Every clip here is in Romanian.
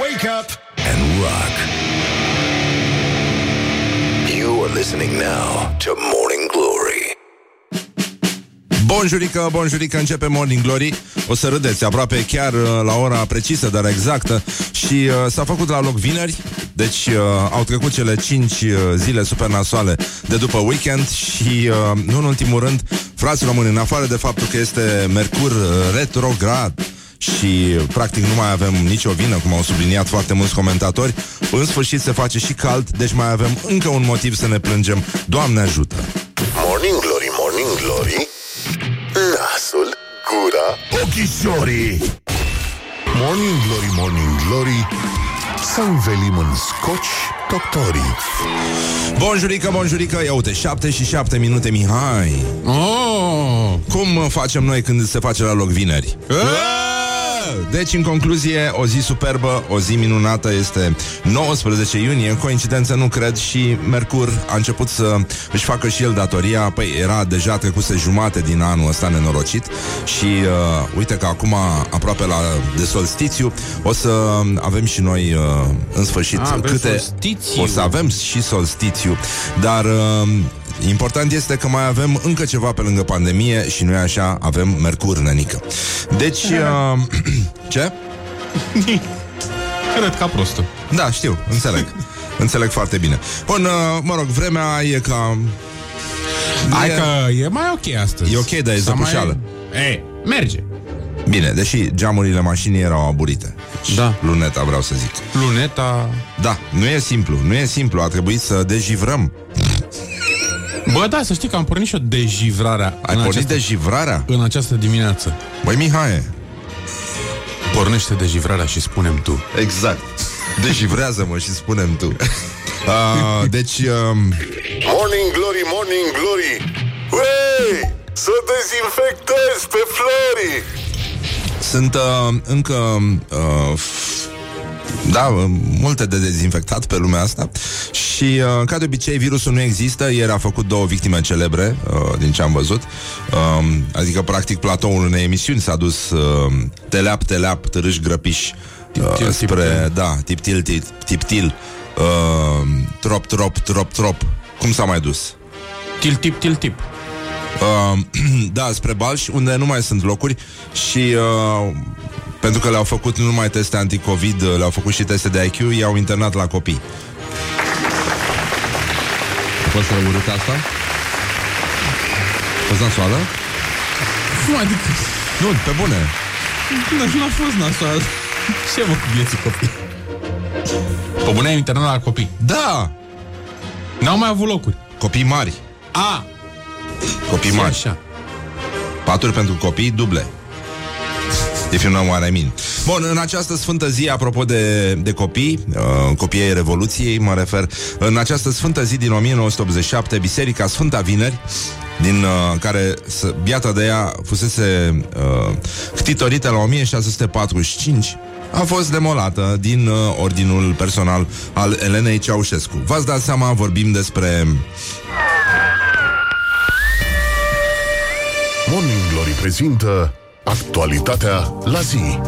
Wake up and rock. You are listening now to Morning Glory. Bonjurică, bonjurică, începe Morning Glory O să râdeți, aproape chiar uh, la ora precisă, dar exactă Și uh, s-a făcut la loc vineri Deci uh, au trecut cele 5 uh, zile super nasoale de după weekend Și, uh, nu în ultimul rând, frați români În afară de faptul că este Mercur uh, retrograd și practic nu mai avem nicio vină, cum au subliniat foarte mulți comentatori. În sfârșit se face și cald, deci mai avem încă un motiv să ne plângem. Doamne ajută! Morning Glory, Morning Glory. Nasul, gura, ochișorii. Morning Glory, Morning Glory. Să învelim în scoci doctorii. Bonjurică, bonjurică, ia uite, 7 și 7 minute, Mihai. Oh! Cum uh, facem noi când se face la loc vineri? Deci, în concluzie, o zi superbă, o zi minunată este 19 iunie, coincidență nu cred și Mercur a început să își facă și el datoria, păi era deja trecuse jumate din anul ăsta nenorocit și uh, uite că acum aproape la de solstițiu o să avem și noi uh, în sfârșit Ah, avem câte solstițiu. o să avem și solstițiu, dar uh, Important este că mai avem încă ceva pe lângă pandemie și noi așa avem Mercur, nănică. Deci, uh, ce? Cred ca prostul. Da, știu, înțeleg. înțeleg foarte bine. Bun, uh, mă rog, vremea e ca... Hai e, că e mai ok astăzi. E ok, dar e Sau mai- zăpușeală. E, merge. Bine, deși geamurile mașinii erau aburite. Deci, Da. Luneta, vreau să zic. Luneta... Da, nu e simplu, nu e simplu, a trebuit să dejivrăm. Bă, da, să știi că am pornit și o dejivrare Ai în, pornit această, dejivrarea? în această dimineață. Băi, Mihai, Pornește dejivrarea și spunem tu. exact. Dejivrează-mă și spunem tu. Uh, deci, uh, Morning Glory, Morning Glory. Wey, să dezinfectezi pe flori. Sunt uh, încă uh, f- da, uh, multe de dezinfectat pe lumea asta și, uh, ca de obicei, virusul nu există. Ieri a făcut două victime celebre, uh, din ce am văzut. Uh, adică, practic, platoul unei emisiuni s-a dus uh, teleap, teleap, târâș, grăpiș uh, Tiptil, spre, tiptil. da, tiptil, tip, tiptil, uh, trop, trop, trop, trop. Cum s-a mai dus? Til tip, til tip. Uh, da, spre Balș, unde nu mai sunt locuri și uh, pentru că le-au făcut nu numai teste anti-Covid, uh, le-au făcut și teste de IQ, i-au internat la copii. A fost urât asta? A fost nasoală? Cum adică? Nu, pe bune. Nu a fost nasoală. Ce mă cu vieții copii? Pe bune ai internat la copii. Da! N-au mai avut locuri. Copii mari. A, Copii și mari. așa. Paturi pentru copii duble. If you know what I mean. Bun, în această sfântă zi, apropo de, de copii, uh, copiii ai Revoluției, mă refer, în această sfântă zi din 1987, Biserica Sfânta Vineri, din uh, care să, biata de ea fusese uh, ctitorită la 1645, a fost demolată din uh, ordinul personal al Elenei Ceaușescu. V-ați dat seama, vorbim despre Morning Glory prezintă actualitatea la zi.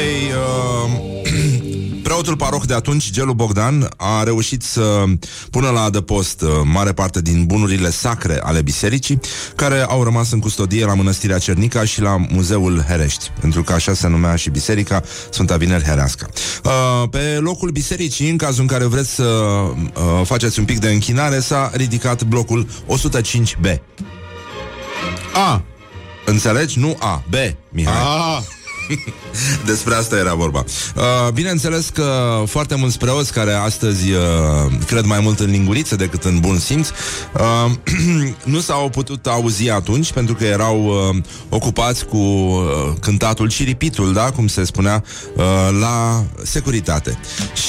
Ei, uh, preotul paroh de atunci, Gelu Bogdan, a reușit să pună la adăpost uh, mare parte din bunurile sacre ale bisericii, care au rămas în custodie la Mănăstirea Cernica și la Muzeul Herești, pentru că așa se numea și biserica Sfânta Vineri Herească. Uh, pe locul bisericii, în cazul în care vreți să uh, faceți un pic de închinare, s-a ridicat blocul 105B. A, Înțelegi? Nu A, B, Mihai. a, Despre asta era vorba. Uh, bineînțeles că foarte mulți preoți care astăzi uh, cred mai mult în linguriță decât în bun simț, uh, nu s-au putut auzi atunci pentru că erau uh, ocupați cu uh, cântatul și ripitul, da, cum se spunea, uh, la securitate.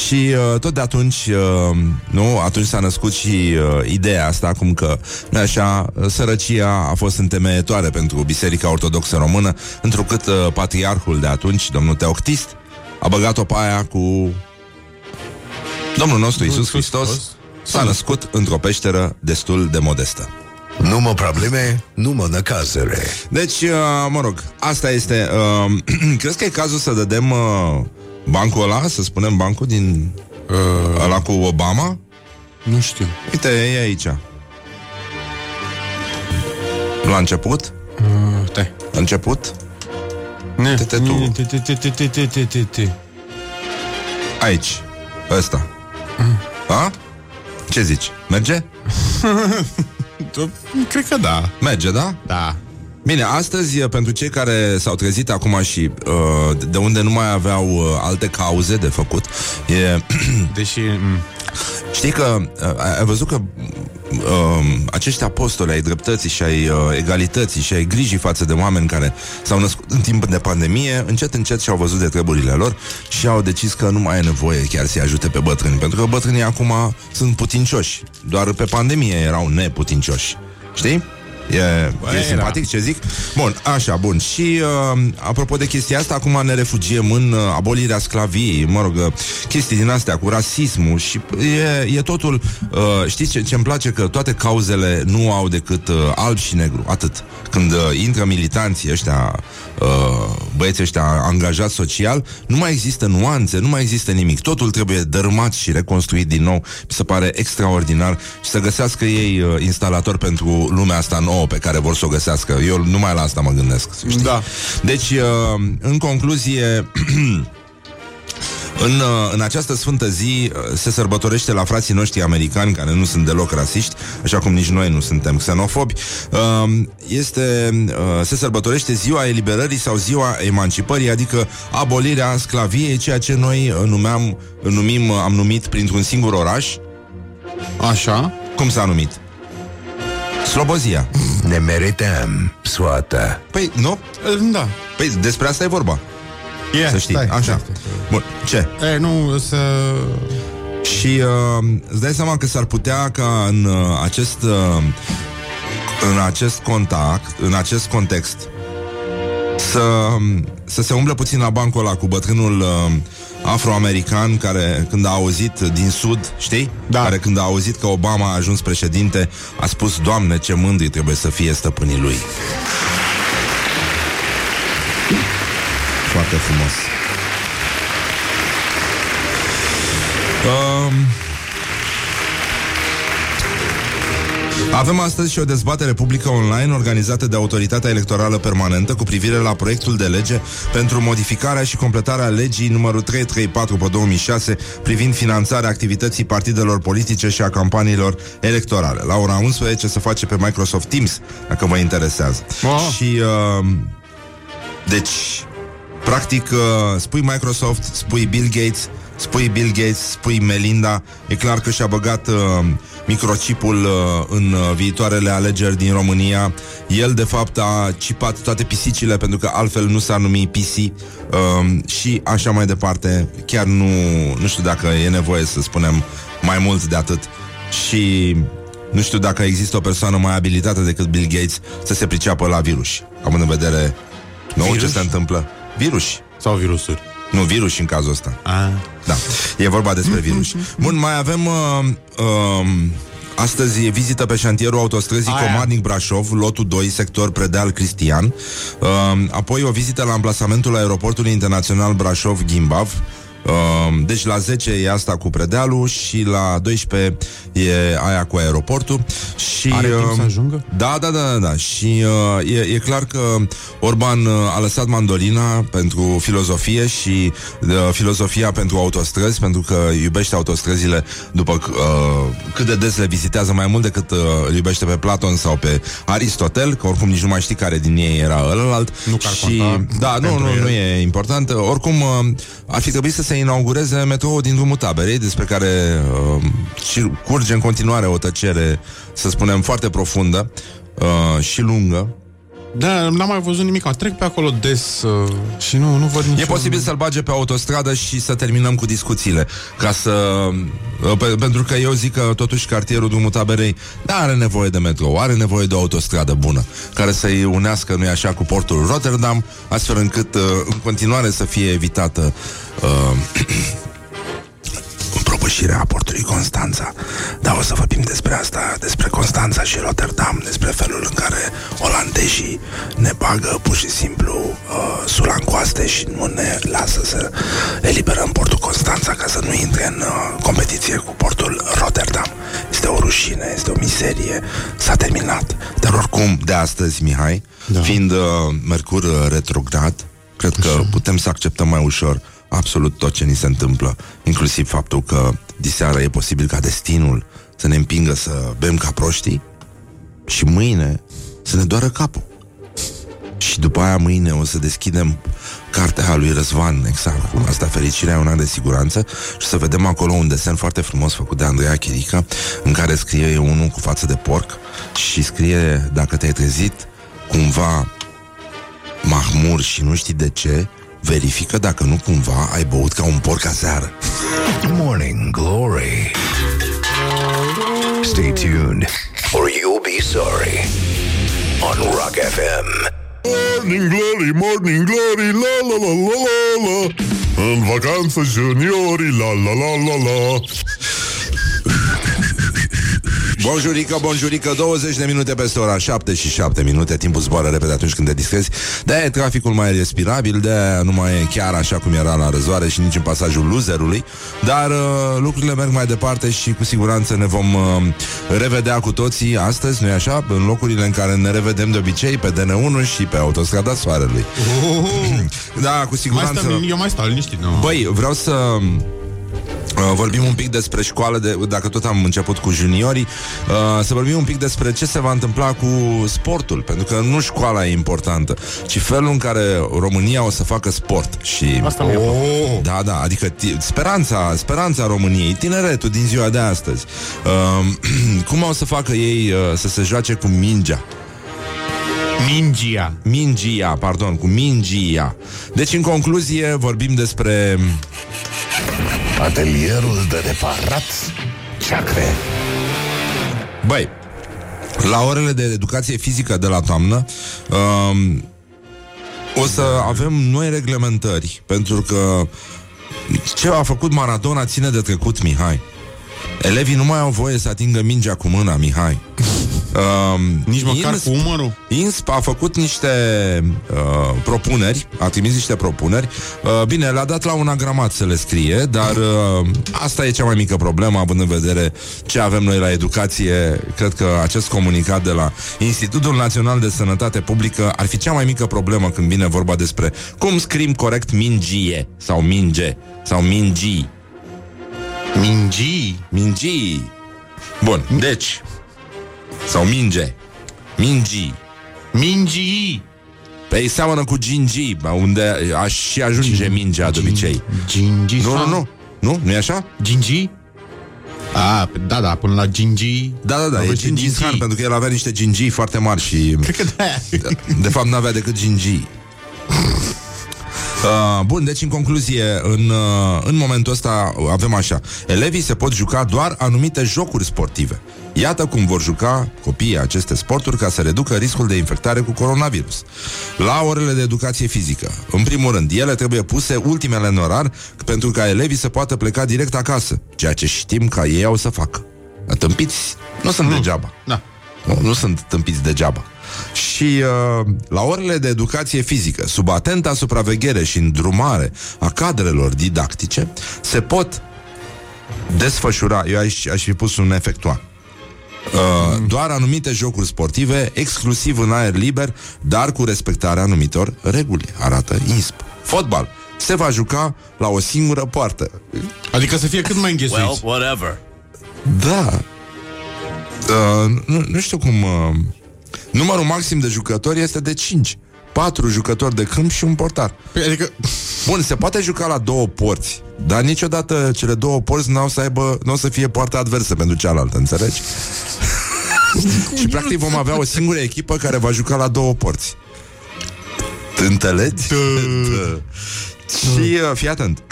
Și uh, tot de atunci, uh, nu, atunci s-a născut și uh, ideea asta, cum că, nu așa, uh, sărăcia a fost întemeietoare pentru Biserica Ortodoxă Română, întrucât uh, patriarhul de atunci, domnul Teoctist, a băgat-o pe aia cu Domnul nostru Isus Iisus Hristos Hristos s-a născut într-o peșteră destul de modestă. Numai probleme, numai necazere. Deci, uh, mă rog, asta este. Uh, crezi că e cazul să dădem uh, bancul ăla, să spunem bancul din uh, ăla cu Obama? Nu știu. Uite, e aici. La început? Uh, stai. La început? Aici. Ăsta. A? Ce zici? Merge? Tu- Cred că da. Merge, da? Da. Bine, astăzi, pentru cei care s-au trezit acum și uh, de unde nu mai aveau uh, alte cauze de făcut, e Deși... m, Știi că uh, ai văzut că uh, acești apostoli ai dreptății și ai uh, egalității și ai grijii față de oameni care s-au născut în timp de pandemie, încet, încet și-au văzut de treburile lor și au decis că nu mai e nevoie chiar să-i ajute pe bătrâni, pentru că bătrânii acum sunt putincioși. Doar pe pandemie erau neputincioși. Știi? E, Bă, e era. simpatic ce zic? Bun, așa, bun. Și uh, apropo de chestia asta, acum ne refugiem în uh, abolirea sclaviei, mă rog, uh, chestii din astea cu rasismul și e, e totul, uh, știți ce, ce-mi place? Că toate cauzele nu au decât uh, alb și negru, atât. Când uh, intră militanții ăștia, uh, băieții ăștia angajați social, nu mai există nuanțe, nu mai există nimic. Totul trebuie dărâmat și reconstruit din nou. Mi se pare extraordinar și să găsească ei uh, instalator pentru lumea asta nouă pe care vor să o găsească. Eu numai la asta mă gândesc. să știi. Da. Deci, uh, în concluzie, în, uh, în această sfântă zi uh, se sărbătorește la frații noștri americani, care nu sunt deloc rasiști, așa cum nici noi nu suntem xenofobi, uh, este, uh, se sărbătorește ziua eliberării sau ziua emancipării, adică abolirea sclaviei, ceea ce noi uh, numeam, numim, uh, am numit printr-un singur oraș. Așa. Cum s-a numit? Slobozia. Ne merităm soată. Păi, nu? Da. Păi despre asta e vorba, E, să știi. stai, Așa. stai, stai, stai. Bun, ce? E, nu, să... Și uh, îți dai seama că s-ar putea ca în uh, acest uh, în acest contact, în acest context să, să se umble puțin la bancul ăla cu bătrânul uh, afroamerican care când a auzit din sud, știi? Da. Care când a auzit că Obama a ajuns președinte a spus, Doamne, ce mândri trebuie să fie stăpânii lui. Foarte frumos. Avem astăzi și o dezbatere publică online organizată de Autoritatea Electorală Permanentă cu privire la proiectul de lege pentru modificarea și completarea legii numărul 334 pe 2006 privind finanțarea activității partidelor politice și a campaniilor electorale. La ora 11 se face pe Microsoft Teams, dacă vă interesează. Oh. Și uh, deci Practic, uh, spui Microsoft, spui Bill Gates, spui Bill Gates, spui Melinda, e clar că și-a băgat uh, microchipul uh, în uh, viitoarele alegeri din România. El, de fapt, a cipat toate pisicile, pentru că altfel nu s-ar numi PC uh, și așa mai departe. Chiar nu, nu știu dacă e nevoie să spunem mai mult de atât. Și nu știu dacă există o persoană mai abilitată decât Bill Gates să se priceapă la virus, având în vedere nou ce Virus? se întâmplă. Virus. Sau virusuri. Nu, virus în cazul ăsta. A. Da, e vorba despre virus. Bun, mai avem uh, uh, astăzi e vizită pe șantierul autostrăzii Aia. Comarnic-Brașov, lotul 2, sector Predeal Cristian. Uh, apoi o vizită la amplasamentul aeroportului internațional Brașov-Gimbav. Uh, deci la 10 e asta cu Predealul și la 12 e aia cu aeroportul. Și, Are timp uh, să ajungă? da, da, da, da, da. Și uh, e, e clar că Orban uh, a lăsat mandolina pentru filozofie și uh, filozofia pentru autostrăzi, pentru că iubește autostrăzile după uh, cât de des le vizitează mai mult decât uh, îl iubește pe Platon sau pe Aristotel, că oricum nici nu mai știi care din ei era ălălalt. Nu că ar și, conta da, nu, pentru nu, el. nu e important. Oricum, uh, ar fi trebuit să se inaugureze metroul din drumul taberei, despre care uh, și curge în continuare o tăcere, să spunem, foarte profundă uh, și lungă. Da, n-am mai văzut nimic. Trec pe acolo des uh, și nu, nu văd nicio... E posibil să-l bage pe autostradă și să terminăm cu discuțiile. Ca să... uh, Pe, pentru că eu zic că totuși cartierul drumul taberei da, are nevoie de metrou, are nevoie de o autostradă bună, care să-i unească, nu așa, cu portul Rotterdam, astfel încât uh, în continuare să fie evitată uh, depășirea portului Constanța. Dar o să vorbim despre asta, despre Constanța și Rotterdam, despre felul în care olandezii ne bagă pur și simplu uh, sula în coaste și nu ne lasă să eliberăm portul Constanța ca să nu intre în uh, competiție cu portul Rotterdam. Este o rușine, este o miserie, s-a terminat. Dar oricum, de astăzi, Mihai, da. fiind uh, Mercur uh, retrograd, cred că putem să acceptăm mai ușor absolut tot ce ni se întâmplă, inclusiv faptul că diseară e posibil ca destinul să ne împingă să bem ca proștii și mâine să ne doară capul. Și după aia mâine o să deschidem cartea lui Răzvan Exarhu, asta fericirea e una de siguranță și să vedem acolo un desen foarte frumos făcut de Andreea Chirica în care scrie unul cu față de porc și scrie dacă te-ai trezit cumva mahmur și nu știi de ce, verifică dacă nu cumva ai băut ca un porc aseară. Morning Glory. Stay tuned or you'll be sorry on Rock FM. Morning Glory, Morning Glory, la la la la la la În vacanță juniorii, la la la la la Bonjurică, bonjurică, 20 de minute peste ora 7 și 7 minute. Timpul zboară repede atunci când te distrezi. De e traficul mai respirabil de nu mai e chiar așa cum era la răzoare Și nici în pasajul loserului Dar uh, lucrurile merg mai departe și cu siguranță ne vom uh, revedea cu toții astăzi, nu-i așa? În locurile în care ne revedem de obicei Pe DN1 și pe autostrada Soarelui. Da, cu Mai siguranță stăm, eu mai stau liniștit, nu? Băi, vreau să Uh, vorbim un pic despre școală, de, dacă tot am început cu juniorii, uh, să vorbim un pic despre ce se va întâmpla cu sportul, pentru că nu școala e importantă, ci felul în care România o să facă sport. Și, Asta mi-e oh, Da, da, adică ti- speranța, speranța României, tineretul din ziua de astăzi. Uh, cum o să facă ei uh, să se joace cu mingea? Mingia. Mingia, pardon, cu mingia. Deci, în concluzie, vorbim despre Atelierul de reparat ceacre. Băi, la orele de educație fizică de la toamnă um, o să avem noi reglementări, pentru că ce a făcut Maradona ține de trecut, Mihai. Elevii nu mai au voie să atingă mingea cu mâna, Mihai. Um, Nici măcar Insp- cu umărul. INSP a făcut niște uh, propuneri, a trimis niște propuneri. Uh, bine, le-a dat la un agramat să le scrie, dar uh, asta e cea mai mică problemă, având în vedere ce avem noi la educație. Cred că acest comunicat de la Institutul Național de Sănătate Publică ar fi cea mai mică problemă când vine vorba despre cum scrim corect mingie sau minge sau mingii. Mingii. Mingii. Bun, deci sau minge. Mingii. Mingii. Păi seamănă cu gingi, bă, unde aș și ajunge mingea de obicei. Gingii. Nu, nu, nu. Nu? Nu e așa? Gingii? A, da, da, până la gingii. Da, da, da, Au e fost Gingis Khan, pentru că el avea niște gingii foarte mari și... Cred că de De fapt, n-avea decât gingii. Uh, bun, deci în concluzie, în, uh, în momentul ăsta avem așa Elevii se pot juca doar anumite jocuri sportive Iată cum vor juca copiii aceste sporturi ca să reducă riscul de infectare cu coronavirus. La orele de educație fizică, în primul rând, ele trebuie puse ultimele în orar pentru ca elevii să poată pleca direct acasă, ceea ce știm că ei au să facă. Tâmpiți nu sunt degeaba. Da. Nu, nu sunt tâmpiți degeaba. Și uh, la orele de educație fizică, sub atenta supraveghere și îndrumare a cadrelor didactice, se pot desfășura, eu aș, aș fi pus un efectuat, Uh, doar anumite jocuri sportive, exclusiv în aer liber, dar cu respectarea anumitor reguli, arată INSP. Fotbal se va juca la o singură poartă. Adică să fie cât mai înghesuiți. whatever. Da. Uh, nu, nu știu cum... Uh, numărul maxim de jucători este de 5. 4 jucători de câmp și un portar. Păi, adică, Bun, se poate juca la două porți, dar niciodată cele două porți n-au să aibă, n-o să fie poarta adversă pentru cealaltă, înțelegi? și practic vom avea o singură echipă care va juca la două porți. Înțelegi? Da. Și uh, fii atent.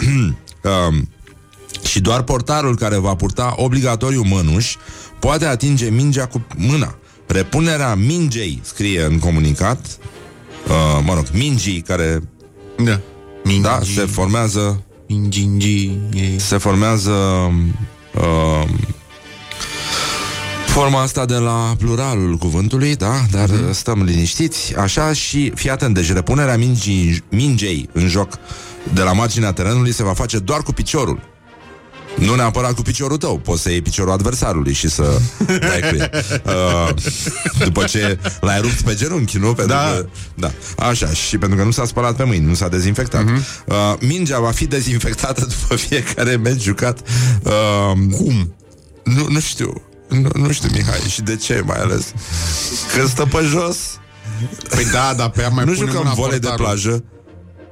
um, și doar portarul care va purta obligatoriu mănuși poate atinge mingea cu mâna. Repunerea mingei, scrie în comunicat, uh, mă rog, mingii care da. Mingii. da, se formează Mingingi. se formează uh, forma asta de la pluralul cuvântului, da? Dar mm-hmm. stăm liniștiți. Așa și, fii atent, deci repunerea mingii, mingei în joc de la marginea terenului se va face doar cu piciorul. Nu neapărat cu piciorul tău Poți să iei piciorul adversarului și să dai cu el uh, După ce l-ai rupt pe genunchi, nu? Pentru Da. că, da. Așa, și pentru că nu s-a spălat pe mâini Nu s-a dezinfectat uh-huh. uh, Mingea va fi dezinfectată după fiecare meci jucat uh, Cum? Nu, nu știu nu, nu știu, Mihai, și de ce mai ales Că stă pe jos Păi da, da, pe ea mai Nu punem jucăm mâna volei de portarul. plajă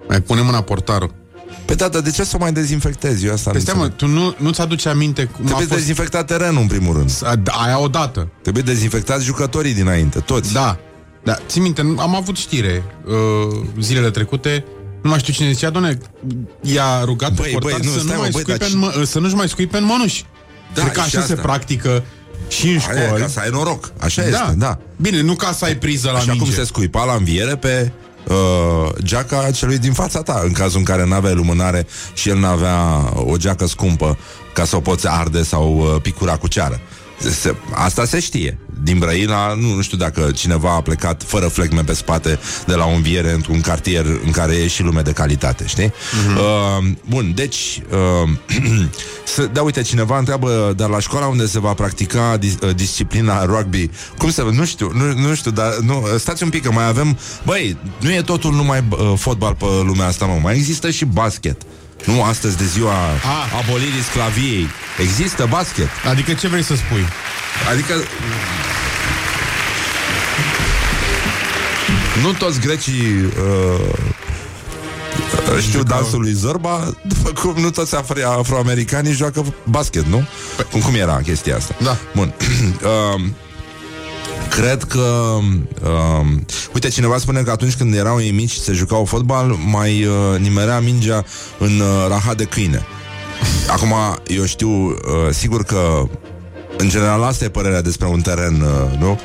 Mai punem mâna portarul. Pe tata, de ce să o mai dezinfectezi? Eu asta Păi nu stai mă, înțeleg. tu nu, nu-ți aduce aminte cum a Trebuie fost... dezinfectat terenul în primul rând A- da, Aia odată. Trebuie dezinfectați jucătorii dinainte, toți Da. Da, ții minte, am avut știre uh, zilele trecute, nu mai știu cine zicea, doamne, i-a rugat Băi, pe portar băi, nu, să, stai, nu mă, mai băi, scuipe dar în mă, să nu-și mai scuipe în mănuși. Da, Cred că și așa se asta. practică și în Aia, școli. ca să ai noroc, așa este, da Bine, nu ca să ai priză la Așa minge. cum se scuipa la înviere pe uh, geaca celui din fața ta În cazul în care n-avea lumânare Și el n-avea o geacă scumpă Ca să o poți arde sau uh, picura cu ceară se, Asta se știe. Din Brăila, nu, nu știu dacă cineva a plecat Fără flecme pe spate De la o înviere într-un cartier În care e și lume de calitate, știi? Uh, bun, deci uh, să, Da, uite, cineva întreabă Dar la școala unde se va practica dis, uh, Disciplina rugby Cum se Nu știu, nu, nu știu Dar nu, stați un pic că mai avem Băi, nu e totul numai uh, fotbal pe lumea asta, mă Mai există și basket nu astăzi de ziua Ah. abolirii sclaviei Există basket Adică ce vrei să spui? Adică Nu toți grecii uh, uh, Știu dansul lui Zorba După cum nu toți afro- afroamericanii Joacă basket, nu? Cum, cum era chestia asta? Da. Bun uh, Cred că uh, Uite, cineva spune că atunci când erau ei mici Se jucau fotbal Mai uh, nimerea mingea în uh, rahat de câine Acum, eu știu uh, Sigur că în general, asta e părerea despre un teren, uh, nu?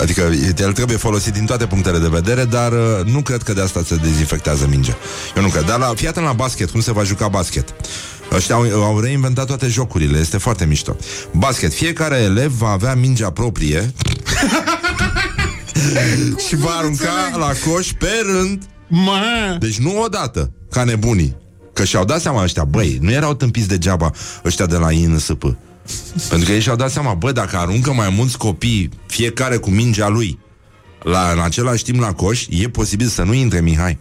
Adică el trebuie folosit din toate punctele de vedere, dar uh, nu cred că de asta se dezinfectează mingea. Eu nu cred. Dar la, fii atent la basket, cum se va juca basket. Ăștia au, au reinventat toate jocurile, este foarte mișto. Basket, fiecare elev va avea mingea proprie și va arunca la coș pe rând. Mă! Deci nu odată, ca nebunii. Că și-au dat seama ăștia, băi, nu erau tâmpiți degeaba ăștia de la INSP. Pentru că ei și-au dat seama, bă, dacă aruncă mai mulți copii, fiecare cu mingea lui, la, în același timp la coș, e posibil să nu intre Mihai.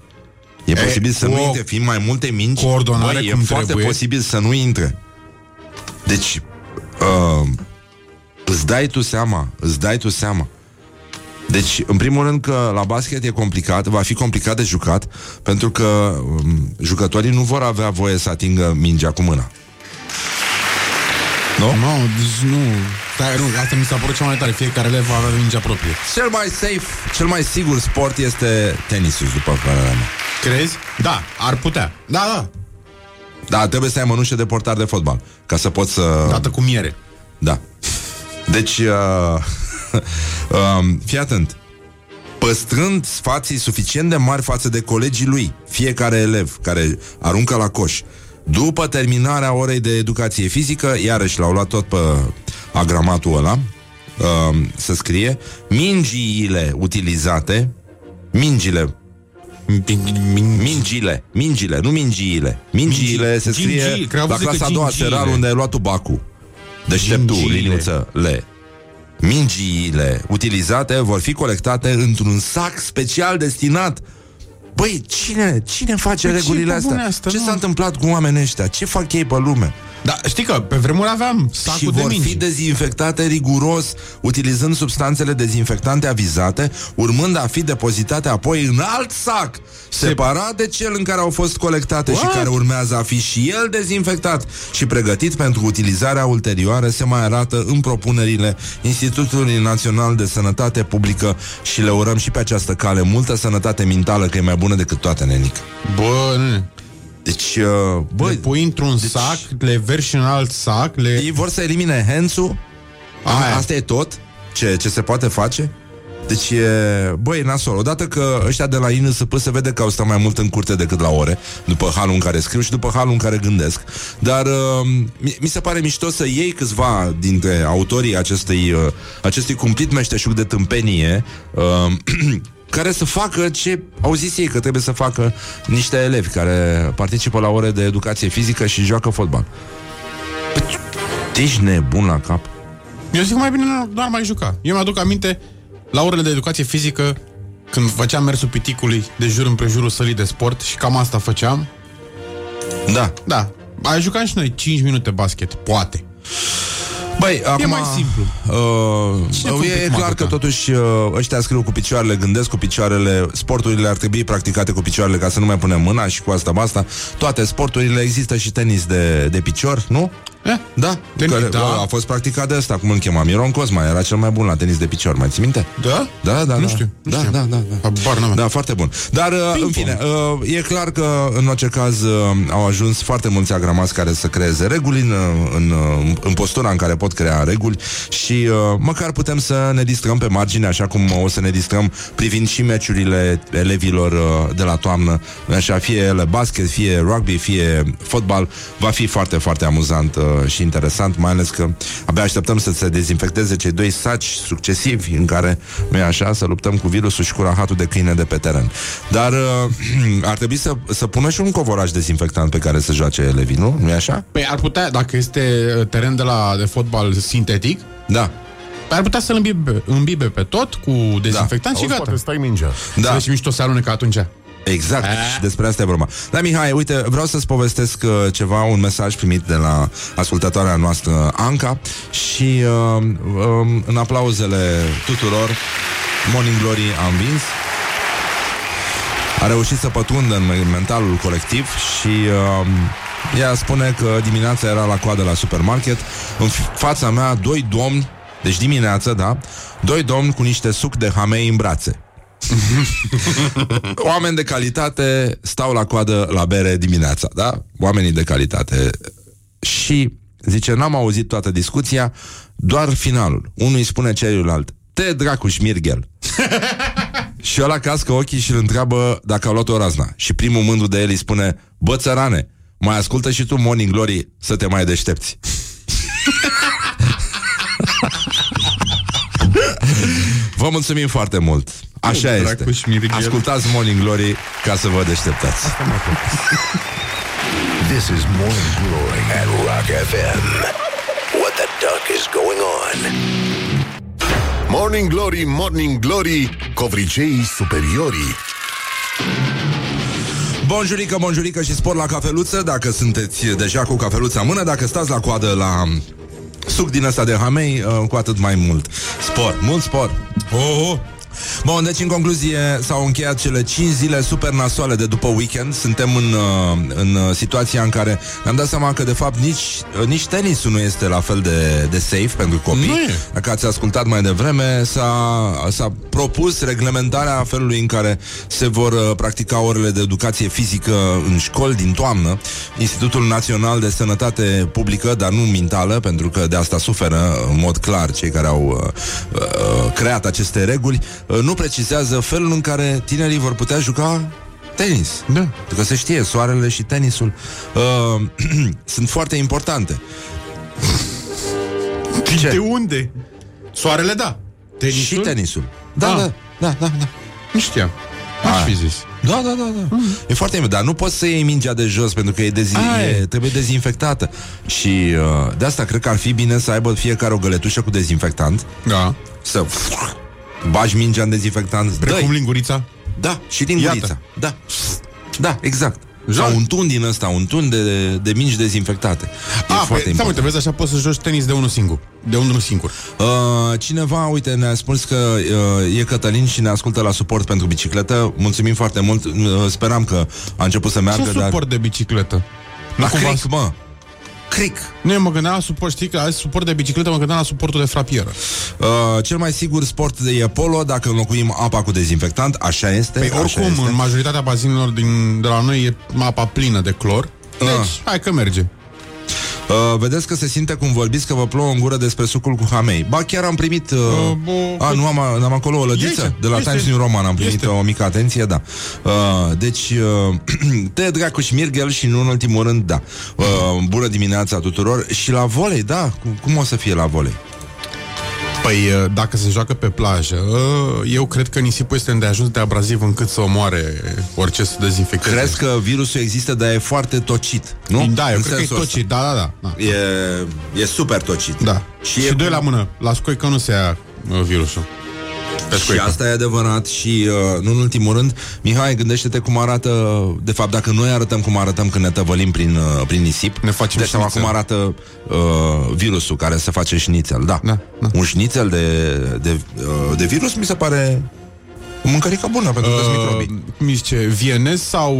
E, E, posibil să nu cu o intre, fiind mai multe mingi, coordonare băi, e cum foarte trebuie. posibil să nu intre. Deci, uh, îți dai tu seama, îți dai tu seama. Deci, în primul rând că la basket e complicat, va fi complicat de jucat, pentru că um, jucătorii nu vor avea voie să atingă mingea cu mâna. Nu? Nu, deci nu. Stai, nu, asta mi s-a părut cea mai tare. Fiecare elev va avea mingea proprie. Cel mai safe, cel mai sigur sport este tenisul, după părerea mea. Crezi? Da, ar putea. Da, da. Da, trebuie să ai mănușe de portar de fotbal, ca să poți să... Dată cu miere. Da. Deci, uh, um, fii atent. Păstrând spații suficient de mari față de colegii lui, fiecare elev care aruncă la coș, după terminarea orei de educație fizică, iarăși l-au luat tot pe agramatul ăla, uh, să scrie, mingiile utilizate, mingile, mingile, mingile, nu mingiile, mingiile se scrie Gingii, cred că la au zis că clasa a doua gingiile. serar unde ai luat tu bacul. Deșteptul, Gingiile. liniuță, le. Mingiile utilizate vor fi colectate într-un sac special destinat Băi, cine, cine face Păi ce regulile pe bune astea? asta, ce nu? s-a întâmplat cu oamenii ăștia? Ce fac ei pe lume? Da, știi că pe vremuri aveam sacul și de vor mingi. fi dezinfectate riguros, utilizând substanțele dezinfectante avizate, urmând a fi depozitate apoi în alt sac, separat de cel în care au fost colectate What? și care urmează a fi și el dezinfectat și pregătit pentru utilizarea ulterioară, se mai arată în propunerile Institutului Național de Sănătate Publică și le urăm și pe această cale multă sănătate mentală, că e mai bună decât toate, nenic. Bă, nu. Deci, uh, Le băi, pui într-un sac, le verși în alt sac, le... ei vor să elimine hands-ul? Aia. Asta e tot? Ce, ce se poate face? Deci e, băi, e nasol. Odată că ăștia de la INSP se vede că au stat mai mult în curte decât la ore, după halul în care scriu și după halul în care gândesc. Dar uh, mi, mi se pare mișto să iei câțiva dintre autorii acestei, uh, acestui cumplit meșteșug de tâmpenie uh, care să facă ce au zis ei că trebuie să facă niște elevi care participă la ore de educație fizică și joacă fotbal. Păi, ești nebun la cap? Eu zic mai bine nu, nu ar mai juca. Eu mi-aduc aminte la orele de educație fizică când făceam mersul piticului de jur împrejurul sălii de sport și cam asta făceam. Da. Da, ai jucat și noi 5 minute basket, poate. Băi, acum, mai simplu. Cine Uh, cum e pic clar mă că ducă? totuși uh, ăștia scriu cu picioarele, gândesc cu picioarele, sporturile ar trebui practicate cu picioarele ca să nu mai punem mâna și cu asta basta. Toate sporturile există și tenis de, de picior, nu? Eh? Da, Tenis, care, da. A fost practicat de ăsta, cum îl chema, Miron Cosma, era cel mai bun la tenis de picior, mai ții minte? Da? Da, da, Nu da. știu, nu da, știu. da, da, da. Habar n-am. Da, foarte bun. Dar, uh, în fine, uh, e clar că, în orice caz, uh, au ajuns foarte mulți agramați care să creeze reguli în, uh, în, uh, în postura în care pot crea reguli și uh, măcar putem să ne distrăm pe margine, așa cum o să ne distrăm privind și meciurile elevilor uh, de la toamnă, așa, fie ele basket, fie rugby, fie fotbal, va fi foarte, foarte amuzant uh, și interesant, mai ales că abia așteptăm să se dezinfecteze cei doi saci succesivi în care, nu e așa, să luptăm cu virusul și cu rahatul de câine de pe teren. Dar uh, ar trebui să, să pună și un covoraj dezinfectant pe care să joace elevii, nu? Nu e așa? Păi ar putea, dacă este uh, teren de la de fotbal sintetic, Da. ar putea să-l îmbibe, îmbibe pe tot cu dezinfectant și Auzi, gata. poate stai mingea. Da. Da. Să vezi și mișto se alunecă atunci. Exact, A. și despre asta e vorba. Da, Mihai, uite, vreau să-ți povestesc uh, ceva, un mesaj primit de la ascultătoarea noastră, Anca, și uh, uh, în aplauzele tuturor, Morning Glory a învins. A reușit să pătrundă în mentalul colectiv și uh, ea spune că dimineața era la coadă la supermarket, în f- fața mea doi domni, deci dimineața, da, doi domni cu niște suc de hamei în brațe. Oameni de calitate stau la coadă la bere dimineața, da? Oamenii de calitate. Și, zice, n-am auzit toată discuția, doar finalul. Unul îi spune celuilalt, te dracuș șmirghel. și ăla cască ochii și îl întreabă dacă a luat o razna. Și primul mândru de el îi spune, bă țărane, mai ascultă și tu Morning Glory să te mai deștepți. Vă mulțumim foarte mult. Așa Dracu este. și Mirighel. Ascultați Morning Glory ca să vă deșteptați. This is Morning Glory at Rock FM. What the duck is going on? Morning Glory, Morning Glory, covriceii superiorii. Bonjurică, bonjurică și spor la cafeluță Dacă sunteți deja cu cafeluța în mână Dacă stați la coadă la suc din ăsta de hamei uh, Cu atât mai mult Spor, mult spor Oh, oh. Bun, deci în concluzie s-au încheiat cele 5 zile super nasoale de după weekend. Suntem în, uh, în uh, situația în care ne-am dat seama că de fapt nici, uh, nici tenisul nu este la fel de, de safe pentru copii. Nu e. Dacă ați ascultat mai devreme, s-a, s-a propus reglementarea felului în care se vor uh, practica orele de educație fizică în școli din toamnă. Institutul Național de Sănătate Publică, dar nu mentală, pentru că de asta suferă în mod clar cei care au uh, uh, creat aceste reguli, uh, nu precizează felul în care tinerii vor putea juca tenis. Da. Pentru că se știe, soarele și tenisul uh, sunt foarte importante. Ce? De unde? Soarele, da. Tenisul? Și tenisul. Da, Ah. da, da, da, da. Nu știam. Aș Ah. fi zis. Da, da, da, da. Mm. E foarte bine, dar nu poți să iei mingea de jos pentru că e, dezi- Aia e e. trebuie dezinfectată. Și uh, de asta cred că ar fi bine să aibă fiecare o găletușă cu dezinfectant, Da. să bagi mingea în dezinfectant, Precum dă lingurița. Da, și din Iată. gurița. Da. Da, exact. Joc. Sau un tun din ăsta, un tun de, de mingi dezinfectate. E Ah, foarte păi, stai, important. uite, vezi, așa poți să joci tenis de unul singur. De unul singur. Uh, cineva, uite, ne-a spus că uh, e Cătălin și ne ascultă la suport pentru bicicletă. Mulțumim foarte mult. Uh, speram că a început să meargă, Ce dar... suport de bicicletă? La cumva- cric, mă. Cric. Nu, eu mă gândeam la suport, știi că ai suport de bicicletă, mă gândeam la suportul de frapieră. Uh, cel mai sigur sport de e polo dacă înlocuim apa cu dezinfectant, așa este. Păi așa oricum, este. în majoritatea bazinelor din, de la noi e apa plină de clor. Deci, Ah. hai că merge. Uh, vedeți că se simte cum vorbiți că vă plouă în gură despre sucul cu hamei. Ba, chiar am primit... Uh, Uh, bo- a, nu am, am acolo o lădiță? Este, de la este. Times New Roman am primit Este. o mică atenție, da. Uh, deci, uh, te dracu și Mirgel și nu în ultimul rând, da. Uh, bună dimineața tuturor. Și la volei, da? Cum, cum o să fie la volei? Păi, uh, dacă se joacă pe plajă, uh, eu cred că nisipul este îndeajuns de abraziv încât să omoare orice să dezinfecteze. Crezi că virusul există, dar e foarte tocit, nu? Da, eu În cred că e sensul ăsta. tocit, da, da, da. da. E, e super tocit. Da. Și, Și, e și doi cum- la mână. La scoică nu se ia uh, virusul. Pe Și scoică. asta e adevărat și, uh, nu în ultimul rând, Mihai, gândește-te cum arată, de fapt, dacă noi arătăm cum arătăm când ne tăvălim prin, uh, prin nisip, Ne facem dai seama șnițel. cum arată uh, virusul care se face șnițel, da. Da, da. Un șnițel de, de, uh, de virus mi se pare o mâncărică bună pentru că sunt microbii. Uh, cum îi zice, vienez sau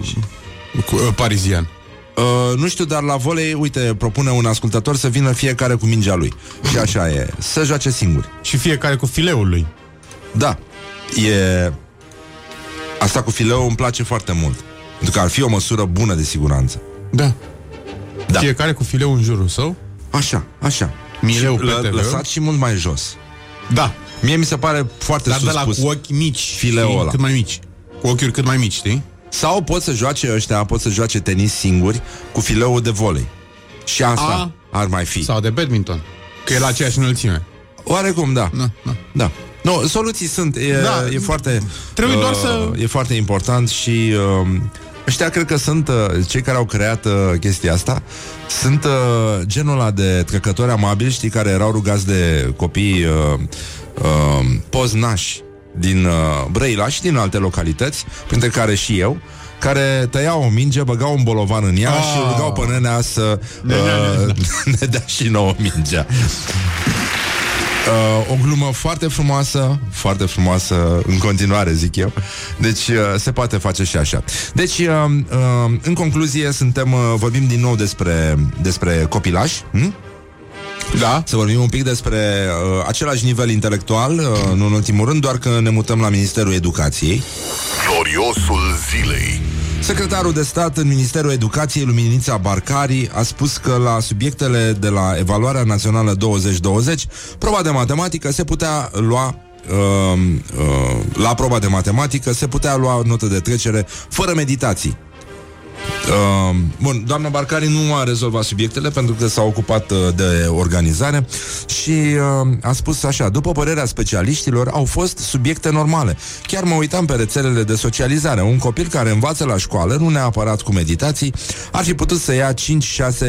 uh, cu, uh, parizian? Uh, nu știu, dar la volei, uite, propune un ascultător să vină fiecare cu mingea lui. Și așa e, să joace singuri. Și fiecare cu fileul lui. Da, e... Asta cu fileul îmi place foarte mult. Pentru că ar fi o măsură bună de siguranță. Da. Da. Fiecare cu fileul în jurul său. Așa, așa. Mileu Și pe lă- TV. Lăsat și mult mai jos. Da. Mie mi se pare foarte Dar de sus la pus. cu ochi mici. Fileul știi? ăla. Cât mai mici. Cu ochiuri cât mai mici, știi? Sau pot să joace ăștia, pot să joace tenis singuri cu fileul de volei. Și asta ar mai fi. Sau de badminton. Că e la aceeași înălțime. Oarecum, da. Da, da. Da. Nu, soluții sunt. E, Da. e foarte... Trebuie doar să- E foarte important și... Uh, ăștia cred că sunt uh, cei care au creat uh, chestia asta. Sunt uh, genul ăla de trecători amabili, știi, care erau rugați de copii uh, uh, poznași din uh, Brăila și din alte localități, printre care și eu, care tăiau o minge, băgau un bolovan în ea Ah. și îl rugau pe nenea să uh, ne dea și nouă mingea. Uh, o glumă foarte frumoasă, foarte frumoasă în continuare, zic eu. Deci uh, se poate face și așa. Deci, uh, uh, în concluzie, suntem, uh, vorbim din nou despre, despre copilași. Hm? Da? Să vorbim un pic despre uh, același nivel intelectual, uh, nu în ultimul rând, doar că ne mutăm la Ministerul Educației. Gloriosul zilei. Secretarul de stat în Ministerul Educației, Luminița Barcari, a spus că la subiectele de la Evaluarea Națională 2020, proba de matematică se putea lua uh, uh, la proba de matematică se putea lua notă de trecere fără meditații. Uh, bun, doamna Barcari nu a rezolvat subiectele pentru că s-a ocupat uh, de organizare și uh, a spus așa, după părerea specialiștilor, au fost subiecte normale. Chiar mă uitam pe rețelele de socializare. Un copil care învață la școală, nu neapărat cu meditații, ar fi putut să ia 5-6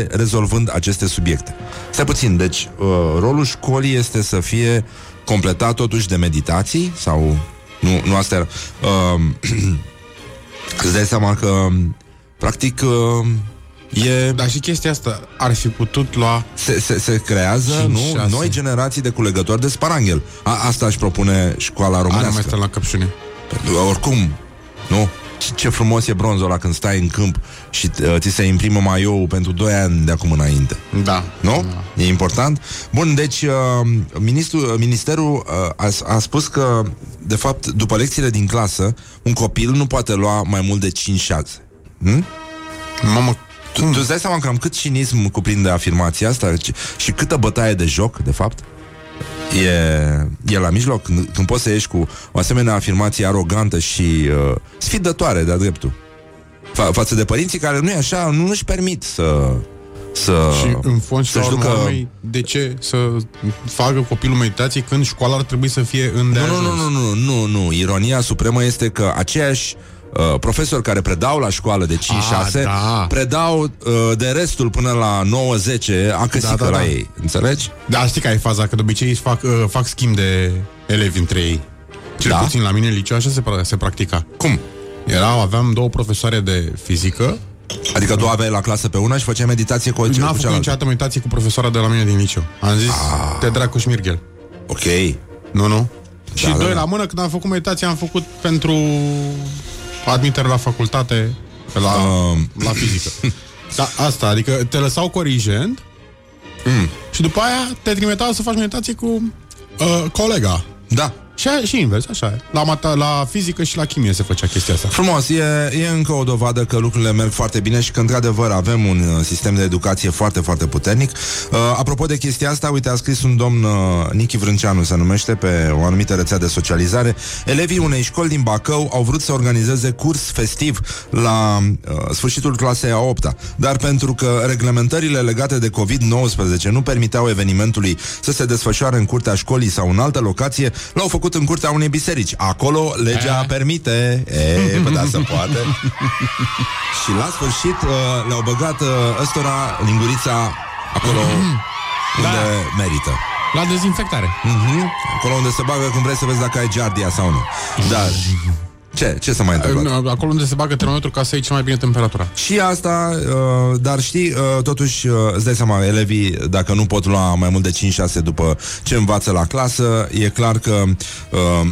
rezolvând aceste subiecte. Stai puțin, deci uh, rolul școlii este să fie completat totuși de meditații sau... Nu, nu asta era. Uh, îți dai seama că Practic, uh, e... Dar și chestia asta ar fi putut lua Se, se, se creează, Cinci, nu, șase. noi generații de culegători de sparanghel. A, asta își propune școala Ana mai românească. stă la căpșune. Oricum, nu? Ce- Ce frumos e bronzul ăla când stai în câmp și uh, ți se imprimă maioul pentru 2 ani de acum înainte. Da. Nu? E important? Bun, deci uh, ministrul, uh, ministerul uh, a, a spus că, de fapt, după lecțiile din clasă, un copil nu poate lua mai mult de 5-6. Hm? Mamă, Tu, tu îți dai seama cam cât cinism cuprinde afirmația asta și, și câtă bătaie de joc, de fapt? E, e la mijloc când, când poți să ieși cu o asemenea afirmație arogantă și uh, sfidătoare de-a dreptul. Fa- față de părinții care nu e așa, nu își permit să... să și în fond și la să-și urmă ducă... urmei, de ce să facă copilul meditații când școala ar trebui să fie în Nu, nu, nu, nu, nu, nu, nu. Ironia supremă este că aceiași uh, profesori care predau la școală de 5-6 Ah, da. predau uh, de restul până la 9-10 acăsică Da, da, la da. ei. Înțelegi? Da, știi că ai faza, că de obicei își fac, uh, fac schimb de elevi între ei. Cel Da? puțin la mine în liceu așa se, pra- se practica. Cum? Erau, aveam două profesoare de fizică. Adică tu aveai la clasă pe una și făceai meditație cu, cu N-am făcut cealaltă. niciodată meditație cu profesoara de la mine din liceu. Am zis, Ah. te dracu șmirghel. Ok. Nu, nu. și da, doi da. la mână, când am făcut meditație, am făcut pentru admitere la facultate, la, Um. la fizică. Da, asta, adică te lăsau corigent mm. și după aia te trimiteau să faci meditație cu uh, colega. Da. Și, a, și invers, așa e. La, mata, la fizică și la chimie se făcea chestia asta. Frumos, e, e încă o dovadă că lucrurile merg foarte bine și că, într-adevăr, avem un uh, sistem de educație foarte, foarte puternic. Uh, apropo de chestia asta, uite, a scris un domn, uh, Nichi Vrânceanu se numește, pe o anumită rețea de socializare. Elevii unei școli din Bacău au vrut să organizeze curs festiv la uh, sfârșitul clasei a 8 dar pentru că reglementările legate de COVID-19 nu permiteau evenimentului să se desfășoare în curtea școlii sau în altă locație, l-au făcut în curtea unei biserici. Acolo legea A. permite. E, bă, da, se poate. și la sfârșit uh, le-au băgat uh, ăstora lingurița acolo unde merită. La dezinfectare. Mhm. Acolo unde se bagă când vrei să vezi dacă ai giardia sau nu. Dar... Ce? Ce să mai întâmplă? Acolo unde se bagă termometru ca să iei cel mai bine temperatura. Și asta, uh, dar știi, uh, totuși, uh, îți dai seama, elevii, dacă nu pot lua mai mult de 5-6 după ce învață la clasă, e clar că uh,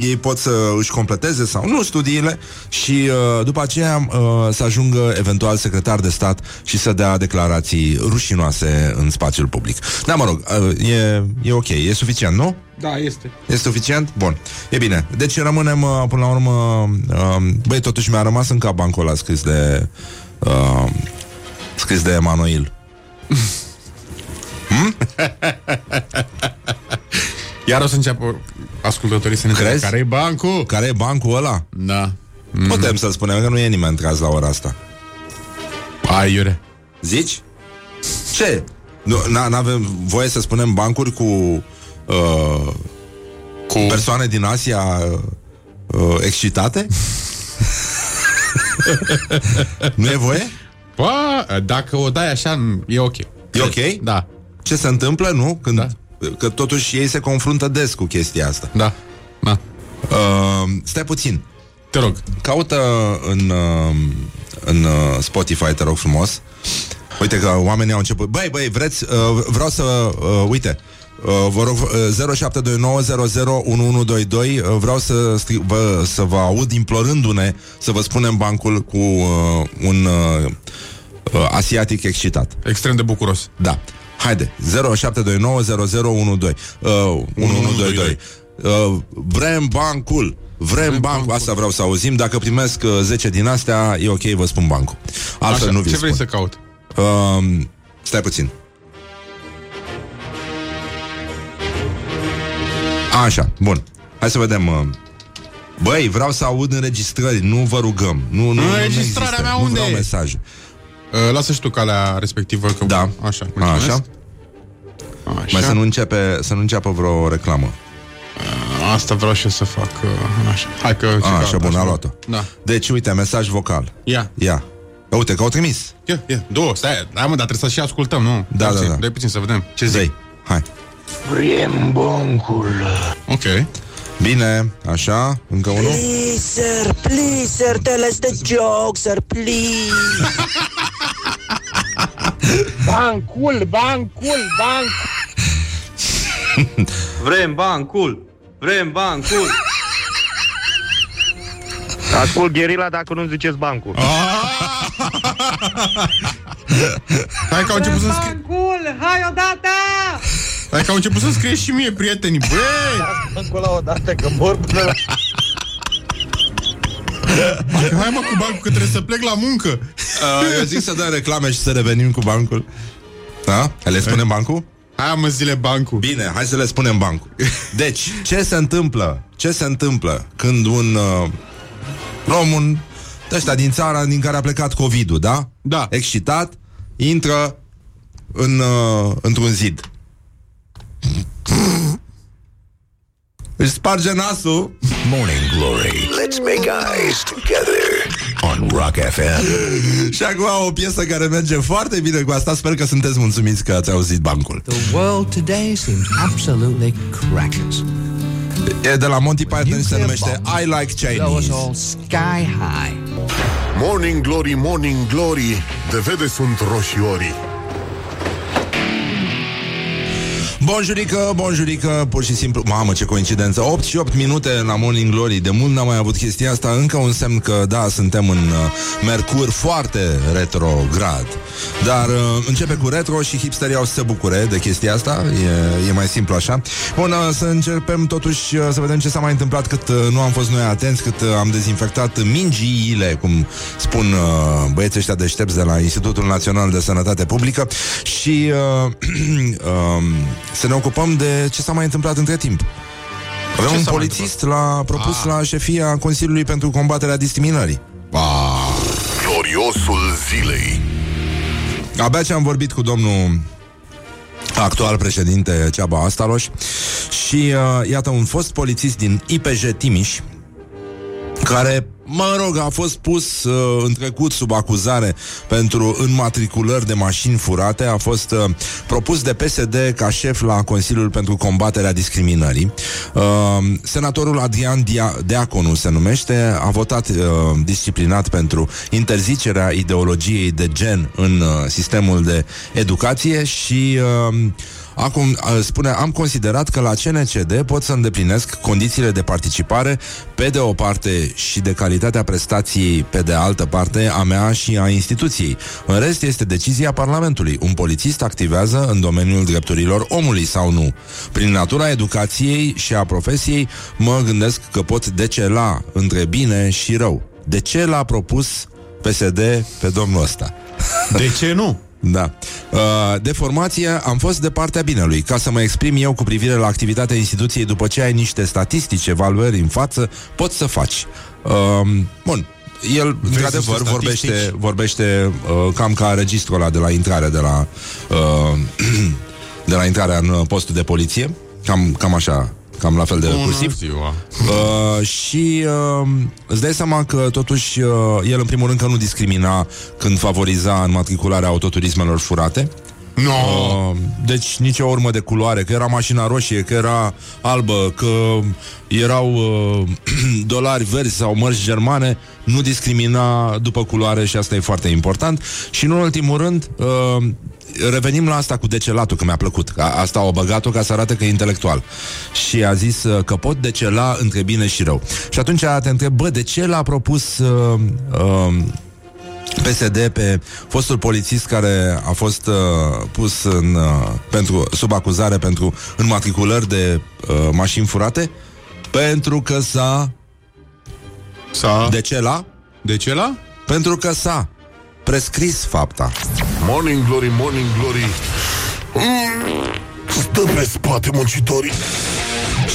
ei pot să își completeze sau nu studiile și uh, după aceea uh, să ajungă eventual secretar de stat și să dea declarații rușinoase în spațiul public. Da, mă rog, uh, e, e ok, e suficient, nu? Da, este. Este suficient? Bun. E bine. Deci rămânem, uh, până la urmă, uh, băi, totuși mi-a rămas în cap bancul ăla scris de uh, scris de Emanuel. Iar o să înceapă ascultătorii să ne întrebe Crezi? care e bancul. Care e bancul ăla? Da. Mm. Putem să spunem că nu e nimeni tras la ora asta. Ai, iure. Zici? Ce? Nu, n- n-avem voie să spunem bancuri cu uh, Cu... persoane din Asia uh, excitate? nu e voie? Bă, dacă o dai așa, e ok. E ok? Da. Ce se întâmplă, nu? Când, Da. Că totuși ei se confruntă des cu chestia asta. Da. Da. Uh, stai puțin. Te rog. Caută în, uh, în uh, Spotify, te rog frumos. Uite că oamenii au început. Băi, băi, vreți, uh, vreau să, uh, uite, Uh, vă rog, uh, 0729001122 uh, Vreau să, scri- vă, să vă aud implorându-ne Să vă spunem bancul cu uh, un uh, uh, asiatic excitat Extrem de bucuros. Da. Haide, 0729001112 uh, 1122. Uh, vrem bancul. Vrem, Vrem bancul. bancul. Asta vreau să auzim. Dacă primesc uh, 10 din astea, e ok, vă spun bancul. Altfel Așa, nu vi ce spun. vrei să caut? Uh, stai puțin. Așa, bun. Hai să vedem. Uh, Băi, vreau să aud înregistrări, nu vă rugăm. Nu, nu, nu Înregistrarea există. mea nu unde vreau e? mesaje. Uh, lasă și tu calea respectivă că Da. Așa, Așa. mulțumesc. Așa. Mai să nu, începe, să nu înceapă vreo reclamă. Asta vreau și eu să fac uh, așa. Hai că ce A, caut, așa, bun, a luat-o. Da. Deci, uite, mesaj vocal. Ia. Ia. Uite, că au trimis. Ia, ia. Două, stai. Hai mă, dar trebuie să și ascultăm, nu? Da, Dai da, puțin, da. Dai puțin să vedem. Ce zic? Zei. Hai. Ok. Bine, așa, încă unul. Please, sir, please, sir, tell us the joke, sir, please. Bancul, bancul, banc. Vrem bancul! Vrem bancul! Ascult gherila dacă nu ziceți bancul. Hai că au început să scrie... Bancul! Hai odată! Hai că au început să scrie și mie prietenii. Băi! Bancul la odată că mor până la... Hai, hai mă cu bancul că trebuie să plec la muncă. Uh, eu zic să dăm reclame și să revenim cu bancul. Da? Hai, le spunem bancul? Hai mă zile bancul. Bine, hai să le spunem bancul. Deci, ce se întâmplă? Ce se întâmplă când un uh, român de ăștia din țara din care a plecat COVID-ul, da? Da. Excitat, intră în, uh, într-un zid. Își sparge nasul Morning Glory. Let's make eyes together on Rock FM. și acum o piesă care merge foarte bine cu asta. Sper că sunteți mulțumiți că ați auzit bancul. The world today seems absolutely crackers. E de la Monty Python și se numește I Like Blow us Chinese. all sky high. Morning Glory, Morning Glory De vede sunt roșiorii Bonjurică, bonjurică, pur și simplu. Mamă, ce coincidență. 8 și 8 minute la Morning Glory. De mult n-am mai avut chestia asta. Încă un semn că, da, suntem în uh, Mercur foarte retrograd. Dar uh, începe cu retro Și hipsterii au să se bucure de chestia asta. E, e mai simplu așa. Bun, uh, să începem totuși uh, Să vedem ce s-a mai întâmplat Cât uh, nu am fost noi atenți Cât uh, am dezinfectat mingiile Cum spun uh, băieții ăștia deștepți De la Institutul Național de Sănătate Publică. Și uh, uh, să ne ocupăm de ce s-a mai întâmplat între timp. Avem Ce un s-a mai polițist l-a propus Ah. la șefia Consiliului pentru combaterea discriminării. Gloriosul zilei. Abia ce am vorbit cu domnul actual președinte Ceaba Astaroș și uh, iată un fost polițist din IPJ Timiș care, mă rog, a fost pus uh, în trecut sub acuzare pentru înmatriculări de mașini furate, a fost uh, propus de PSD ca șef la Consiliul pentru combaterea discriminării. Uh, senatorul Adrian Dia- Deaconu se numește, a votat uh, disciplinat pentru interzicerea ideologiei de gen în uh, sistemul de educație și uh, Acum uh, spune, am considerat că la CNCD pot să îndeplinesc condițiile de participare pe de o parte și de calitatea prestației pe de altă parte a mea și a instituției. În rest este decizia Parlamentului. Un polițist activează în domeniul drepturilor omului sau nu. Prin natura educației și a profesiei mă gândesc că pot decela între bine și rău. De ce l-a propus PSD pe domnul ăsta? De ce nu? Da. Uh, De formație am fost de partea binelui, ca să mă exprim eu cu privire la activitatea instituției după ce ai niște statistici, evaluări în față, poți să faci. Uh, Bun. El, într-adevăr, niște vorbește, statistici? vorbește uh, cam ca registrul ăla de la intrare de la uh, de la intrarea în uh, postul de poliție. Cam, cam așa, cam la fel de Bună cursiv. ziua. Uh, și uh, îți dai seama că totuși uh, el în primul rând că nu discrimina când favoriza înmatricularea autoturismelor furate. No. Uh, deci nicio urmă de culoare, că era mașina roșie, că era albă, că erau uh, dolari verzi sau mărci germane, nu discrimina după culoare și asta e foarte important. Și în ultimul rând, uh, revenim la asta cu decelatul, că mi-a plăcut. A, asta o băgat-o ca să arate că e intelectual. Și a zis uh, că pot decela între bine și rău. Și atunci te întreb, bă, de ce l-a propus uh, uh, PSD pe fostul polițist care a fost uh, pus în, uh, pentru, sub acuzare pentru înmatriculări de uh, mașini furate? Pentru că s-a... S-a... De ce la? De ce la? Pentru că s-a prescris fapta. Morning Glory, Morning Glory. Mm, Stă pe spate muncitorii.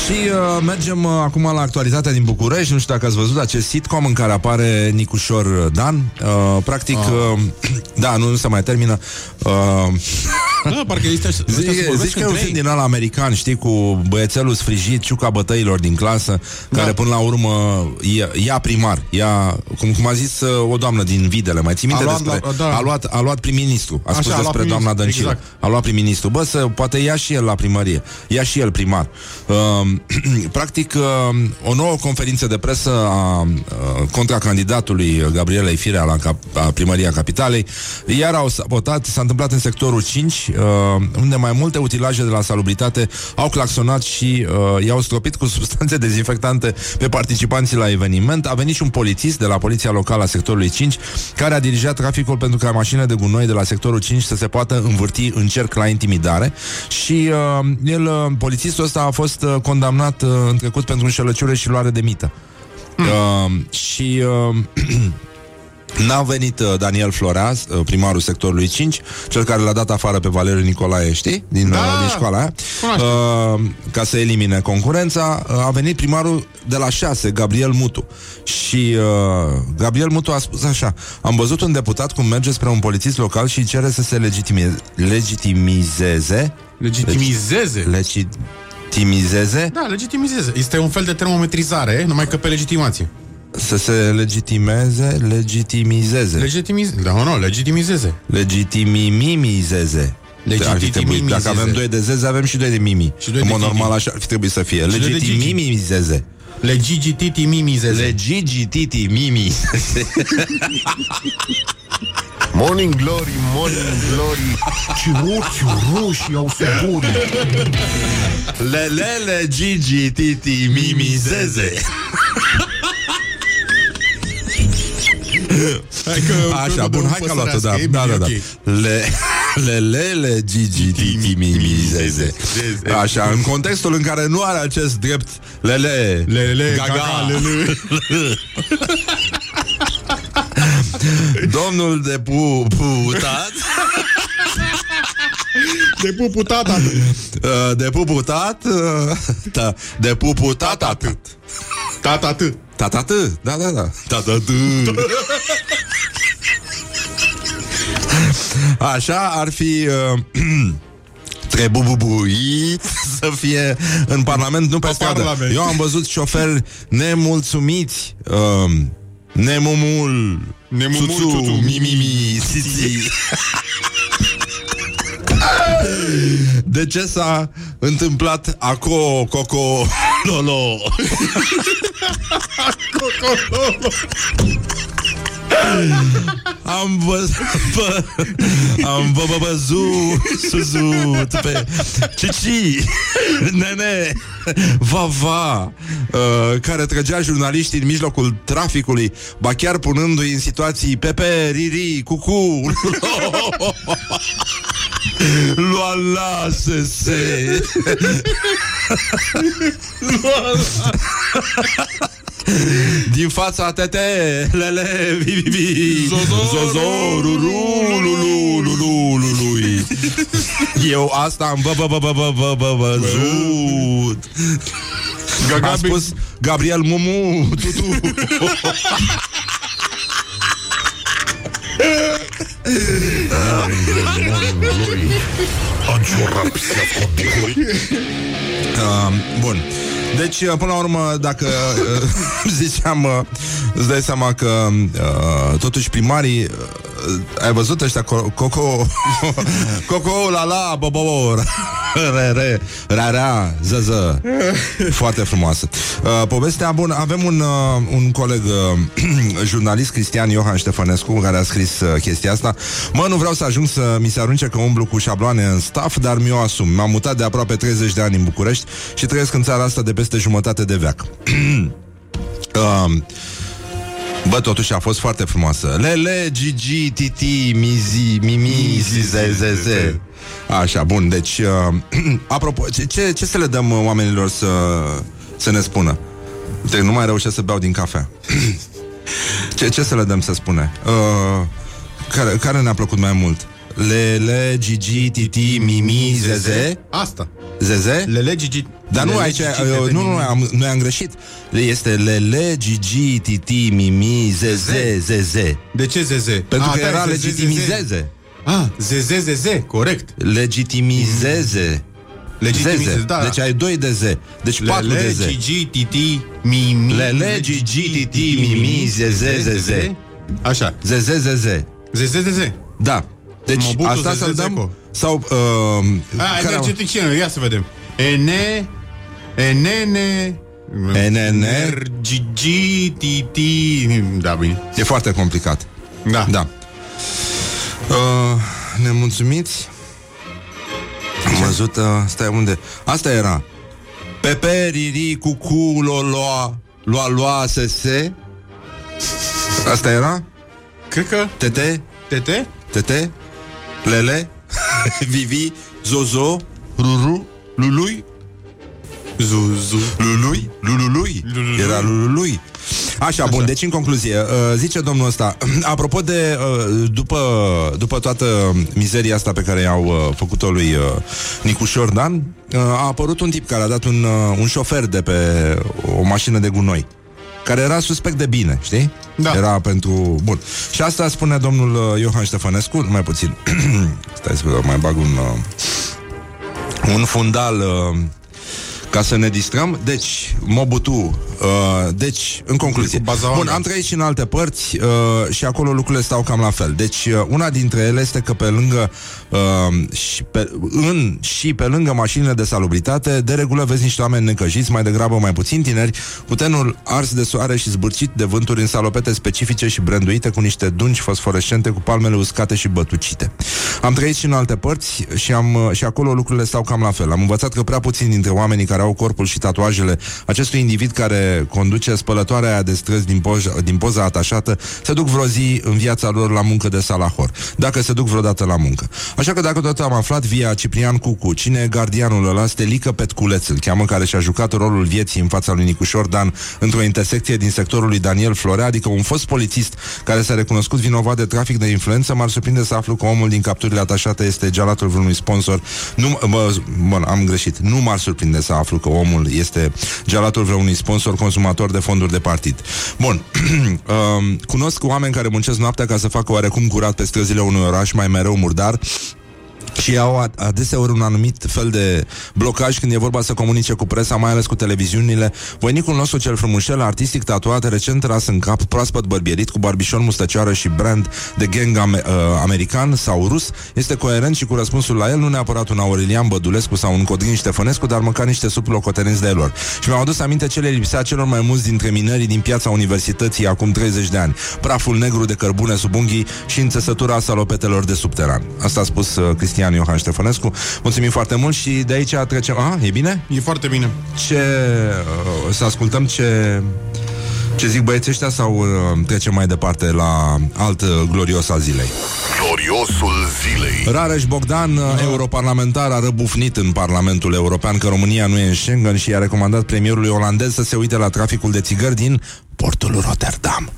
Și uh, mergem uh, acum la actualitatea din București. Nu știu dacă ați văzut acest sitcom în care apare Nicușor Dan. Uh, practic, uh, da, nu, nu se mai termină. Uh, Da, parcă este așa. ăștia se Zici, vorbesc zici că e un între film ei. din ala american, știi, cu băiețelul sfrijit, ciuca bătăilor din clasă, Da. care până la urmă ia, ia primar, ia, cum, cum a zis uh, o doamnă din Videle, mai ții minte A luat despre... la- da. a, luat, a luat prim-ministru, a Așa, spus a luat despre doamna prim-ministru, Dăncilă. exact. A luat prim-ministru. Bă, să poate ia și el la primărie. Ia și el primar. Uh, practic, uh, o nouă conferință de presă a uh, contracandidatului Gabrielei Firea la cap- a primăria capitalei, iar au sabotat, s-a întâmplat în sectorul 5, uh, unde mai multe utilaje de la salubritate au claxonat și uh, i-au stropit cu substanțe dezinfectante pe participanții la eveniment. A venit și un polițist de la poliția locală a sectorului 5, care a dirijat traficul pentru ca mașinile de gunoi de la sectorul 5 să se poată învârti în cerc la intimidare și uh, el, uh, polițistul ăsta a fost uh, condamnat uh, în trecut pentru înșelăciune și luare de mită. Uh, și uh, N-a venit uh, Daniel Floreaz, uh, primarul sectorului 5, cel care l-a dat afară pe Valeriu Nicolae, știi? Din, Da, uh, din școala aia. cunoaștem. Uh, ca să elimine concurența, uh, a venit primarul de la 6, Gabriel Mutu. Și uh, Gabriel Mutu a spus așa, am văzut un deputat cum merge spre un polițist local și îi cere să se legitime- legitimizeze Legitimizeze. legitimizeze Da, legitimizeze. Este un fel de termometrizare, numai că pe legitimație. Să se legitimeze, legitimizeze. Legitimiz... Da, nu, legitimizeze. Legitimimimizeze. Ar fi trebuit. Dacă avem doi de zeze, avem și doi de mimi. Și doi În de mod Gigi. normal așa ar fi trebuit să fie. doi de Gigi. Legitimimizeze. Legigititimimizeze. Legigititi mimi. Morning Glory, Morning Glory Ce ochi roșii au supurii Lelele, Gigi, Titi, Mimi, Zeze Hai că Așa, bun, hai că a luat-o, da, da, da, da. Le, Lelele, Gigi, Titi, Mimi, Zeze Așa, în contextul în care nu are acest drept Lele, Lele, Gaga, gaga, lele. Domnul de pu, putat De pupu tata. Uh, De puputat uh, da, De puputat atât. Tata atât Tatată, da, da, da. Tatată Așa ar fi uh, Trebububuit Să fie în Parlament, nu pe, Pe stradă. Parlament. Eu am văzut șoferi nemulțumiți uh, Nemumul Nemumul, Tutu, tutu, Mimimi Siți De ce s-a întâmplat Aco, Coco, Lolo? Am văzut bă, Am vă, vă, văzut Suzut pe Cici Nene Vava uh, Care trăgea jurnaliștii în mijlocul traficului Ba chiar punându-i în situații Pepe, Riri, Cucu Lua la se Din fața tete Lele vi, vi, vi. Zozo, Zozo Ruru Lulu Lulu Lului Eu asta am vă, vă, vă, vă, vă, vă, vă, văzut A spus Gabriel Mumu Tutu Uh, bun. Deci, uh, până la urmă, dacă uh, ziceam, uh, îți dai seama că uh, totuși primarii, uh, ai văzut ăștia, co- Coco, Coco, la la, bobo, re, re, ra, ra, ză, ză. Foarte frumoasă. Uh, povestea, bun, avem un, uh, un coleg uh, jurnalist, Cristian Iohan Ștefănescu, care a scris uh, chestia asta. Mă, nu vreau să ajung să mi se arunce că umblu cu șabloane în staff, dar mi-o asum. M-am mutat de aproape 30 de ani în București și trăiesc în țara asta de peste jumătate de veac. um, Bă, totuși a fost foarte frumoasă Lele, Gigi, Titi, Mizi, Mimi, Zize, Zeze Așa, bun, deci uh, Apropo, ce, ce, ce să le dăm uh, oamenilor să, să ne spună? Uite, nu mai reușesc să beau din cafea ce, ce să le dăm să spune? Uh, care, care ne-a plăcut mai mult? Lele, Gigi, Titi, Mimi, Zeze Asta Zeze? Lele Gigi Dar nu, Lele, aici, Gigi, uh, Tete, nu, nu, Mimi. am, noi am greșit. Este Lele, Gigi, Titi, Mimi, Zeze, Zeze? De ce Zeze? Pentru Ah, că da, era Zeze, legitimizeze Ah, Zeze, Zeze, corect. Legitimizeze Legitimizeze, Zeze. da. Deci ai 2 de Z Deci 4 de Lele, Z Gigi, Titi, Mimi. Lele, Gigi, Titi, Mimi, Zeze, Zeze Așa. Zeze, Zeze. Zeze, Zeze. Da. Deci Mobutu asta Zeze să-l dăm Zeco. Sau uh, Ah, care- merge dicționarul, ia să vedem. Ene Enene NN. Gigi, Titi Da, bine. E foarte complicat. Da, Da. Uh, Nemulțumiți? Am văzut uh, Stai unde? Asta era. Pepe, Riri, Cucu, Loloa Lua, Lua, Sese Asta era? Cred că Tete, Tete? Tete Lele Vivi, Zozo Ruru, Lului Zuzu Lului? Lulului? Lulului. Era Lulului. Așa, bun, deci în concluzie, uh, zice domnul ăsta, apropo de, uh, după, după toată mizeria asta pe care i-au uh, făcut-o lui uh, Nicușor Dan, uh, a apărut un tip care a dat un, uh, un șofer de pe o mașină de gunoi care era suspect de bine, știi? Da. Era pentru... Bun. Și asta spune domnul uh, Iohan Ștefănescu, mai puțin. Stai să mai bag un... Uh, un fundal uh, ca să ne distrăm. Deci, Mobutu, uh, deci, în concluzie. Cu baza Bun, oameni. am trăit și în alte părți uh, și acolo lucrurile stau cam la fel. Deci, uh, una dintre ele este că pe lângă uh, și pe, în și pe lângă mașinile de salubritate, de regulă vezi niște oameni necăjiți, mai degrabă mai puțin tineri, cu tenul ars de soare și zbârcit de vânturi în salopete specifice și branduite cu niște dungi fosforescente cu palmele uscate și bătucite. Am trăit și în alte părți și, am, uh, și acolo lucrurile stau cam la fel. Am învățat că prea puțini dintre oamenii care au corpul și tatuajele acestui individ care conduce spălătoarea aia de străzi din, poza, din poza atașată se duc vreo zi în viața lor la muncă de salahor, dacă se duc vreodată la muncă. Așa că dacă tot am aflat via Ciprian Cucu, cine e gardianul ăla, Stelică Petculeț, îl cheamă, care și-a jucat rolul vieții în fața lui Nicușor Dan într-o intersecție din sectorul lui Daniel Florea, adică un fost polițist care s-a recunoscut vinovat de trafic de influență, m-ar surprinde să aflu că omul din capturile atașate este gelatul vreunui sponsor. Nu, bă, bă, am greșit. Nu m-ar surprinde să aflu că omul este gelatul vreunui sponsor consumator de fonduri de partid. Bun. um, cunosc oameni care muncesc noaptea ca să facă oarecum curat pe străzile unui oraș mai mereu murdar și au ad- adeseori un anumit fel de blocaj când e vorba să comunice cu presa, mai ales cu televiziunile. Voinicul nostru cel frumușel, artistic tatuat, recent ras în cap, proaspăt bărbierit, cu barbișon, mustăcioară și brand de gang am- uh, american sau rus, este coerent și cu răspunsul la el, nu neapărat un Aurelian Bădulescu sau un Codrin Ștefănescu, dar măcar niște sublocotenenți de lor. Și mi-au adus aminte ce le lipsea celor mai mulți dintre minerii din piața universității acum 30 de ani. Praful negru de cărbune sub unghii și înțesătura salopetelor de subteran. Asta a spus uh, Cristian Iohan Ștefănescu. Mulțumim foarte mult și de aici trecem... Ah, e bine? E foarte bine. Ce... Uh, să ascultăm ce... Ce zic băieții ăștia sau uh, trecem mai departe la alt uh, glorios al zilei? Gloriosul zilei. Rareș Bogdan, uh, europarlamentar, a răbufnit în Parlamentul European că România nu e în Schengen și i-a recomandat premierului olandez să se uite la traficul de țigări din portul Rotterdam.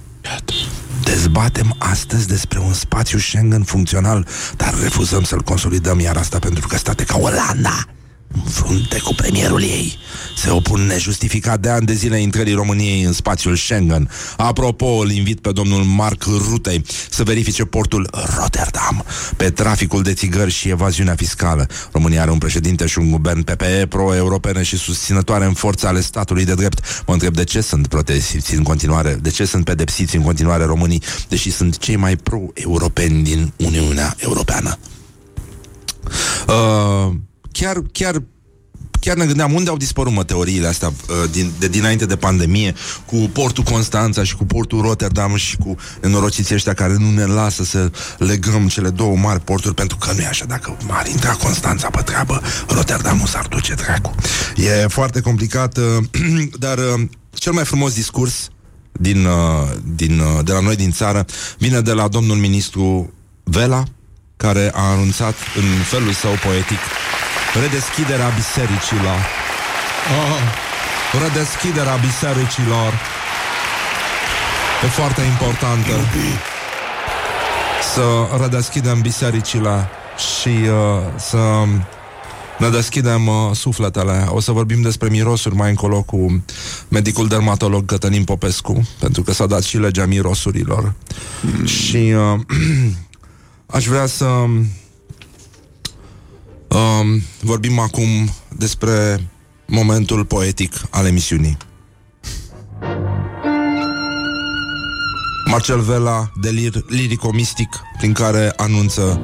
Dezbatem astăzi despre un spațiu Schengen funcțional, dar refuzăm să-l consolidăm iar asta pentru că state ca Olanda în frunte cu premierul ei se opun nejustificat de ani de zile intrării României în spațiul Schengen. Apropo, îl invit pe domnul Mark Rutei să verifice portul Rotterdam pe traficul de țigări și evaziunea fiscală. România are un președinte și un guvern PPE pro-europene și susținătoare în forța ale statului de drept. Mă întreb de ce sunt protesiți în continuare, de ce sunt pedepsiți în continuare românii, deși sunt cei mai pro-europeni din Uniunea Europeană. Uh, chiar, chiar chiar ne gândeam unde au dispărut mă teoriile astea uh, din, de dinainte de pandemie cu portul Constanța și cu portul Rotterdam și cu nenorociții ăștia care nu ne lasă să legăm cele două mari porturi pentru că nu e așa, dacă ar intra Constanța pe treabă, Rotterdamul s-ar duce dracu. E foarte complicat, uh, dar uh, cel mai frumos discurs din, uh, din, uh, de la noi din țară vine de la domnul ministru Vela, care a anunțat în felul său poetic redeschiderea bisericilor. Oh. Redeschiderea bisericilor e foarte importantă. Să redeschidem bisericile și uh, să ne deschidem uh, sufletele. O să vorbim despre mirosuri mai încolo cu medicul dermatolog Cătălin Popescu, pentru că s-a dat și legea mirosurilor. Mm. Și uh, aș vrea să Um, vorbim acum despre momentul poetic al emisiunii. Marcel Vela, delir lirico-mistic, prin care anunță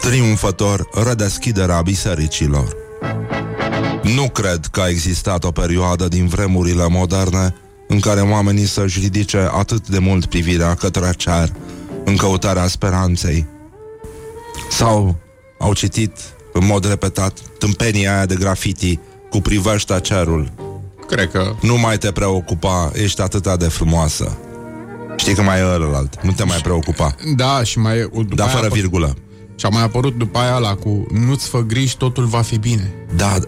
triumfător redeschiderea bisericilor. Nu cred că a existat o perioadă din vremurile moderne în care oamenii să-și ridice atât de mult privirea către cer în căutarea speranței. Sau au citit în mod repetat tâmpenia aia de grafiti cu privește cerul. Cred că... Nu mai te preocupa, ești atât de frumoasă. Știi că mai e ălălalt, nu te mai preocupa. Da, și mai... După Dar aia fără apă- virgulă. Și a mai apărut după aia la cu Nu-ți fă griji, totul va fi bine. Da.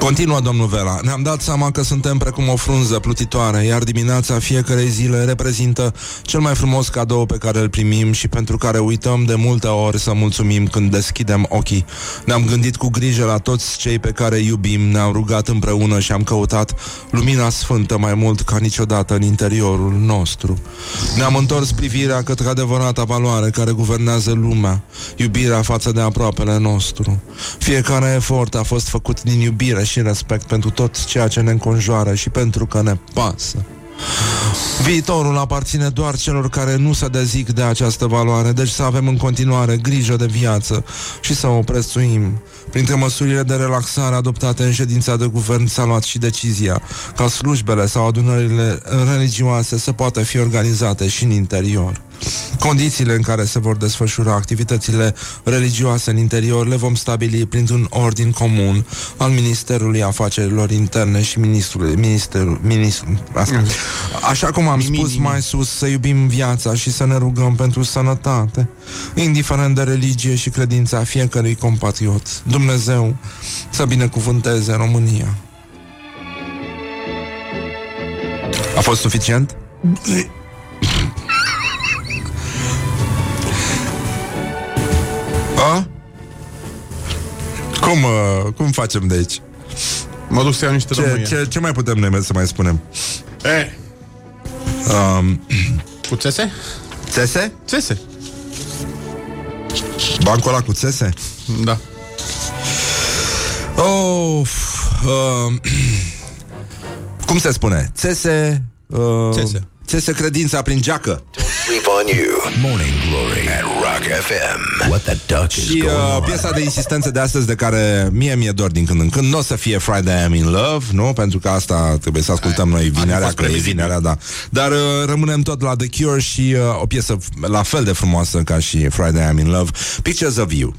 Continuă domnul Vela. Ne-am dat seama că suntem precum o frunză plutitoare, iar dimineața fiecarei zile reprezintă cel mai frumos cadou pe care îl primim și pentru care uităm de multe ori să mulțumim când deschidem ochii. Ne-am gândit cu grijă la toți cei pe care îi iubim, ne-am rugat împreună și am căutat lumina sfântă mai mult ca niciodată în interiorul nostru. Ne-am întors privirea către adevărata valoare care guvernează lumea, iubirea față de aproapele nostru. Fiecare efort a fost făcut din iubire și respect pentru tot ceea ce ne înconjoară și pentru că ne pasă. Viitorul aparține doar celor care nu se dezic de această valoare, deci să avem în continuare grijă de viață și să o prețuim. Printre măsurile de relaxare adoptate în ședința de guvern s-a luat și decizia ca slujbele sau adunările religioase să poată fi organizate și în interior. Condițiile în care se vor desfășura activitățile religioase în interior le vom stabili printr-un ordin comun al Ministerului Afacerilor Interne și Ministrului Ministerul, ministru, asta. Așa cum am spus mai sus, să iubim viața și să ne rugăm pentru sănătate, indiferent de religie și credința fiecărui compatriot. Dumnezeu să binecuvânteze România. A fost suficient? A? Cum, uh, cum facem de aici? Mă duc să iau niște Ce, rămâie. ce, ce mai putem noi să mai spunem? Eh, Um, cu țese? țese? Țese. Bancul ăla cu țese? Da. Oh, uh, cum se spune? Țese... Uh, Țese. Țese credința prin geacă. Sleep on you. Morning Glory at Rock FM. What the duck is Și going uh, on? piesa de insistență de astăzi de care mie mi-e dor din când în când Nu o să fie Friday I'm in Love, nu? Pentru că asta trebuie să ascultăm noi vinerea, fost că e previzibil. vinerea, da Dar uh, rămânem tot la The Cure și uh, o piesă f- la fel de frumoasă ca și Friday I'm in Love Pictures of You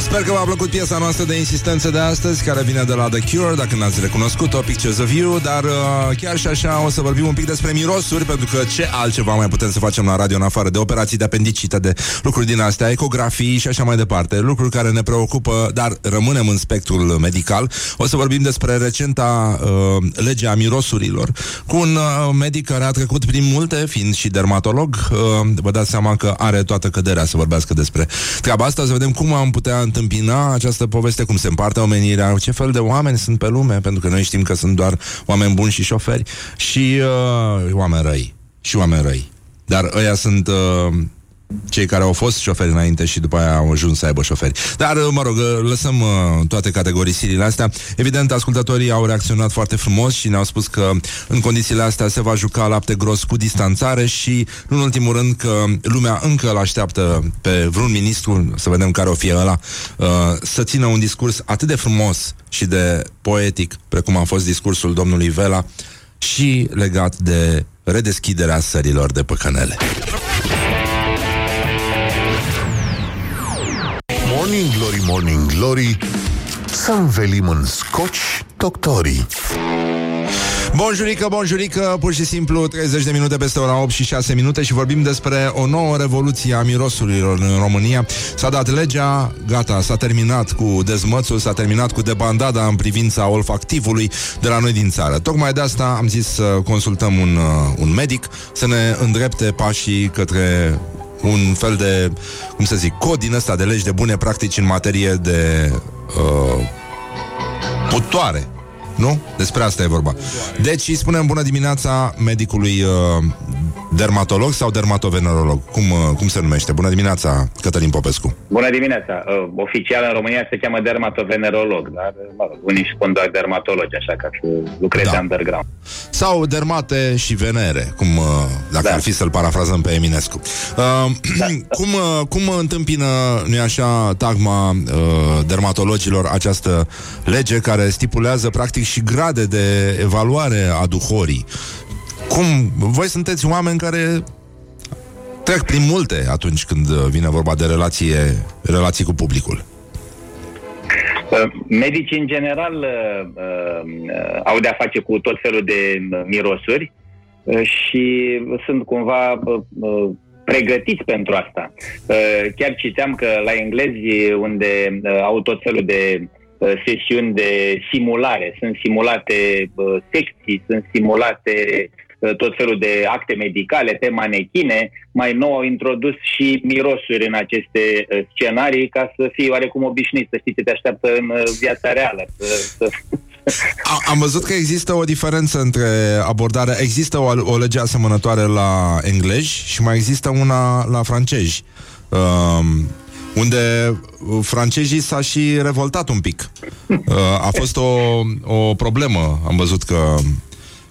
Sper că v-a plăcut piesa noastră de insistență de astăzi Care vine de la The Cure Dacă n-ați recunoscut-o, Pictures of You Dar uh, chiar și așa o să vorbim un pic despre mirosuri Pentru că ce altceva mai putem să facem la radio În afară de operații de apendicită De lucruri din astea, ecografii și așa mai departe Lucruri care ne preocupă Dar rămânem în spectrul medical. O să vorbim despre recenta uh, lege a mirosurilor. Cu un uh, medic care a trecut prin multe Fiind și dermatolog uh, Vă dați seama că are toată căderea să vorbească despre treaba asta Să vedem cum am putea întâmpina această poveste Cum se împarte omenirea Ce fel de oameni sunt pe lume Pentru că noi știm că sunt doar oameni buni și șoferi Și uh, oameni răi Și oameni răi. Dar ăia sunt... Uh, cei care au fost șoferi înainte și după aia au ajuns să aibă șoferi. Dar, uh, mă rog, uh, lăsăm uh, toate categorisirile astea. Evident, ascultătorii au reacționat foarte frumos și ne-au spus că în condițiile astea se va juca lapte gros cu distanțare și, nu în ultimul rând, că lumea încă îl așteaptă pe vreun ministru, să vedem care o fie ăla, uh, să țină un discurs atât de frumos și de poetic, precum a fost discursul domnului Vela, și legat de redeschiderea sărilor de păcănele. Morning Glory, Morning Glory Să învelim în scoci doctorii Bonjurică, bonjurică, pur și simplu 30 de minute peste ora 8 și 6 minute și vorbim despre o nouă revoluție a mirosurilor în România. S-a dat legea, gata, s-a terminat cu dezmățul, s-a terminat cu debandada în privința olfactivului de la noi din țară. Tocmai de asta am zis să consultăm un, uh, un medic să ne îndrepte pașii către un fel de, cum să zic, cod din ăsta de legi de bune practici în materie de uh, putoare. Nu? Despre asta e vorba. Deci îi spunem bună dimineața medicului uh, dermatolog sau dermatovenerolog. Cum, uh, cum se numește? Bună dimineața, Cătălin Popescu. Bună dimineața! Uh, Oficial în România se cheamă dermatovenerolog, dar uh, mă rog, unii spun doar dermatologi, așa că lucrezi Da. underground. Sau dermate și venere, cum, uh, dacă Da. ar fi să-l parafrazăm pe Eminescu. Uh, cum, uh, cum întâmpină, nu așa, tagma uh, dermatologilor această lege care stipulează practic și grade de evaluare a duhorii? Cum? Voi sunteți oameni care trec prin multe atunci când uh, vine vorba de relație, relații cu publicul. Uh, Medicii, în general, uh, uh, au de-a face cu tot felul de uh, mirosuri uh, și sunt cumva uh, uh, pregătiți pentru asta. Uh, Chiar citeam că la englezi, unde uh, au tot felul de uh, sesiuni de simulare. Sunt simulate uh, secții, sunt simulate uh, tot felul de acte medicale pe manechine. Mai nou au introdus și mirosuri în aceste uh, scenarii ca să fii oarecum obișnuit, să știi ce te așteaptă în uh, viața reală. Să, să... A, am văzut că există o diferență între abordarea. Există o, o lege asemănătoare la englezi și mai există una la francezi. Um, unde francezii s-a și revoltat un pic. Uh, a fost o, o problemă. Am văzut că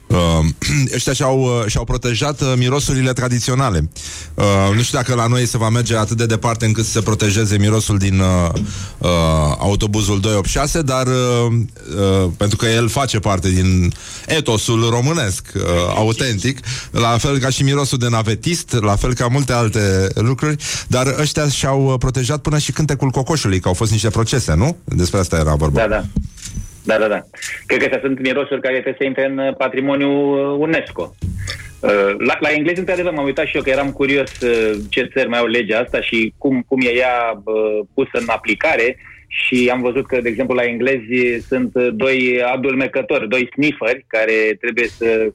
Uh, ăștia și-au, uh, și-au protejat uh, mirosurile tradiționale. Uh, nu știu dacă la noi se va merge atât de departe încât să se protejeze mirosul din uh, uh, autobuzul 286, dar uh, uh, pentru că el face parte din etosul românesc, uh, autentic, la fel ca și mirosul de navetist, la fel ca multe alte lucruri, dar ăștia și-au uh, protejat până și cântecul cocoșului, că au fost niște procese, nu? Despre asta era vorba. Da, da. Da, da, da. Cred că astea sunt mirosuri care trebuie să intre în uh, patrimoniul uh, UNESCO. Uh, La, la engleză, într-adevăr, m-am uitat și eu că eram curios uh, ce țări mai au legea asta și cum, cum e ea uh, pusă în aplicare și am văzut că, de exemplu, la englezi sunt uh, doi adulmecători, doi snifferi care trebuie să uh, uh,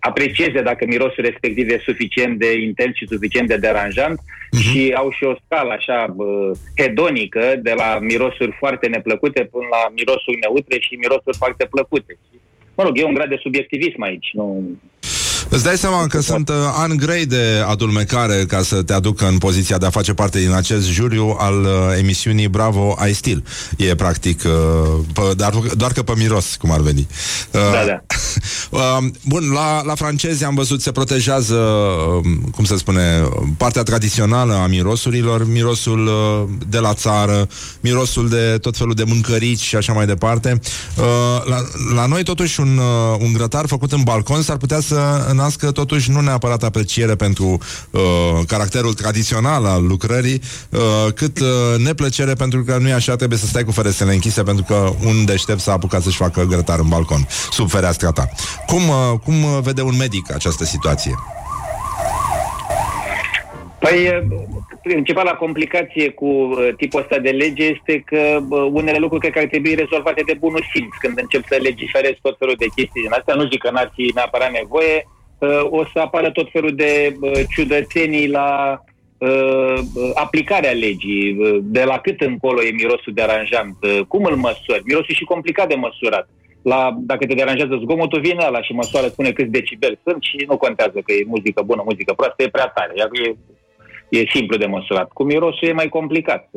aprecieze dacă mirosul respectiv e suficient de intens și suficient de deranjant uh-huh. și au și o scală așa uh, hedonică de la mirosuri foarte neplăcute până la mirosuri neutre și mirosuri foarte plăcute. Mă rog, e un grad de subiectivism aici. Nu... Îți dai seama că sunt uh, ani grei de adulmecare ca să te aducă în poziția de a face parte din acest juriu al uh, emisiunii Bravo I Still. E practic, uh, pe, dar, doar că pe miros, cum ar veni. Uh, Da, da. Uh, bun, la, la francezi am văzut se protejează, uh, cum se spune, partea tradițională a mirosurilor, mirosul uh, de la țară, mirosul de tot felul de mâncărici și așa mai departe. Uh, la, la noi totuși un, uh, un grătar făcut în balcon s-ar putea să nască totuși nu neapărat apreciere pentru uh, caracterul tradițional al lucrării, uh, cât uh, neplăcere pentru că nu e așa, trebuie să stai cu ferestrele închise pentru că un deștept s-a apucat să-și facă grătar în balcon, sub fereastra ta. Cum, uh, cum uh, vede un medic această situație? Păi, eh, principala complicație cu eh, tipul ăsta de lege este că bă, unele lucruri cred că ar trebui rezolvate de bunul simț. Când încep să legiferezi tot felul de chestii din astea, nu zic că n-ar fi neapărat nevoie, eh, o să apară tot felul de bă, ciudățenii la uh, aplicarea legii, uh, de la cât încolo e mirosul deranjant, uh, cum îl măsori. Mirosul e și complicat de măsurat. La, dacă te deranjează zgomotul, vine ăla și măsoară, spune câți decibeli sunt și nu contează că e muzică bună, muzică proastă, e prea tare. Iar e, e simplu de măsurat. Cu mirosul e mai complicat.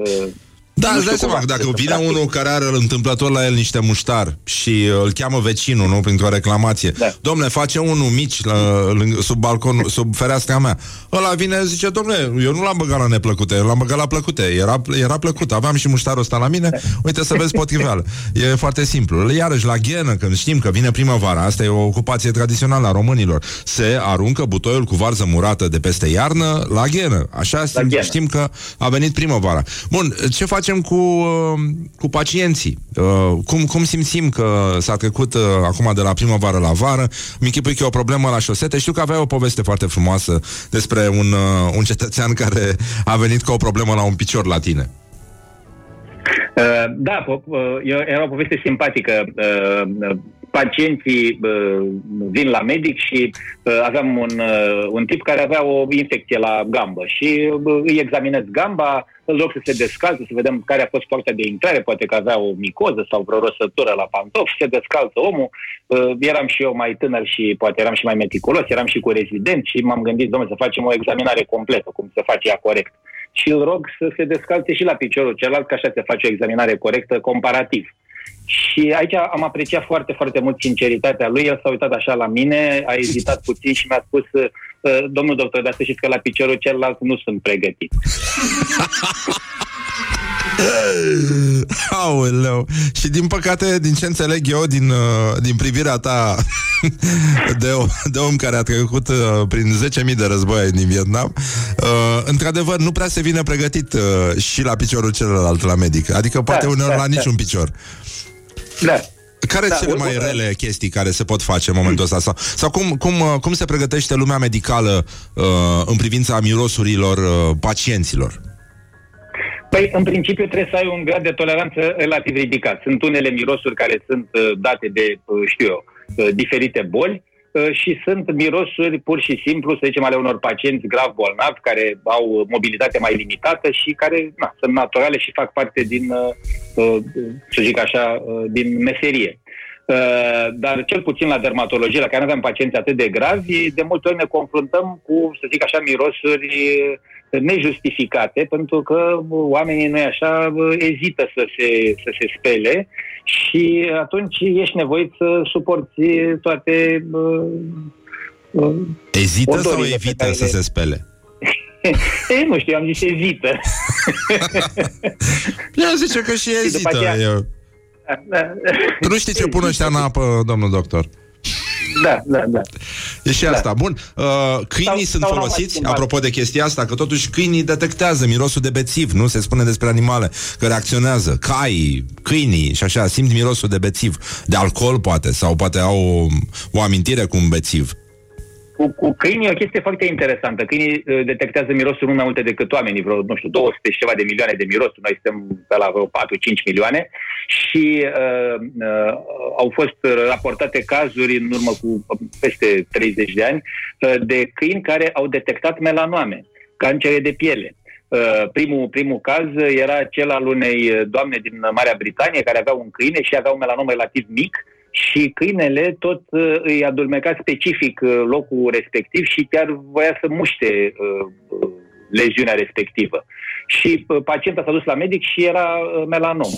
Uh, Da, nu îți dai știu seama cum că dacă să vine practic. unul care are întâmplător la el niște muștar și uh, îl cheamă vecinul, nu, printr-o reclamație. Da. Domne, face unul mici la, lângă, sub balcon, sub fereastra mea. Ăla vine, zice, domne, eu nu l-am băgat la neplăcute, eu l-am băgat la plăcute. Era, era plăcut, aveam și muștarul ăsta la mine. Uite să vezi potriveală. E foarte simplu. Iarăși, la ghenă, când știm că vine primăvara, asta e o ocupație tradițională a românilor, se aruncă butoiul cu varză murată de peste iarnă la ghenă. Așa La ghenă. știm că a venit primăvara. Bun, ce facem cu, uh, cu pacienții? Uh, Cum, cum simțim că s-a trecut uh, acum de la primăvară la vară? Mi închipui că e o problemă la șosete. Știu că avea o poveste foarte frumoasă despre un, uh, un cetățean care a venit cu o problemă la un picior la tine. Uh, da, po- uh, e- era o poveste simpatică. Uh, uh, Pacienții uh, vin la medic și uh, aveam un, uh, un tip care avea o infecție la gambă și uh, îi examinez gamba, îl rog să se descalță, să vedem care a fost poarta de intrare, poate că avea o micoză sau vreo rosătură la pantofi, se descalță omul. Uh, Eram și eu mai tânăr și poate eram și mai meticulos, eram și cu rezident și m-am gândit, domnule, să facem o examinare completă, cum se face ea corect și îl rog să se descalțe și la piciorul celălalt, că așa se face o examinare corectă comparativ. Și aici am apreciat foarte, foarte mult sinceritatea lui. El s-a uitat așa la mine, a ezitat puțin și mi-a spus "Uh, domnul doctor, dar să știți că la piciorul celălalt nu sunt pregătit. Aoleu. Și din păcate, din ce înțeleg eu, din, uh, din privirea ta de, o, de om care a trecut uh, prin 10.000 de război din Vietnam, uh, într-adevăr, nu prea se vine pregătit uh, și la piciorul celălalt la medic. Adică poate Da, uneori da, la da. niciun picior. Da. Care Da, sunt cele mai urmă- rele chestii care se pot face în momentul ăsta? Sau, sau cum, cum, uh, cum se pregătește lumea medicală uh, în privința mirosurilor uh, pacienților? Păi, în principiu, trebuie să ai un grad de toleranță relativ ridicat. Sunt unele mirosuri care sunt uh, date de, uh, știu eu, uh, diferite boli uh, și sunt mirosuri pur și simplu, să zicem, ale unor pacienți grav bolnavi care au mobilitate mai limitată și care na, sunt naturale și fac parte din, uh, uh, să zic așa, uh, din meserie. Uh, dar cel puțin la dermatologie, la care nu avem pacienți atât de gravi, de multe ori ne confruntăm cu, să zic așa, mirosuri uh, nejustificate, pentru că oamenii, nu așa, uh, ezită să se, să se spele și atunci ești nevoit să suporți toate uh, uh, Ezită sau Odorile pe evită care să le- se spele? Ei, nu știu, am zis ezită. Eu zice că și după ezită. aceea- Eu... Nu știi ce pun ăștia în apă, domnul doctor? Da, da, da. E și asta. Bun. Uh, câinii Sau- sunt sau n-au mai folosiți, schimbat. apropo de chestia asta, că totuși câinii detectează mirosul de bețiv, nu? Se spune despre animale că reacționează. Caii, câinii și așa, simt mirosul de bețiv. De alcool, poate, sau poate au o, o amintire cu un bețiv. Cu, cu câinii e o chestie foarte interesantă. Câinii uh, detectează mirosul nu mai multe decât oamenii, vreo, nu știu, 200 și ceva de milioane de mirosuri. Noi suntem pe la vreo 4-5 milioane și uh, uh, au fost raportate cazuri în urmă cu uh, peste 30 de ani uh, de câini care au detectat melanoame, cancere de piele. Uh, primul, primul caz era cel al unei uh, doamne din Marea Britanie care avea un câine și avea un melanom relativ mic și câinele tot uh, îi adulmeca specific uh, locul respectiv și chiar voia să muște uh, uh, leziunea respectivă. Și uh, pacienta s-a dus la medic și era uh, melanom.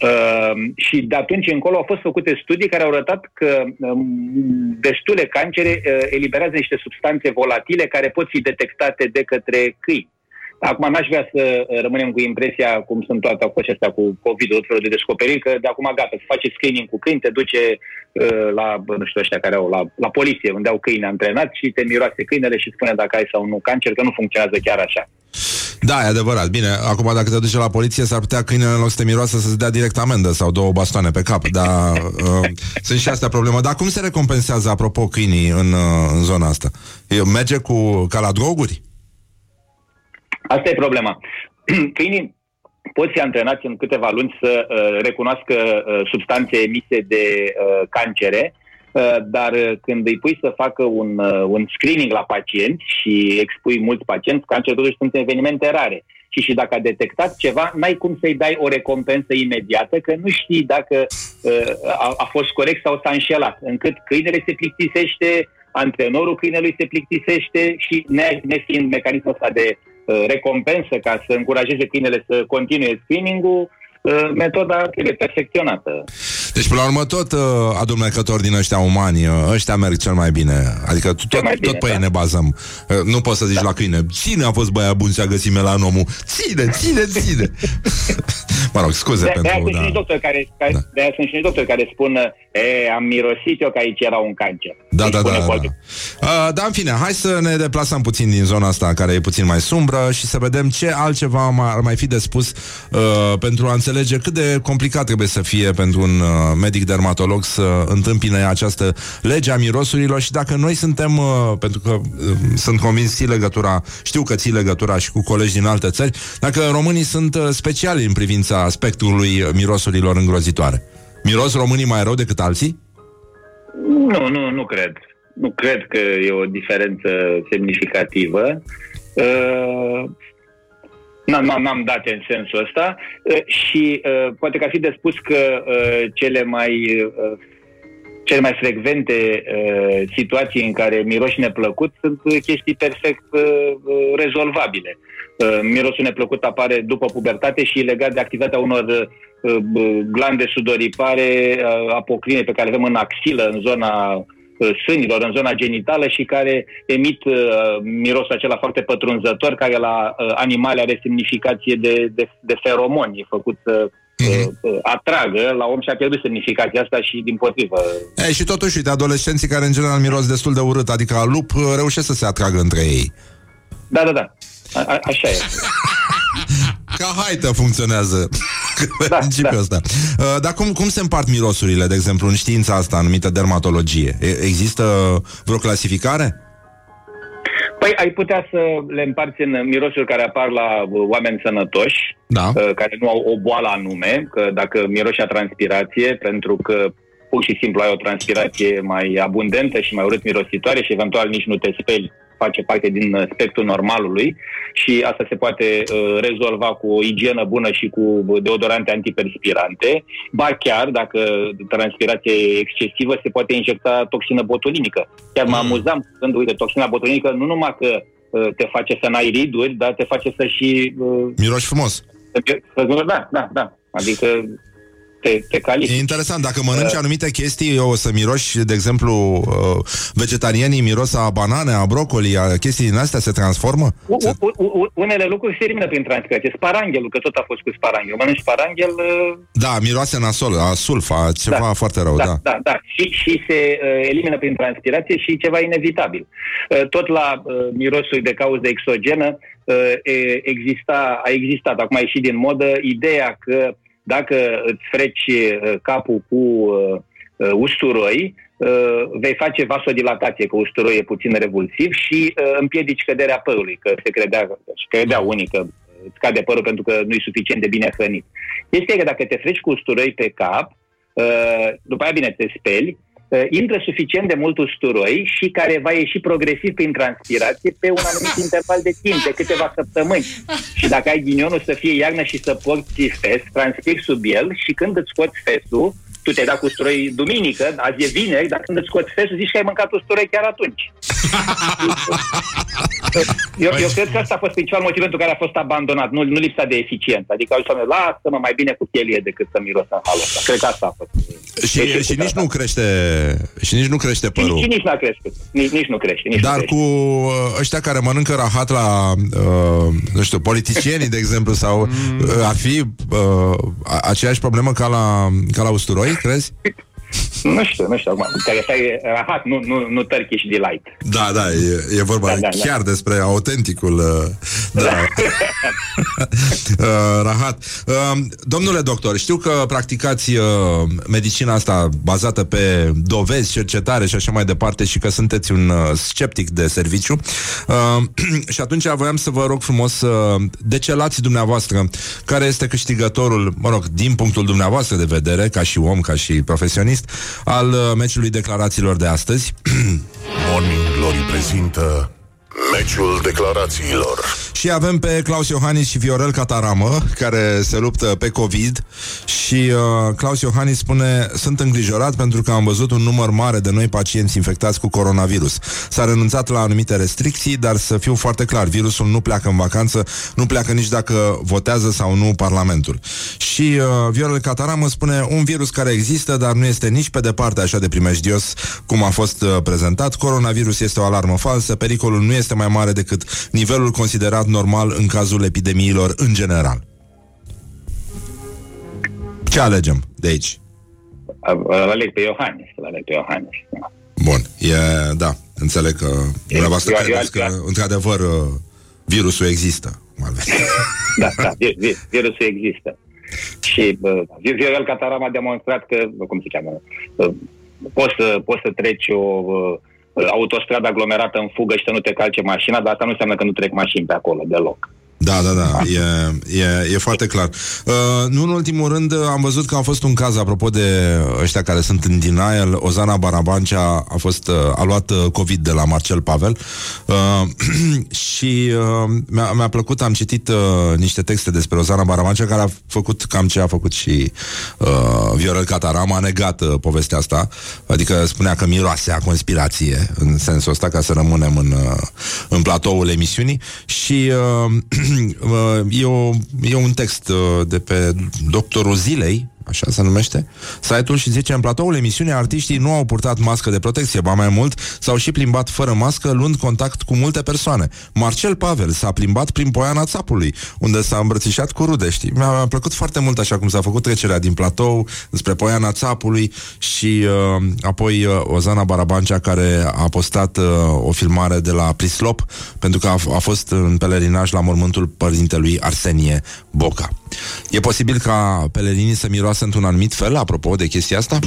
Uh, și de atunci încolo au fost făcute studii care au arătat că um, destule cancere uh, eliberează niște substanțe volatile care pot fi detectate de către câini. Acum n-aș vrea să uh, rămânem cu impresia, cum sunt toate au fost astea cu COVID-ul, tot felul de descoperiri, că de acum gata, să faci screening cu câini, te duce uh, la, bă, nu știu, ăștia care au, la, la poliție, unde au câini antrenați și te miroase câinele și spune dacă ai sau nu cancer, că nu funcționează chiar așa. Da, e adevărat. Bine, acum dacă te duci la poliție, s-ar putea câinele în loc să te miroasă să-ți dea direct amendă sau două bastoane pe cap. Dar uh, sunt și astea probleme. Dar cum se recompensează, apropo, câinii în, uh, în zona asta? E, merge cu ca la droguri? Asta e problema. Câinii pot fi antrenați în câteva luni să uh, recunoască uh, substanțe emise de uh, cancere, uh, dar uh, când îi pui să facă un, uh, un screening la pacienți și expui mulți pacienți, cancer totuși sunt evenimente rare. Și și dacă a detectat ceva, n-ai cum să-i dai o recompensă imediată, că nu știi dacă uh, a, a fost corect sau s-a înșelat. Încât câinele se plictisește, antrenorul câinelui se plictisește și ne, nefiind mecanismul ăsta de uh, recompensă ca să încurajeze câinele să continue screening-ul, uh, metoda trebuie perfecționată. Deci, până la urmă, tot uh, adumecători din ăștia umani, uh, ăștia merg cel mai bine. Adică tu- tot, mai bine, tot pe da. ei ne bazăm. Uh, nu poți să zici la câine, cine a fost băiat bun și a găsit melanomul? Ține, ține, ține! mă rog, scuze De, de aia pentru... sunt și Da. doctori care, care Da. de aia sunt și niște doctori care spun e, am mirosit eu că aici era un cancer. Da, Îi da, spune da, cu da. alte- Uh, da, în fine, hai să ne deplasăm puțin din zona asta care e puțin mai sumbră și să vedem ce altceva ma- ar mai fi de spus uh, pentru a înțelege cât de complicat trebuie să fie pentru un uh, medic dermatolog să întâmpine această lege a mirosurilor și dacă noi suntem, uh, pentru că uh, sunt convins ții legătura, știu că ții legătura și cu colegi din alte țări, dacă românii sunt uh, speciali în privința spectrului mirosurilor îngrozitoare. Miros românii mai rău decât alții? Nu, nu, nu cred. Nu cred că e o diferență semnificativă. Uh, n-am, n-am, n-am date în sensul ăsta uh, și uh, poate că ar fi de spus că uh, cele mai uh, cele mai frecvente uh, situații în care miroși neplăcut sunt uh, chestii perfect uh, uh, rezolvabile. Uh, mirosul neplăcut apare după pubertate și e legat de activitatea unor uh, uh, glande sudoripare uh, apocrine pe care le avem în axilă, în zona uh, sânilor, în zona genitală și care emit uh, mirosul acela foarte pătrunzător, care la uh, animale are semnificație de, de, de feromoni, e făcut să uh, uh, atragă, la om și-a pierdut semnificația asta și din potrivă. E, și totuși, uite, adolescenții care în general miros destul de urât, adică a lup, uh, reușesc să se atragă între ei. Da, da, da. A, a, așa e. Ca haită funcționează Da, principiul da. ăsta. Uh, Dar cum, cum se împart mirosurile, de exemplu, în știința asta numită dermatologie? E- Există vreo clasificare? Păi Păi ai putea să le împarți în mirosuri care apar la uh, oameni sănătoși, Da. uh, care nu au o boală anume, că dacă miroși a transpirație, pentru că pur și simplu ai o transpirație mai abundentă și mai urât mirositoare și eventual nici nu te speli, face parte din uh, spectrul normalului și asta se poate uh, rezolva cu o igienă bună și cu deodorante antiperspirante. Ba chiar, dacă transpirația e excesivă, se poate injecta toxină botulinică. Chiar mă amuzam când, uite, toxina botulinică nu numai că uh, te face să n-ai riduri, dar te face să și... Uh, Miroși frumos. să, să, da, da, da. Adică te, te califici. E interesant, dacă mănânci anumite chestii, o să miroși, de exemplu, uh, vegetarianii miros a banane, a brocoli, a chestii din astea se transformă? U- u- u- u- unele lucruri se elimină prin transpirație. Sparanghelul, că tot a fost cu sparanghel. Mănânci sparanghel, uh, Da, miroase nasol, a sulfa, ceva Da. foarte rău, da. da, da, da. Și, și se uh, elimină prin transpirație și ceva inevitabil. Uh, tot la uh, mirosul de cauză exogenă uh, e- exista, a existat, acum a ieșit din modă, ideea că dacă îți freci uh, capul cu uh, uh, usturoi, uh, vei face vasodilatație, că usturoi e puțin revulsiv și uh, împiedici căderea părului, că se credea, și credea unii că îți scade părul pentru că nu e suficient de bine hrănit. Este că dacă te freci cu usturoi pe cap, Uh, după aia, bine, te speli, uh, intră suficient de mult usturoi și care va ieși progresiv prin transpirație pe un anumit interval de timp, de câteva săptămâni. Și dacă ai ghinionul să fie iarnă și să porți fes, transpiri sub el și când îți scoți fesul, tu te-ai dat cu usturoi duminică, azi e vineri, dar când îți scoți fesul, zici că ai mâncat usturoi chiar atunci. Eu, eu cred că asta a fost principal motiv pentru care a fost abandonat, nu, nu lipsa de eficiență. Adică au zis, "Doamne, lasă-mă mai bine cu chelie decât să miros în halul ăsta. Cred că asta a fost. Și, Deci, și nici nu crește și nici nu crește Și, părul. și nici n-a crescut. Nici, nici nu crește. Nici Dar nu cu crește. uh, ăștia care mănâncă rahat la, uh, nu știu, politicienii, de exemplu, sau uh, ar fi uh, a- aceeași problemă ca la, ca la usturoi, crezi? Nu știu, nu știu. Acum, care asta e rahat, nu, nu, nu Turkish Delight. Da, da, e, e vorba Da, da, da. chiar despre autenticul uh, da. uh, rahat. Uh, domnule doctor, știu că practicați uh, medicina asta bazată pe dovezi, cercetare și așa mai departe și că sunteți un uh, sceptic de serviciu. Uh, și atunci voiam să vă rog frumos să decelați dumneavoastră care este câștigătorul, mă rog, din punctul dumneavoastră de vedere, ca și om, ca și profesionist, al uh, meciului declarațiilor de astăzi. Morning Glory prezintă Meciul declarațiilor Și avem pe Claus Iohannis și Viorel Cataramă, care se luptă pe COVID și uh, Claus Iohannis spune Sunt îngrijorat pentru că am văzut un număr mare de noi pacienți infectați cu coronavirus. S-a renunțat la anumite restricții, dar să fiu foarte clar, virusul nu pleacă în vacanță, nu pleacă nici dacă votează sau nu Parlamentul. Și uh, Viorel Cataramă spune un virus care există, dar nu este nici pe departe așa de primejdios cum a fost uh, prezentat. Coronavirus este o alarmă falsă, pericolul nu este mai mare decât nivelul considerat normal în cazul epidemiilor în general. Ce alegem de aici? Îl aleg pe Iohannis. Îl aleg pe Iohannis. Da. Bun, e, da, înțeleg că dumneavoastră eu- eu- credeți că, eu- într-adevăr, uh, virusul există. cum ar veni. Da, da, vi- vi- virusul există. Și uh, Viorel Cataram a demonstrat că, cum se cheamă, uh, poți să, poți să treci o uh, autostradă aglomerată în fugă și să nu te calce mașina, dar asta nu înseamnă că nu trec mașini pe acolo deloc. Da, da, da, e, e, e foarte clar. Uh, nu în ultimul rând, uh, am văzut că a fost un caz, apropo de ăștia care sunt în denial, Ozana Barabancea a fost, uh, a luat uh, COVID de la Marcel Pavel. Uh, și uh, mi-a, mi-a plăcut, am citit uh, niște texte despre Ozana Barabancea care a făcut cam ce a făcut și uh, Viorel Cataram, a negat uh, povestea asta, adică spunea că miroase a conspirație în sensul ăsta, ca să rămânem în, uh, în platoul emisiunii. Și uh, uh, e, o, e un text uh, de pe doctorul zilei, așa se numește, site-ul și zice în platoul emisiunii artiștii nu au purtat mască de protecție, ba mai mult s-au și plimbat fără mască, luând contact cu multe persoane. Marcel Pavel s-a plimbat prin Poiana Țapului, unde s-a îmbrățișat cu rude, știi? Mi-a, mi-a plăcut foarte mult așa cum s-a făcut trecerea din platou spre Poiana Țapului și uh, apoi uh, Ozana Barabancea care a postat uh, o filmare de la Prislop pentru că a, f- a fost în pelerinaj la mormântul părintelui Arsenie Boca. E posibil ca pelerinii să miroasă într-un anumit fel, apropo de chestia asta?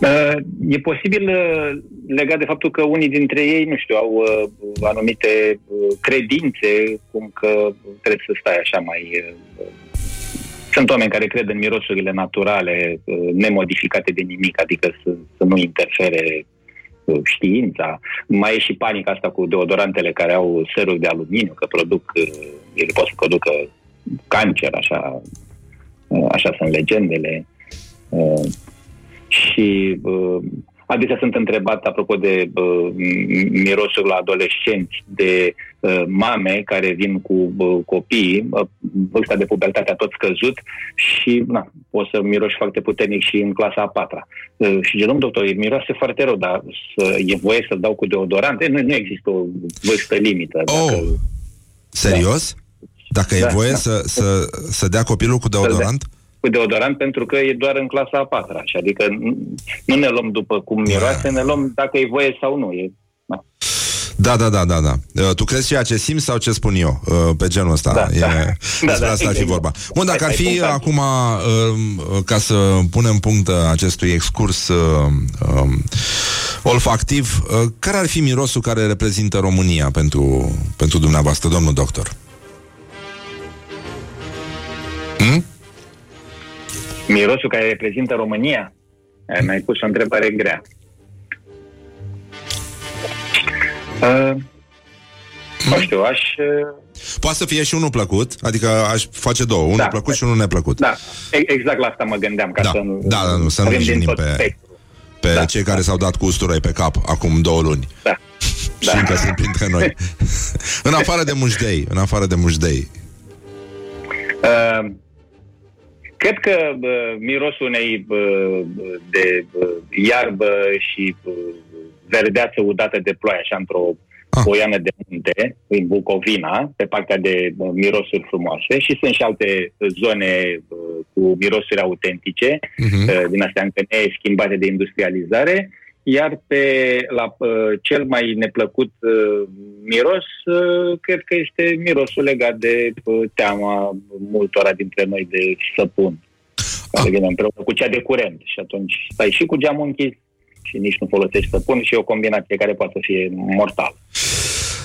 Uh, E posibil uh, legat de faptul că unii dintre ei, nu știu, au uh, anumite uh, credințe, cum că trebuie să stai așa mai... uh, Sunt oameni care cred în mirosurile naturale, uh, nemodificate de nimic, adică să, să nu interfere uh, știința. Mai e și panica asta cu deodorantele care au seruri de aluminiu, că produc, uh, ele pot să producă cancer, așa, uh, așa sunt legendele. Uh, și uh, adesea sunt întrebat, apropo de uh, m- mirosul la adolescenți, de uh, mame care vin cu uh, copii, uh, vârsta de pubertate a tot scăzut și na, o să miroși foarte puternic și în clasa a patra. Uh, și zice, domnul doctor, e miroase foarte rău, dar să, e voie să dau cu deodorant? E, nu, nu există o vârstă limită. Dacă, Oh, serios? Dacă e Da, voie da. să, să, să dea copilul cu deodorant? cu deodorant pentru că e doar în clasa a patra. Și adică nu- nu ne luăm după cum miroase, ne luăm dacă e voie sau nu. E, da. Da, da, da, da, da. Uh, Tu crezi ceea ce simți sau ce spun eu uh, pe genul ăsta? Da, e, da. Despre Da, asta da, ar fi exact. vorba. Bun, dacă Ai- ar ai fi punctat. acum, uh, ca să punem punct uh, acestui excurs uh, um, olfactiv, uh, care ar fi mirosul care reprezintă România pentru, pentru dumneavoastră, domnul doctor? Hmm? Mirosul care reprezintă România? Ai mai pus o întrebare grea. Uh, nu știu, aș... uh, Poate să fie și unul plăcut, adică aș face două, unul Da. plăcut și unul neplăcut. Da, e- exact la asta mă gândeam, ca Da, să nu... da, da, nu, să nu avem din jinim tot pe- spectrul. Pe Da, cei care s-au dat cu usturoi pe cap acum două luni. Da. Și încă sunt printre noi. în afară de mușdei, în afară de mușdei. Uh, cred că uh, mirosul unei uh, de uh, iarbă și uh, verdeață udată de ploaie, așa într-o Ah. poiană de munte, în Bucovina, pe partea de uh, mirosuri frumoase și sunt și alte zone uh, cu mirosuri autentice, Mhm. uh, din astea încă neschimbate de industrializare, iar pe la uh, cel mai neplăcut uh, miros, uh, cred că este mirosul legat de uh, teama multora dintre noi de săpun. Care vine împreună cu cea de curent și atunci stai și cu geamul închis și nici nu folosești săpun și e o combinație care poate să fie mortală.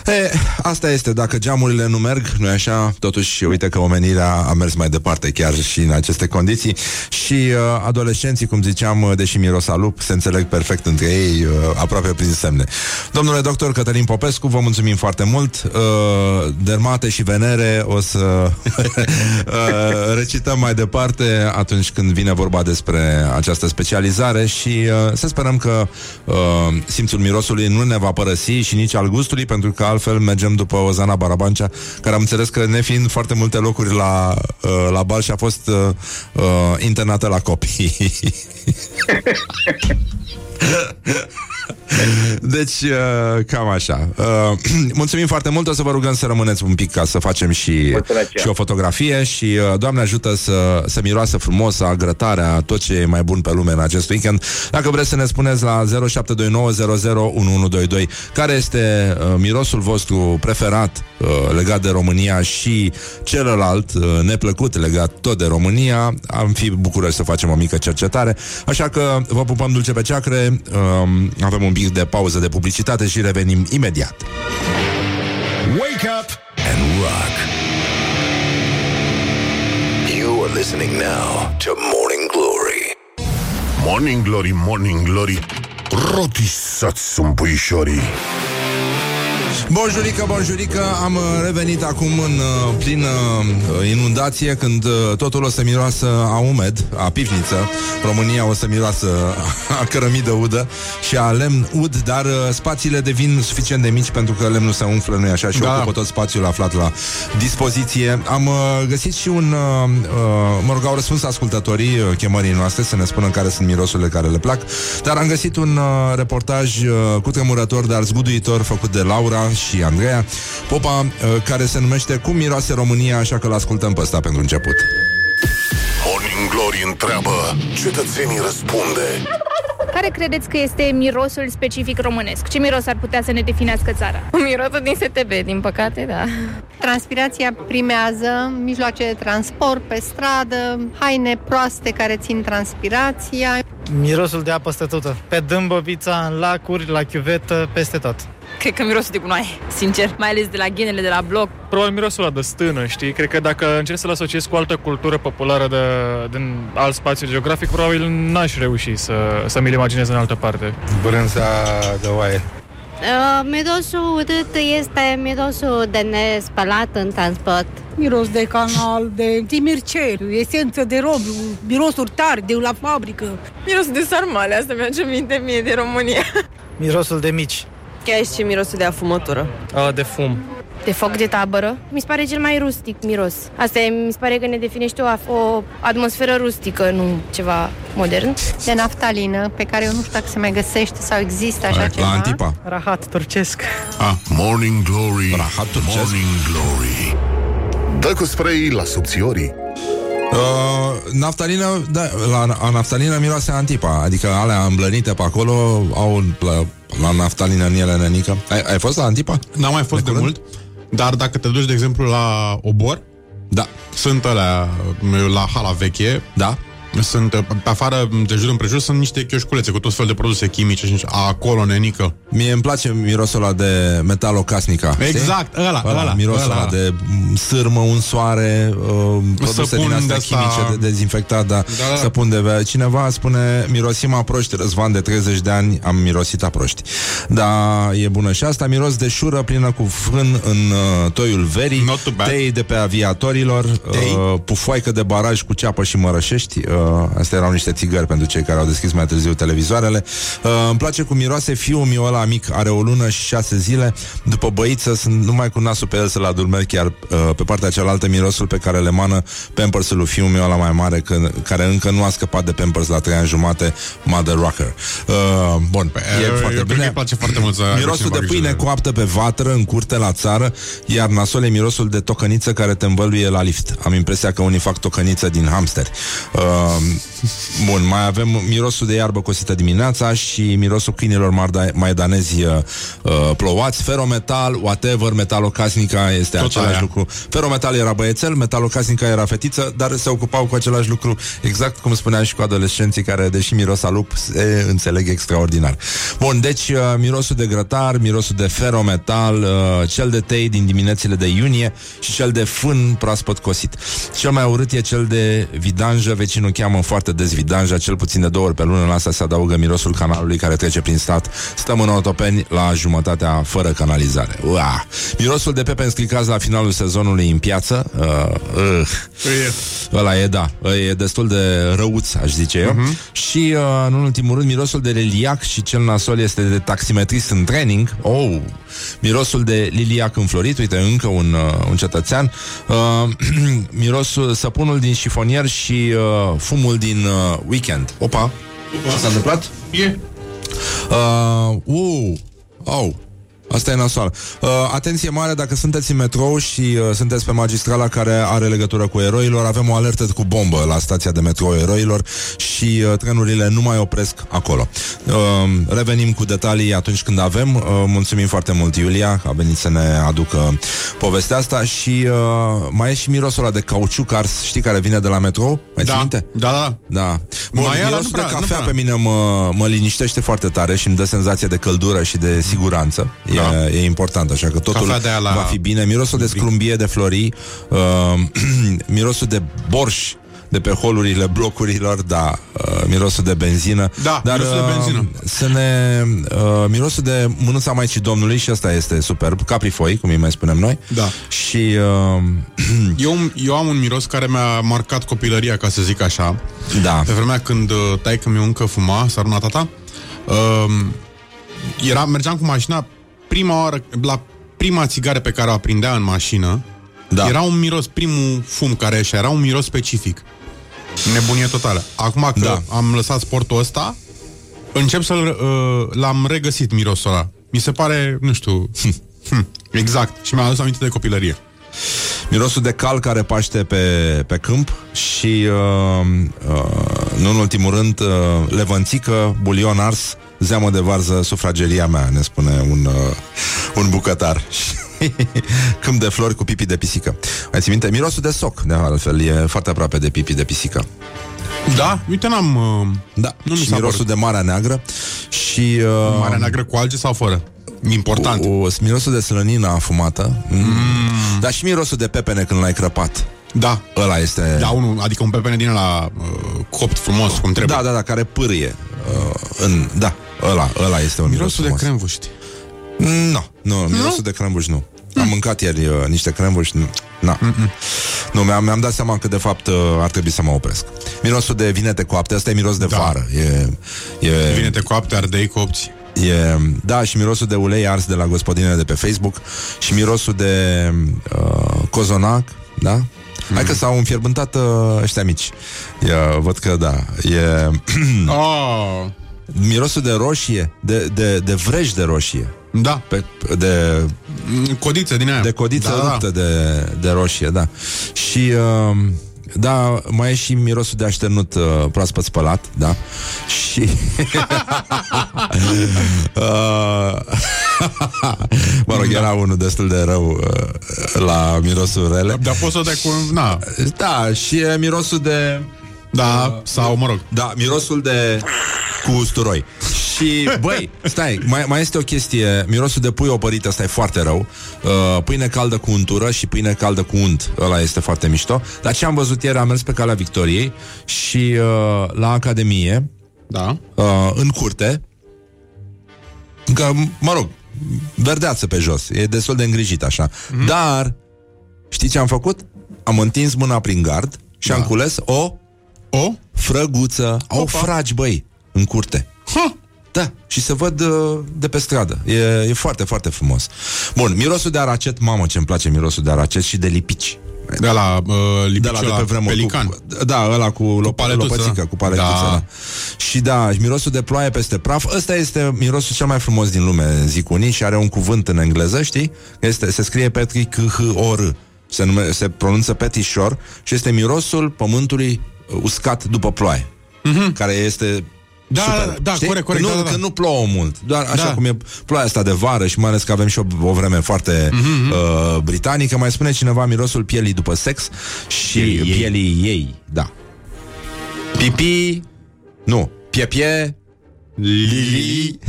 E, asta este, dacă geamurile nu merg, nu așa? Totuși, uite că omenirea a mers mai departe chiar și în aceste condiții și uh, adolescenții, cum ziceam, uh, deși miros a lup, se înțeleg perfect între ei, uh, aproape prin semne. Domnule doctor Cătălin Popescu, vă mulțumim foarte mult. Uh, dermate și venere o să uh, recităm mai departe atunci când vine vorba despre această specializare și uh, să sperăm că uh, simțul mirosului nu ne va părăsi și nici al gustului, pentru că altfel mergem după Ozana Barabancea, care am înțeles că nefiind foarte multe locuri la, uh, la bal și a fost uh, uh, internată la copii. Deci, uh, cam așa. Uh, mulțumim foarte mult, o să vă rugăm să rămâneți un pic ca să facem și, Mulțumesc. și o fotografie și uh, Doamne ajută să, să miroasă frumos agrătarea, tot ce e mai bun pe lume în acest weekend. Dacă vreți să ne spuneți la 0729001122 care este uh, mirosul vostru preferat uh, legat de România și celălalt uh, neplăcut legat tot de România, am fi bucuroși să facem o mică cercetare. Așa că vă pupăm dulce pe ceacre, um, avem un pic de pauză de publicitate și revenim imediat. Wake up and rock. You are listening now to Morning Glory. Morning Glory, Morning Glory Rotisați sunt puișorii Bonjurică, bonjurică, am uh, revenit acum în uh, plină uh, inundație când uh, totul o să miroasă a umed, a pivniță. România o să miroasă a cărămidă udă și a lemn ud, dar uh, spațiile devin suficient de mici pentru că lemnul se umflă, nu așa, și Da. ocupă tot spațiul aflat la dispoziție. Am uh, găsit și un, uh, uh, mă rog, au răspuns ascultătorii uh, chemării noastre să ne spună care sunt mirosurile care le plac, dar am găsit un uh, reportaj uh, cu tremurător, dar zguduitor făcut de Laura și Andreea Popa, uh, care se numește Cum miroase România, așa că l-ascultăm pe ăsta pentru început. Morning Glory întreabă Cetățenii răspunde Care credeți că este mirosul specific românesc? Ce miros ar putea să ne definească țara? Mirosul din STB, din păcate, da. Transpirația primează, mijloace de transport pe stradă, haine proaste care țin transpirația. Mirosul de apă stătută. Pe dâmbăvița, în lacuri, la chiuvetă, peste tot. Cred că mirosul de gunoaie, sincer. Mai ales de la ghenele de la bloc. Probabil mirosul ăla de stână, știi? Cred că dacă încerc să-l asociez cu altă cultură populară de, din alt spațiu geografic, probabil n-aș reuși să, să mi-l imaginez în altă parte. Brânza de oaie. Uh, mirosul urât este mirosul de nespălat în transport. Miros de canal, de timircel, esență de rob, mirosuri tari de la fabrică. Mirosul de sarmale, asta mi-aduce minte mie de România. Mirosul de mici. Chiar și mirosul de afumătură. A, de fum. De foc de tabără. Mi se pare cel mai rustic miros. Asta e, mi se pare că ne definește o, o atmosferă rustică, nu ceva modern. De naftalină, pe care eu nu știu dacă se mai găsește sau există așa ceva. La Antipa. Rahat turcesc. Ah, Morning Glory, Rahat turcesc. Morning Glory. Dă cu spray la subțiorii. Uh, naftalină, da, la, la naftalină miroase Antipa Adică alea îmblănite pe acolo Au un, la, la naftalină în ele nenică ai, ai fost la Antipa? N-am mai fost de, de mult, dar dacă te duci, de exemplu, la Obor, da. sunt alea la hala veche, da. Sunt pe afară, de jur împrejur, sunt niște chioșculețe cu tot fel de produse chimice și acolo, nenică. Mie îmi place mirosul ăla de metalocasnica Exact, știi? ăla, ăla, ăla, Mirosul ăla. ăla de sârmă, unsoare uh, Produse Săpun din astea de-asta- chimice de dezinfectat da, Da, da. Săpun de ve- Cineva spune Mirosim a proști Răzvan de 30 de ani Am mirosit a proști Da, e bună și asta Miros de șură plină cu fân În uh, toiul verii Not too bad. Tei de pe aviatorilor uh, Pufoaică de baraj cu ceapă și mărășești uh, Astea erau niște țigări Pentru cei care au deschis mai târziu televizoarele. Uh, Îmi place cum miroase fiul meu ăla mic. Are o lună și șase zile. După băiță sunt numai cu nasul pe el să-l adulmer Chiar uh, pe partea cealaltă mirosul pe care le mană Pampers-ul lui fiul meu ăla mai mare că, Care încă nu a scăpat de Pampers la trei ani jumate Mother Rocker. Uh, Bun, e eu foarte cred că bine îi place foarte mult să aibă Mirosul cineva de grijă. pâine de- coaptă pe vatră În curte la țară Iar nasol e mirosul de tocăniță care te învăluie la lift. Am impresia că unii fac tocăniță din hamsteri uh, Bun, mai avem mirosul de iarbă cosită dimineața Și mirosul câinilor marda- maidanezi uh, plouați. Ferometal, whatever, metalocasnica Este Tot același aia. lucru. Ferometal era băiețel, metalocasnica era fetiță Dar se ocupau cu același lucru Exact cum spuneam și cu adolescenții Care, deși miros a lup, se înțeleg extraordinar. Bun, deci uh, mirosul de grătar Mirosul de ferometal uh, Cel de tei din diminețile de iunie Și cel de fân proaspăt cosit. Cel mai urât e cel de vidanjă Vecinul cheamă foarte des vidanja Cel puțin de două ori pe lună La asta se adaugă mirosul canalului care trece prin stat Stăm în Otopeni la jumătatea fără canalizare Ua! Mirosul de pepe înscricați la finalul sezonului în piață uh, uh. Ăla e, da, e destul de răuț, aș zice eu uh-huh. Și, uh, în ultimul rând, mirosul de liliac Și cel nasol este de taximetrist în training Oh, mirosul de liliac înflorit Uite, încă un, uh, un cetățean uh, Mirosul, săpunul din șifonier Și uh, fumul din uh, weekend Opa, ce s-a întâmplat? E. Uh, uh, oh. Asta e nasoală. Uh, atenție mare dacă sunteți în metrou și uh, sunteți pe magistrala care are legătură cu eroilor, avem o alertă cu bombă la stația de metrou eroilor și uh, trenurile nu mai opresc acolo. Uh, revenim cu detalii atunci când avem. Uh, mulțumim foarte mult, Iulia, că a venit să ne aducă povestea asta și uh, mai e și mirosul ăla de cauciuc ars, știi, care vine de la metrou? Mai Da. ții minte? Da, da. Da. Bun, Mai e ăla, mirosul nu prea, de nu cafea prea. pe mine mă, mă liniștește foarte tare și îmi dă senzație de căldură și de siguranță. E, Da. E important, așa că totul Cafea de aia la- va fi bine. Mirosul de scrumbie de florii, uh, mirosul de borș de pe holurile blocurilor, da, uh, mirosul de benzină. Da, Dar, mirosul de uh, benzină. Să ne... Uh, mirosul de mânuța Maicii Domnului și ăsta este superb, caprifoi, cum îi mai spunem noi. Da. Și... Uh, Eu, eu am un miros care mi-a marcat copilăria, ca să zic așa. Da. Pe vremea când uh, taică mi încă fuma, saruna tata, uh, era, mergeam cu mașina, prima oară, la prima țigară pe care o aprindea în mașină, Da. era un miros, primul fum care ieșea, era un miros specific. Nebunie totală. Acum că Da. am lăsat sportul ăsta, încep să-l uh, l-am regăsit mirosul ăla. Mi se pare, nu știu, hm, exact. Și mi-a adus aminte de copilărie. Mirosul de cal care paște pe, pe câmp și, uh, uh, nu în ultimul rând, uh, levănțică, bulion ars, zeamă de varză, sufrageria mea, ne spune un, uh, un bucătar. Câmp de flori cu pipi de pisică. Mai ții minte? Mirosul de soc, de altfel, e foarte aproape de pipi de pisică. Da? Uite, n-am... Uh, da, nu mi și s-a mirosul părut. de Marea Neagră și... Uh, Marea Neagră cu alge sau fără? Important. Cu, cu mirosul de slănină afumată, mm. Mm. dar și mirosul de pepene când l-ai crăpat. Da. Ăla este... Da, unul, adică un pepene din la uh, copt frumos, cum trebuie. Da, da, da, care pârie. Uh, în, da, ăla, ăla este un miros Mirosul de frumos. cremvuști. Nu, nu, mirosul de crembuș nu. Am mâncat ieri uh, niște crembuși, nu. Na. Nu, mi-am, mi-am dat seama că de fapt uh, ar trebui să mă opresc. Mirosul de vinete coapte, asta e miros de Da. vară. E, e, Vinete coapte, ardei copți. E, da, și mirosul de ulei ars de la gospodinele de pe Facebook și mirosul de uh, cozonac, da? Mm. Hai că s-au înfierbântat uh, ăștia mici. E, văd că da. E oh. mirosul de roșie, de, de, de vrej de roșie. Da. Pe, de Codiță din aia. de codiță da, da, ruptă de, de roșie, da. Și uh, da, mai e și mirosul de așternut uh, proaspăt spălat, da. Și uh, mă rog, era unul destul de rău uh, la mirosul rele. Dar poți să o dai cu... Na. Da, și e mirosul de Da, sau, mă rog. da, mirosul de cu usturoi. Și, băi, stai, mai, mai este o chestie Mirosul de pui opărit, ăsta e foarte rău uh, Pâine caldă cu untură și pâine caldă cu unt Ăla este foarte mișto Dar ce am văzut ieri, am mers pe calea Victoriei Și uh, la Academie Da. uh, În curte că, Mă rog, verdeață pe jos E destul de îngrijit așa mm-hmm. Dar, știi ce am făcut? Am întins mâna prin gard Și Da. am cules o O? frăguță Au Opa. fragi, băi, în curte Ha! Da, și se văd uh, de pe stradă e, e foarte, foarte frumos Bun, mirosul de aracet Mamă, ce-mi place mirosul de aracet și de lipici De la uh, de lipiciul la de la pe vremuri pelican. cu, Da, ăla cu, lop- paletuță. lopățică Cu paletuță, Da. da. da. Și da, și mirosul de ploaie peste praf Ăsta este mirosul cel mai frumos din lume Zic unii și are un cuvânt în engleză Știi? Este, se scrie Patrick h o r se, nume, se pronunță petișor Și este mirosul pământului uh, uscat după ploaie mm-hmm. Care este Da, super, da, da, știi? corect, corect, Că nu, da, da, da. că nu plouă mult Doar așa Da. cum e ploaia asta de vară Și mai ales că avem și o, o vreme foarte Mhm, uh, britanică Mai spune cineva mirosul pielii după sex Și Pielii ei. pielii ei, da Pipi Nu, piepie Lili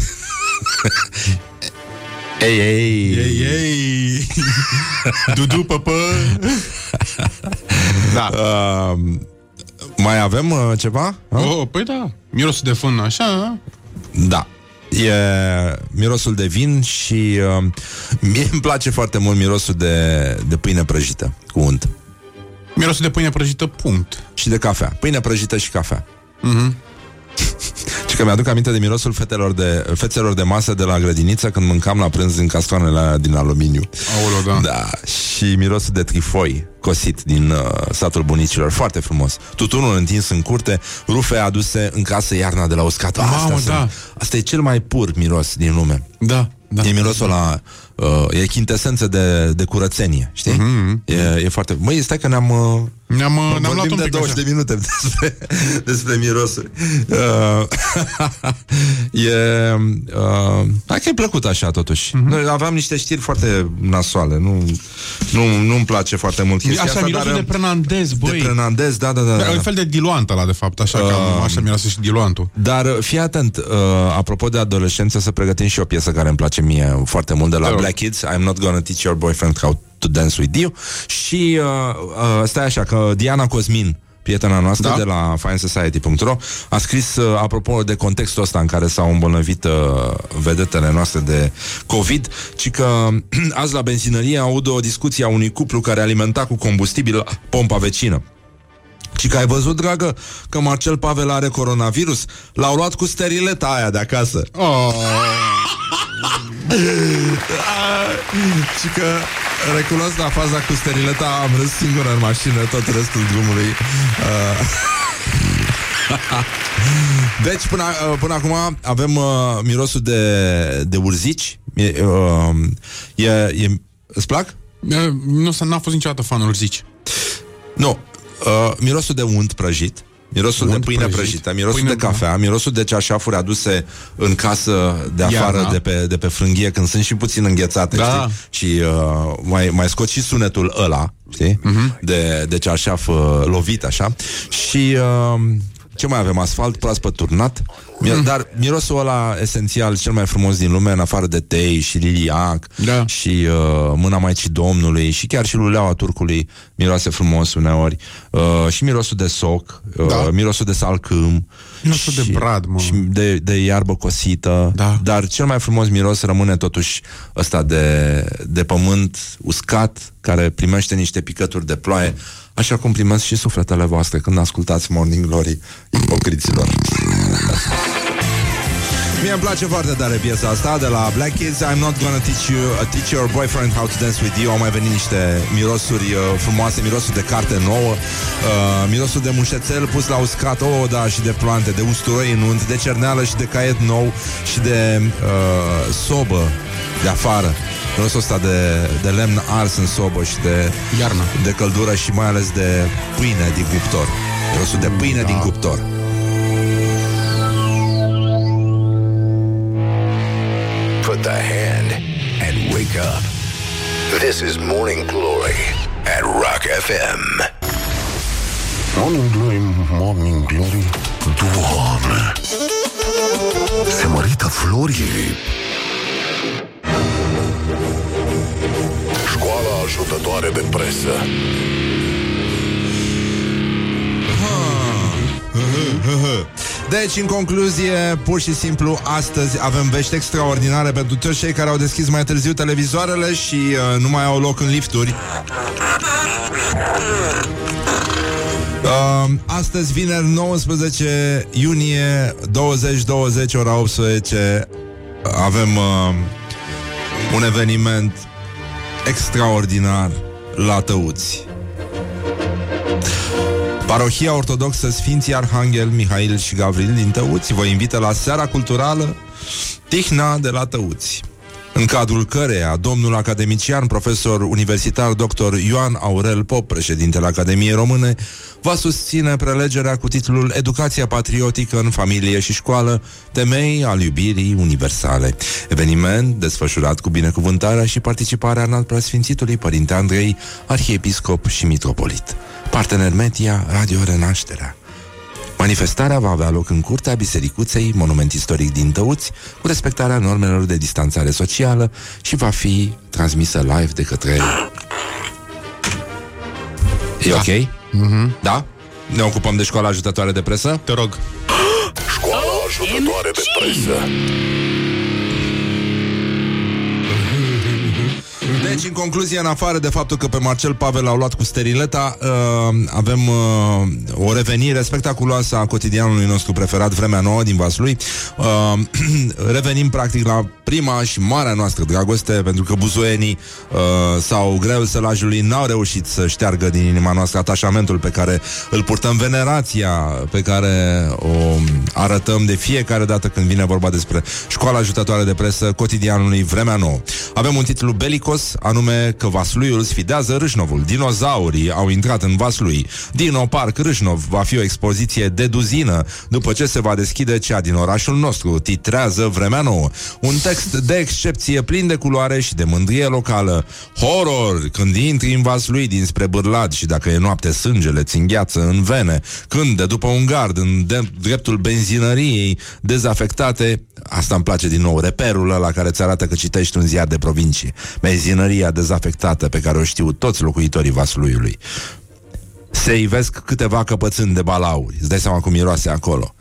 Ei, ei, Ei, ei. Dudu, păpă. da. Uh, mai avem uh, ceva? Oh, păi da. Mirosul de fân, așa. Da. E mirosul de vin și uh, mie îmi place foarte mult mirosul de, de pâine prăjită cu unt. Mirosul de pâine prăjită, punct. Și de cafea. Pâine prăjită și cafea. Mhm. Și că mi-aduc aminte de mirosul fetelor de, fețelor de masă de la grădiniță când mâncam la prânz din cascoanele alea din aluminiu. Aoleu, da. Da, și mirosul de trifoi cosit din uh, satul bunicilor. Foarte frumos. Tutunul întins în curte, rufe aduse în casă iarna de la uscat. Mamă, Asta, sunt- da. asta e cel mai pur miros din lume. Da, da. E mirosul la... Uh, e chintesență de, de curățenie, știi? Mhm. E, e foarte... Măi, stai că ne-am... Uh, Ne-am, uh, ne-am luat vorbim un de pic 20 așa. de minute despre, despre mirosuri. Uh, e... Uh, hai că e plăcut așa, totuși. Mhm. Mm-hmm. Noi aveam niște știri foarte nasoale. Nu, nu, nu-mi place foarte mult chestia Așa, asta, mirosul dar, de prenandez, băi. de prenandez, da, da, da. da, Un da. fel de diluant ăla, de fapt, așa, uh, cam, așa miroase și diluantul. Dar uh, fii atent, uh, apropo de adolescență, să pregătim și o piesă care îmi place mie foarte mult de la Te rog. Black Kids, I'm not gonna teach your boyfriend how to dance with you. Și uh, uh, stai așa, că Diana Cosmin, prietena noastră Da. de la finesociety.ro a scris, uh, apropo de contextul ăsta în care s-au îmbolnăvit uh, vedetele noastre de COVID, ci că azi la benzinărie aud o discuție a unui cuplu care alimenta cu combustibil pompa vecină. Și că ai văzut, dragă, că Marcel Pavel are coronavirus? L-au luat cu sterileta aia de acasă. Oh. și că recunosc la faza cu sterileta am râs singur în mașină tot restul drumului. Uh, Deci, până, uh, până acum avem uh, mirosul de, de urzici. E, uh, e, e, îți plac? Uh, Nu, s- n-a fost niciodată fanul, zici. Nu. Uh, mirosul de unt prăjit. Mirosul Unt de pâine prăjit. prăjită, mirosul Pâine, de cafea, mirosul de ceașafuri aduse în casă de afară, Iarna. de pe, de pe frânghie, când sunt și puțin înghețate, Da. știi? Și uh, mai, mai scot și sunetul ăla, știi? Mhm. De, de ceașaf uh, lovit, așa. Și uh, ce mai avem? Asfalt proaspăt turnat. Mi- Mm. Dar mirosul ăla esențial, cel mai frumos din lume, în afară de tei și liliac Da. și uh, mâna Maicii Domnului și chiar și luleaua turcului miroase frumos uneori. Uh, și mirosul de soc, uh, Da. mirosul de salcâm. Mirosul și, de brad, mă. Și de, de iarbă cosită. Da. Dar cel mai frumos miros rămâne totuși ăsta de, de pământ uscat, care primește niște picături de ploaie, așa cum primesc și sufletele voastre când ascultați Morning Glory, ipocriților. Mie îmi place foarte tare piesa asta de la Black Kids I'm not gonna teach you uh, teach your boyfriend how to dance with you Au mai venit niște mirosuri uh, frumoase Mirosul de carte nouă uh, Mirosul de mușețel pus la uscat Oh, da, și de plante, de usturoi în unt De cerneală și de caiet nou Și de uh, sobă de afară Mirosul ăsta de, de lemn ars în sobă Și de, Iarnă. de căldură Și mai ales de pâine din cuptor Mirosul de pâine Da. din cuptor the hand and wake up. This is Morning Glory at Rock FM. Morning Glory, Morning Glory Doamne Se mărită florii Școala ajutătoare de presă Deci, în concluzie, pur și simplu, astăzi avem vești extraordinare pentru toți cei care au deschis mai târziu televizoarele și uh, nu mai au loc în lifturi. Uh, astăzi, vineri 19 iunie 2020, ora 18, avem uh, un eveniment extraordinar la Tăuți. Parohia Ortodoxă Sfinții Arhanghel Mihail și Gavril din Tăuți vă invită la seara culturală Tihna de la Tăuți în cadrul căreia domnul academician, profesor universitar dr. Ioan Aurel Pop, președintele Academiei Române, va susține prelegerea cu titlul Educația patriotică în familie și școală, temei al iubirii universale. Eveniment desfășurat cu binecuvântarea și participarea înalt preasfințitului Părinte Andrei, arhiepiscop și mitropolit. Partener media Radio Renașterea. Manifestarea va avea loc în curtea Bisericuței, monument istoric din Tăuți, cu respectarea normelor de distanțare socială și va fi transmisă live de către... E Da. ok? Mhm. Da? Ne ocupăm de școala ajutătoare de presă? Te rog. Școala ajutătoare de presă Deci, în concluzie, în afară de faptul că pe Marcel Pavel l-au luat cu sterileta, uh, avem uh, o revenire spectaculoasă a cotidianului nostru preferat, Vremea Nouă din Vaslui. Uh, revenim, practic, la prima și marea noastră dragoste, pentru că buzoienii uh, sau greul sălajului n-au reușit să șteargă din inima noastră atașamentul pe care îl purtăm, venerația pe care o arătăm de fiecare dată când vine vorba despre școala ajutătoare de presă cotidianului Vremea Nouă. Avem un titlu belicos, anume că Vasluiul sfidează Râșnovul. Dinozaurii au intrat în Vaslui. Dino Park Râșnov va fi o expoziție de duzină după ce se va deschide cea din orașul nostru. Titrează Vremea Nouă. Un text de excepție plin de culoare și de mândrie locală. Horror! Când intri în Vaslui dinspre Bârlad și dacă e noapte sângele ți îngheață în vene. Când, de după un gard, în de- dreptul benzinăriei dezafectate, asta îmi place din nou, reperul ăla care îți arată că citești un ziar de provincie. Benzinăria dezafectată pe care o știu toți locuitorii Vasluiului. Se ivesc câteva căpățâni de balauri. Îți dai seama cum miroase acolo.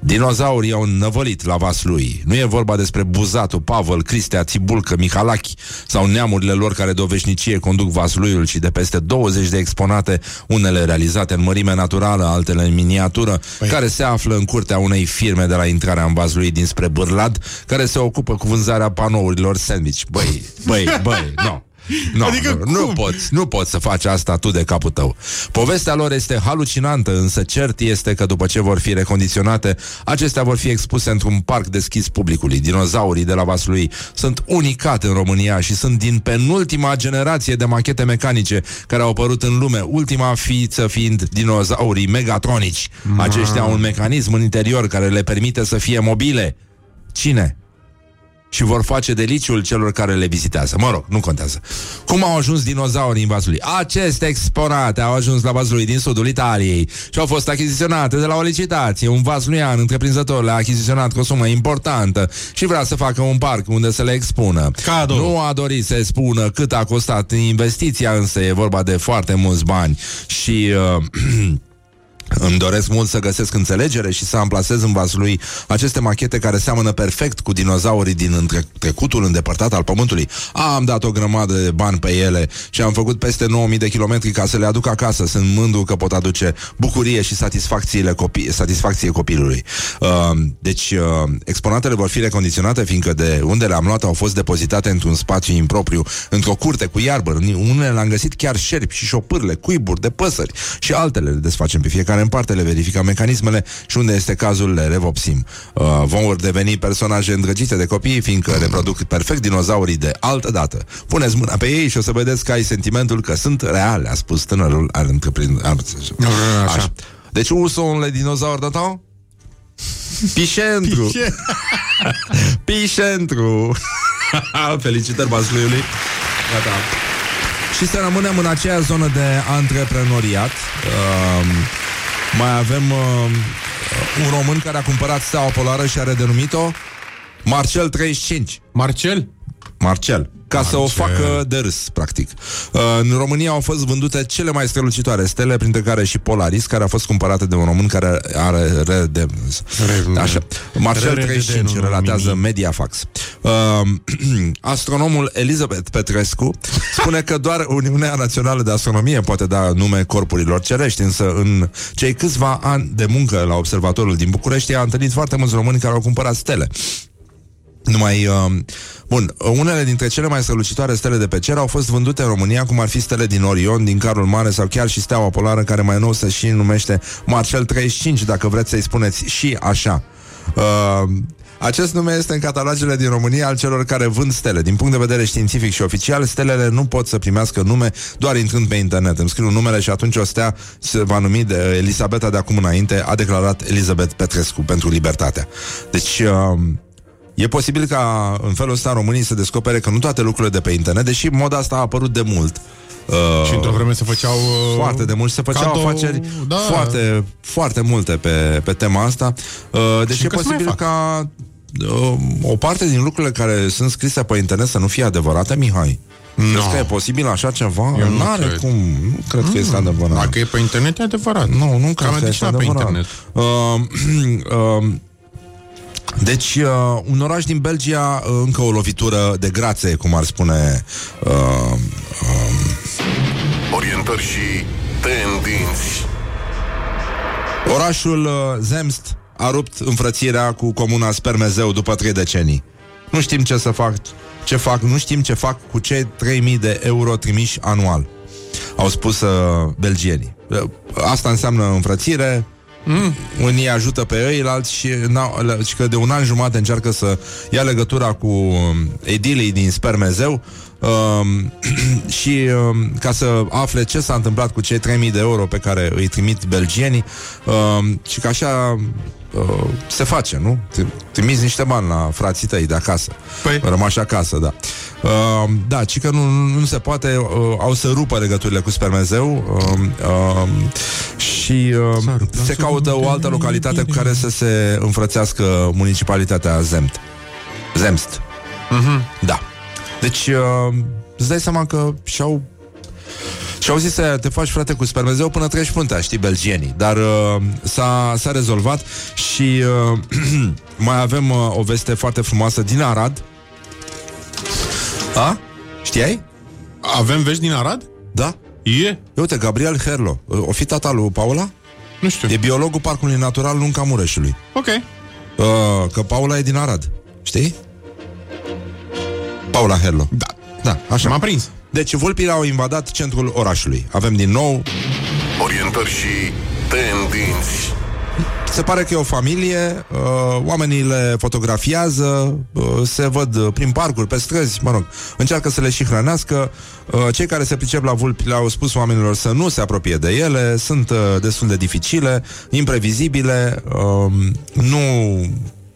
Dinozaurii au năvălit la Vaslui. Nu e vorba despre Buzatul, Pavel, Cristea, Țibulcă, Mihalachi sau neamurile lor care de o veșnicie conduc Vasluiul și de peste 20 de exponate, unele realizate în mărime naturală, altele în miniatură, păi. care se află în curtea unei firme de la intrarea în Vaslui dinspre Bârlad, care se ocupă cu vânzarea panourilor sandwich. Băi, băi, băi, nu. No. No, adică nu, nu poți, nu poți să faci asta tu de capul tău. Povestea lor este halucinantă, însă cert este că după ce vor fi recondiționate, acestea vor fi expuse într-un parc deschis publicului. Dinozaurii de la Vaslui sunt unicate în România și sunt din penultima generație de machete mecanice care au apărut în lume, ultima fiță fiind dinozaurii megatronici. Aceștia au un mecanism în interior care le permite să fie mobile. Cine? Și vor face deliciul celor care le vizitează. Mă rog, nu contează. Cum au ajuns dinozaurii în Vaslui? Aceste exponate au ajuns la Vaslui din sudul Italiei și au fost achiziționate de la o licitație. Un vasluian întreprinzător le-a achiziționat cu o sumă importantă și vrea să facă un parc unde să le expună. Cadou. Nu a dorit să spună cât a costat investiția, însă e vorba de foarte mulți bani și... Uh, Îmi doresc mult să găsesc înțelegere și să amplasez în vasul aceste machete care seamănă perfect cu dinozaurii din între- trecutul îndepărtat al Pământului. Am dat o grămadă de bani pe ele și am făcut peste 9000 de kilometri ca să le aduc acasă. Sunt mândru că pot aduce bucurie și satisfacțiile copii, satisfacție copilului. Uh, deci, uh, exponatele vor fi recondiționate, fiindcă de unde le-am luat au fost depozitate într-un spațiu impropriu, într-o curte cu iarbă. În Unele le-am găsit chiar șerpi și șopârle, cuiburi de păsări și altele le desfacem pe fiecare în parte, le verificăm mecanismele și unde este cazul le revopsim. Uh, vom deveni personaje îndrăgite de copii, fiindcă reproduc perfect dinozaurii de altă dată. Puneți mâna pe ei și o să vedeți că ai sentimentul că sunt reale, a spus tânărul al întreprinderii. Așa. Deci, où sont les dinosaures de temps? Pișentru! Pișentru! Felicitări Vasluiului! Gata. Și să rămânem în aceea zonă de antreprenoriat. Uh, mai avem uh, un român care a cumpărat steaua polară și are denumit-o Marcel 35. Marcel? Marcel. Ca să o facă de râs, practic. Uh, în România au fost vândute cele mai strălucitoare stele, printre care și Polaris, care a fost cumpărată de un român care are re de... Așa. Marcel Re- re- de- 35 nu, nu, relatează mini. Mediafax. Uh, astronomul Elizabeth Petrescu spune că doar Uniunea Națională de Astronomie poate da nume corpurilor cerești, însă în cei câțiva ani de muncă la observatorul din București a întâlnit foarte mulți români care au cumpărat stele. Numai, uh, bun, unele dintre cele mai strălucitoare stele de pe cer au fost vândute în România, cum ar fi stele din Orion, din Carul Mare sau chiar și steaua polară, care mai nou se și numește Marcel 35, dacă vreți să-i spuneți și așa. Uh, acest nume este în catalogele din România al celor care vând stele. Din punct de vedere științific și oficial, stelele nu pot să primească nume doar intrând pe internet. Îmi scriu numele și atunci o stea se va numi de Elisabeta de acum înainte, a declarat Elizabeth Petrescu pentru libertatea. Deci... Uh, E posibil ca în felul ăsta românii să descopere că nu toate lucrurile de pe internet, deși moda asta a apărut de mult. Uh, Și într-o vreme se făceau... uh, foarte de mult și se făceau cadou, afaceri da. foarte, foarte multe pe, pe tema asta. Uh, deci Și e încă se mai posibil fac. ca uh, o parte din lucrurile care sunt scrise pe internet să nu fie adevărate, Mihai. No. Crezi că e posibil așa ceva? Eu nu N-are cred. cum. Nu cred că este adevărat. Dacă e pe internet, e adevărat. Nu, nu Ca cred că este medicina pe adevărat. internet. Uh, uh, deci, uh, un oraș din Belgia, uh, încă o lovitură de grațe, cum ar spune uh, uh, Orientări și tendinți. Orașul uh, Zemst a rupt înfrățirea cu comuna Spermezeu după trei decenii. Nu știm ce să fac, ce fac, nu știm ce fac cu cei 3000 de euro trimiși anual. Au spus uh, belgienii. Uh, Asta înseamnă înfrățire, Mm. Unii ajută pe ei, alții și, n-au- le- și că de un an jumate încearcă să ia legătura cu um, edilii din Spermezeu um, și um, ca să afle ce s-a întâmplat cu cei 3000 de euro pe care îi trimit belgienii um, și că așa uh, se face, nu? Tri- Trimiți niște bani la frații tăi de acasă. Păi. Rămași acasă, da. Uh, da, ci că nu, nu se poate, uh, au să rupă legăturile cu Spermezeu uh, uh, și uh, se caută o altă localitate cu care să se înfrățească municipalitatea Zemt. Zemst. Mhm. Da. Deci, uh, îți dai seama că și-au și-au zis să te faci frate cu spermezeu până treci puntea, știi, belgienii. Dar uh, s-a, s-a rezolvat și uh, mai avem uh, o veste foarte frumoasă din Arad. A? Știai? Avem vești din Arad? Da. E? Uite, Gabriel Herlo. Uh, O fi tata lui Paula? Nu știu. E biologul Parcului Natural Lunca Mureșului. Ok. Uh, că Paula e din Arad. Știi? Paula Herlo. Da. Da, așa. M-a prins. Deci vulpile au invadat centrul orașului. Avem din nou Orientări și tendinți. Se pare că e o familie, uh, oamenii le fotografiază, uh, se văd uh, prin parcuri, pe străzi, mă rog, încearcă să le și hrănească. Uh, cei care se pricep la vulpi le-au spus oamenilor să nu se apropie de ele, sunt uh, destul de dificile, imprevizibile, uh, nu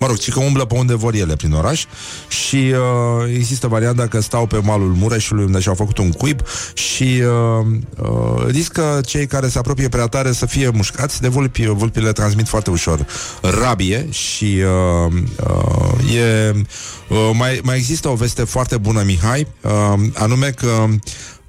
Mă rog, ci că umblă pe unde vor ele prin oraș și uh, există varianta că stau pe malul Mureșului unde și-au făcut un cuib și uh, uh, riscă cei care se apropie prea tare să fie mușcați de vulpi. Vulpile transmit foarte ușor rabie și uh, uh, e, uh, mai, mai există o veste foarte bună, Mihai, uh, anume că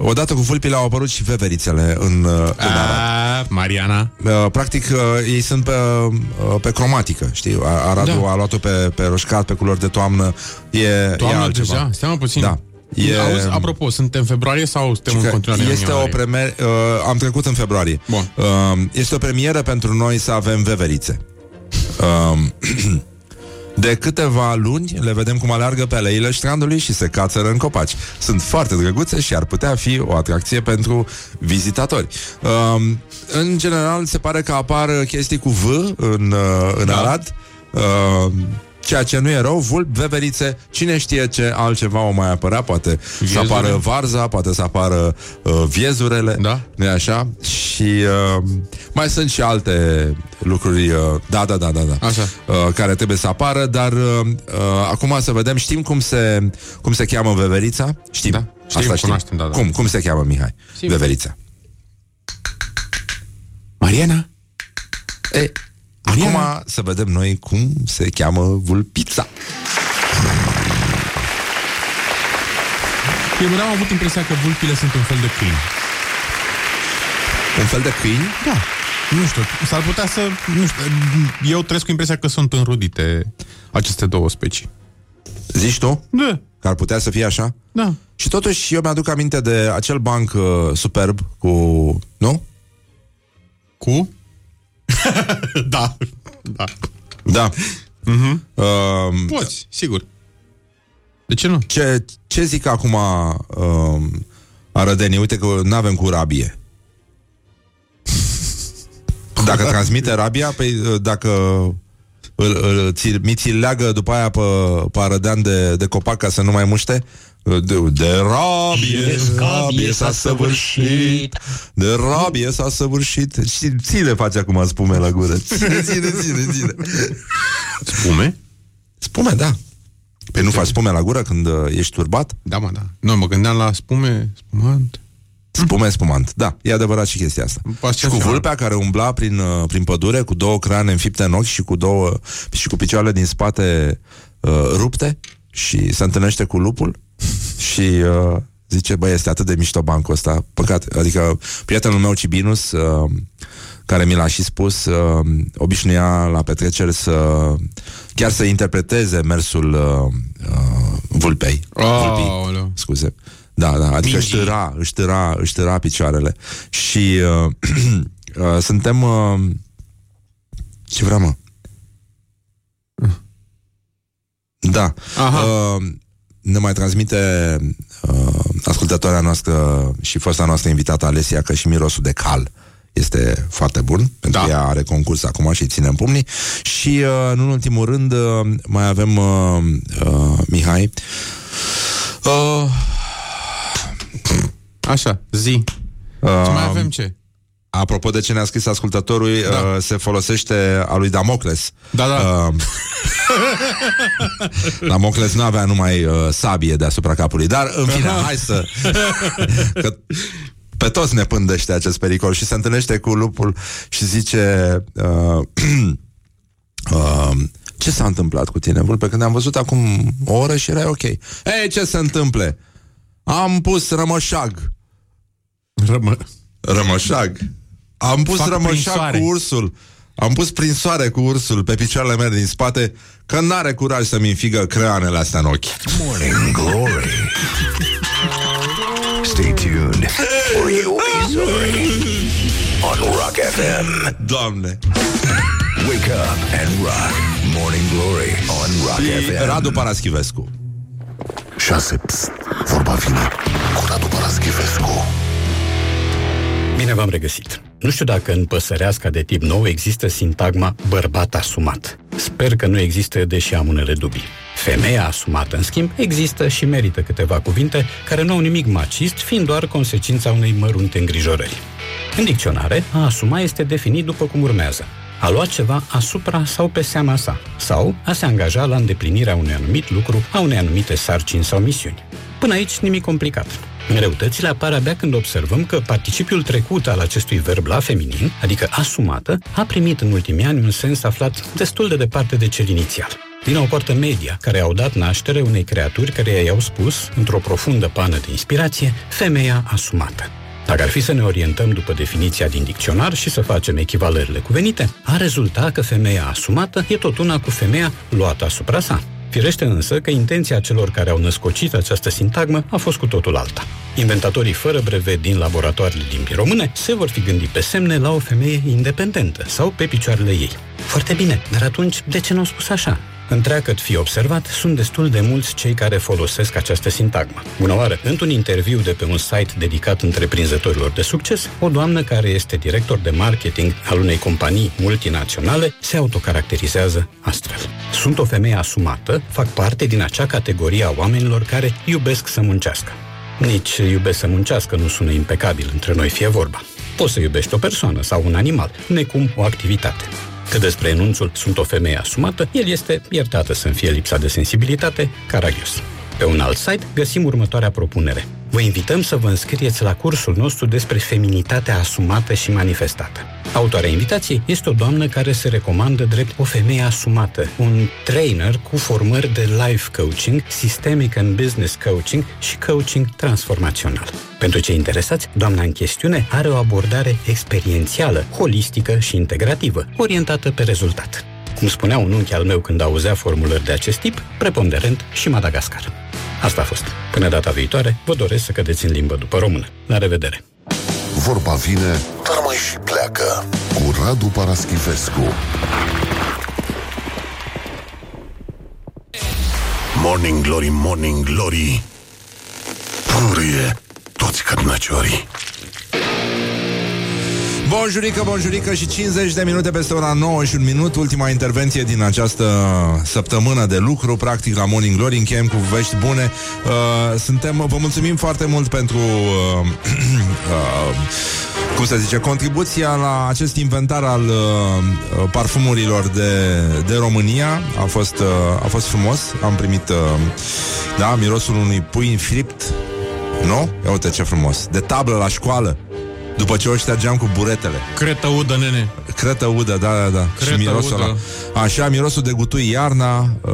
Odată cu vulpile au apărut și veverițele în, uh, în Arad. Mariana. Uh, practic, uh, ei sunt pe, uh, pe cromatică, știi? A- Aradul Da. a luat-o pe, pe roșcat, pe culori de toamnă. E, e Toamnă altceva. deja? Stai mă puțin. Da. E, Auzi, apropo, suntem în februarie sau suntem în că continuare în este o ianuarie? premier, uh, am trecut în februarie. Bun. Uh, este o premieră pentru noi să avem veverițe. Uh, de câteva luni le vedem cum aleargă pe aleile strandului și se cațără în copaci. Sunt foarte drăguțe și ar putea fi o atracție pentru vizitatori. Uh, în general, se pare că apar chestii cu V în, uh, în da. Arad. Uh, Ceea ce nu e rău, vulp, veverițe, cine știe ce altceva o mai apărea, poate să Viezure? apară varza, poate să apară uh, viezurele, Da. nu așa? Și uh, mai sunt și alte lucruri, uh, da, da, da, da, da, Așa. Uh, care trebuie să apară, dar uh, uh, acum să vedem, știm cum se, cum se cheamă veverița? Știm, Da, știm, Asta știm. cunoaștem, da, da. Cum, cum se cheamă, Mihai? Sigur. Veverița. Mariana? E, acum să vedem noi cum se cheamă vulpița. Eu mereu am avut impresia că vulpile sunt un fel de câini. Un fel de câini? Da. Nu știu, s-ar putea să... Nu știu, eu trăiesc cu impresia că sunt înrudite aceste două specii. Zici tu? Da. Că ar putea să fie așa? Da. Și totuși eu mi-aduc aminte de acel banc uh, superb cu... Nu? Cu? da. Da. Da. Uh-huh. Uh, Poți, sigur. De ce nu? ce, ce zic acum uh, arădenii? Uite că nu avem cu rabie. Dacă transmite rabia, păi uh, dacă îl, îl, ți, mi ți leagă după aia pe, pe arădean de, de copac ca să nu mai muște, uh, de, de rabie, De scabie s-a s-a săvârșit, de rabie s-a săvârșit. Și ține face acum spume la gură. Ține, ține, ține, ține. Spume? Spume, da. Păi nu faci spume la gură când uh, ești turbat? Da, mă, da. Nu, mă gândeam la spume, spumant. Spume spumant. Da, e adevărat și chestia asta. Poate Și cu fi, vulpea care umbla prin, uh, prin pădure cu două crane înfipte în ochi și cu două și cu picioarele din spate uh, rupte și se întâlnește cu lupul și uh, zice, băi, este atât de mișto bancul ăsta. Păcat, adică prietenul meu Cibinus uh, care mi l-a și spus, uh, obișnuia la petreceri să chiar să interpreteze mersul uh, uh, vulpei. Vulpii, Aoleu. scuze. Da, da, adică își Mingi. târa, își târa, își târa picioarele. Și uh, uh, suntem... Uh, ce vreau, mă? Da. Aha. Uh, ne mai transmite uh, ascultătoarea noastră și fosta noastră invitată Alesia că și mirosul de cal este foarte bun, pentru Da. că ea are concurs acum și îi ținem pumnii. Și, uh, nu în ultimul rând, uh, mai avem uh, uh, Mihai. Uh, Așa, zi. uh, Ce mai avem ce? Apropo de ce ne-a scris ascultătorul, da. uh, se folosește a lui Damocles. Da, da. Uh, Damocles nu avea numai uh, sabie deasupra capului, dar în fine, hai să... că pe toți ne pândește acest pericol și se întâlnește cu lupul și zice... Uh, uh, ce s-a întâmplat cu tine, Vulpe? Când am văzut acum o oră și erai ok. Ei, ce se întâmple? Am pus rămășag. Rămă... Rămășag. Am pus Fac prin rămășag soare. cu ursul. Am pus prin soare cu ursul pe picioarele mele din spate că n-are curaj să-mi înfigă creanele astea în ochi. Morning Glory. Stay tuned or you'll be sorry. On Rock FM. Doamne! Wake up and rock. Morning Glory on Rock FM. Radu Paraschivescu. 6. Psst, vorba vine cu Radu Paraschivescu. Bine v-am regăsit. Nu știu dacă în păsăreasca de tip nou există sintagma bărbat asumat. Sper că nu există, deși am unele dubii. Femeia asumată, în schimb, există și merită câteva cuvinte care nu au nimic macist, fiind doar consecința unei mărunte îngrijorări. În dicționare, a asuma este definit după cum urmează. a lua ceva asupra sau pe seama sa, sau a se angaja la îndeplinirea unui anumit lucru, a unei anumite sarcini sau misiuni. Până aici nimic complicat. Greutățile apar abia când observăm că participiul trecut al acestui verb la feminin, adică asumată, a primit în ultimii ani un sens aflat destul de departe de cel inițial. Din o poartă media, care au dat naștere unei creaturi care i-au spus, într-o profundă pană de inspirație, femeia asumată. Dacă ar fi să ne orientăm după definiția din dicționar și să facem echivalările cuvenite, ar rezulta că femeia asumată e tot una cu femeia luată asupra sa. Firește însă că intenția celor care au născocit această sintagmă a fost cu totul alta. Inventatorii fără brevet din laboratoarele limbii române se vor fi gândit pe semne la o femeie independentă sau pe picioarele ei. Foarte bine, dar atunci de ce nu au spus așa? Întreagăt fi observat, sunt destul de mulți cei care folosesc această sintagmă. Bună oară! Într-un interviu de pe un site dedicat întreprinzătorilor de succes, o doamnă care este director de marketing al unei companii multinaționale se autocaracterizează astfel. Sunt o femeie asumată, fac parte din acea categorie a oamenilor care iubesc să muncească. Nici iubesc să muncească nu sună impecabil între noi fie vorba. Poți să iubești o persoană sau un animal, necum o activitate. Că despre enunțul sunt o femeie asumată, el este, iertată să-mi fie lipsa de sensibilitate, caragios. Pe un alt site găsim următoarea propunere. Vă invităm să vă înscrieți la cursul nostru despre feminitatea asumată și manifestată. Autoarea invitației este o doamnă care se recomandă drept o femeie asumată, un trainer cu formări de life coaching, systemic and business coaching și coaching transformațional. Pentru cei interesați, doamna în chestiune are o abordare experiențială, holistică și integrativă, orientată pe rezultat. Cum spunea un unchi al meu când auzea formulări de acest tip, preponderent și Madagascar. Asta a fost. Până data viitoare, vă doresc să cădeți în limbă după română. La revedere! Vorba vine, dar mai și pleacă. Cu Radu Paraschivescu. Morning Glory, Morning Glory Purie toți cărnăciorii Bonjurică, bonjurică și 50 de minute peste ora 9 și un minut. Ultima intervenție din această săptămână de lucru Practic la Morning Glory. Încheiem cu vești bune. Uh, Suntem, vă mulțumim foarte mult pentru uh, uh, Cum se zice Contribuția la acest inventar al uh, parfumurilor de, de România. A fost, uh, a fost frumos. Am primit uh, Da, mirosul unui pui fript Nu? Ia uite ce frumos. De tablă la școală după ce o ștergeam cu buretele. Cretă udă, nene. Cretă udă, da, da, da. Cretă și mirosul udă. ăla. Așa, mirosul de gutui iarna, uh,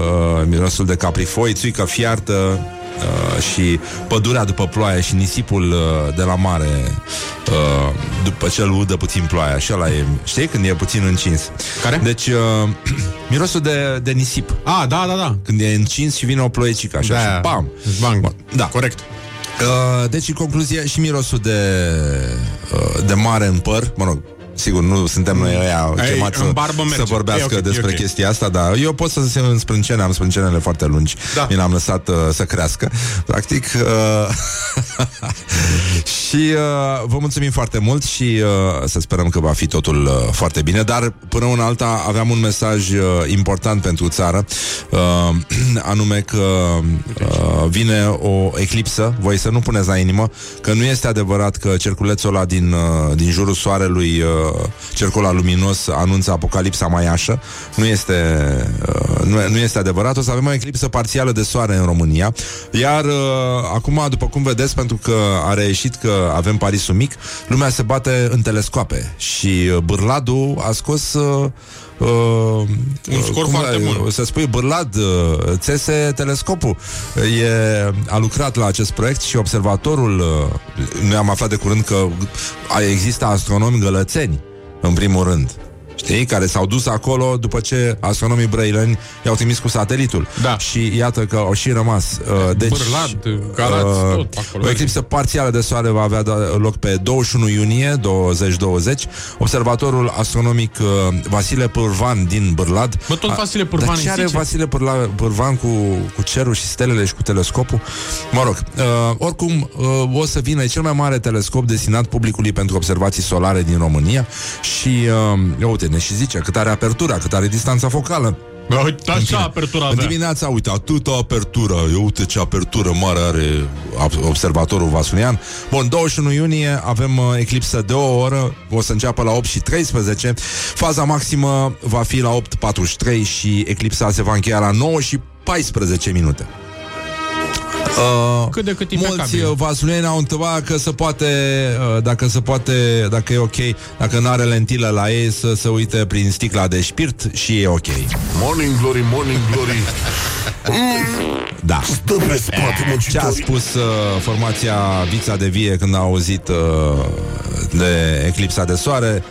mirosul de caprifoi, țuică fiartă, uh, și pădurea după ploaie și nisipul uh, de la mare uh, după ce îl udă puțin ploaia. Și ăla e, știi, când e puțin încins. Care? Deci, uh, mirosul de, de nisip. Ah, da, da, da. Când e încins și vine o ploiecică așa Da. și pam. Bang. Da. Corect. Uh, deci, în concluzie, și mirosul de, uh, de mare în păr, mă rog, Sigur, nu suntem noi ăia Ei, chemați în să, barbă merge. să vorbească E ok, e despre ok. chestia asta, dar eu pot să se în sprâncene, am sprâncenele foarte lungi. Da. Mi le-am lăsat uh, să crească, practic. Uh, și uh, vă mulțumim foarte mult și uh, să sperăm că va fi totul uh, foarte bine, dar până una alta aveam un mesaj uh, important pentru țară, uh, anume că uh, vine o eclipsă, voi să nu puneți la inimă, că nu este adevărat că cerculețul ăla din, uh, din jurul soarelui, uh, cercul ăla luminos, anunță apocalipsa maiașă. Nu este, uh, nu, nu este adevărat. O să avem o eclipsă parțială de soare în România. Iar uh, acum, după cum vedeți, pentru că a reieșit că avem Parisul mic, lumea se bate în telescoape și uh, Bârladu a scos uh, Uh, Un scor cum foarte ai- bun. Să spui Bârlad, uh, țese telescopul e, A lucrat la acest proiect Și observatorul uh, Noi am aflat de curând că a- Există astronomi gălățeni În primul rând Știi? Care s-au dus acolo după ce astronomii brăileni i-au trimis cu satelitul. Da. Și iată că au și rămas. Uh, deci, Bârlad, Galați, tot pe acolo. o eclipsă parțială de soare va avea da- loc pe 21 iunie 2020. Observatorul astronomic uh, Vasile Pârvan din Bârlad. Bă, tot A- Vasile Pârvan Dar ce îi are zice? Vasile Pârla- Pârvan cu, cu cerul și stelele și cu telescopul? Mă rog, uh, oricum uh, o să vină e cel mai mare telescop destinat publicului pentru observații solare din România și uh, ia uite, ne și zice cât are apertura, cât are distanța focală. Uite, așa apertura În avea. dimineața, uite, atâta apertură. Eu uite ce apertură mare are ab- observatorul Vasulian. Bun, 21 iunie avem uh, eclipsă de o oră, o să înceapă la 8 și 13. Faza maximă va fi la 8.43 și eclipsa se va încheia la 9 și 14 minute. Uh, Cât de cât mulți impecabil. uh, vasulieni au întrebat că se poate, uh, dacă se poate, dacă e ok, dacă nu are lentilă la ei, să se uite prin sticla de spirit și e ok. Morning glory, morning glory. Da. Stă pe spate, Ce a muncitorii. spus uh, formația Vița de Vie când a auzit uh, de eclipsa de soare?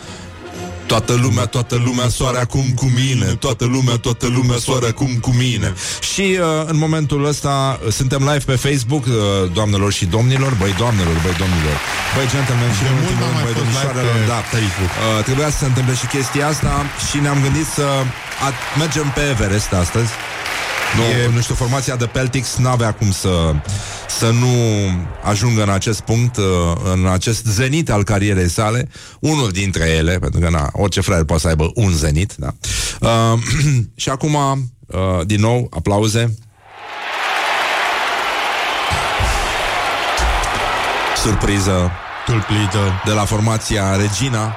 Toată lumea, toată lumea soare acum cu mine. Toată lumea, toată lumea soare acum cu mine. Și uh, în momentul ăsta uh, Suntem live pe Facebook uh, Doamnelor și domnilor. Băi doamnelor, băi domnilor. Băi gentlemen și De în mult ultimul n-am rând, mai băi fost live domnișoarelor pe Da, Facebook. uh, Trebuia să se întâmple și chestia asta Și ne-am gândit să a, Mergem pe Everest astăzi nu, e... nu știu, formația de Peltix n-avea cum să, să nu ajungă în acest punct, uh, în acest zenit al carierei sale, unul dintre ele, pentru că na, orice fraier poate să aibă un zenit, da. Uh, și acum, uh, din nou, aplauze. Surpriză Tulplidă. de la formația Regina,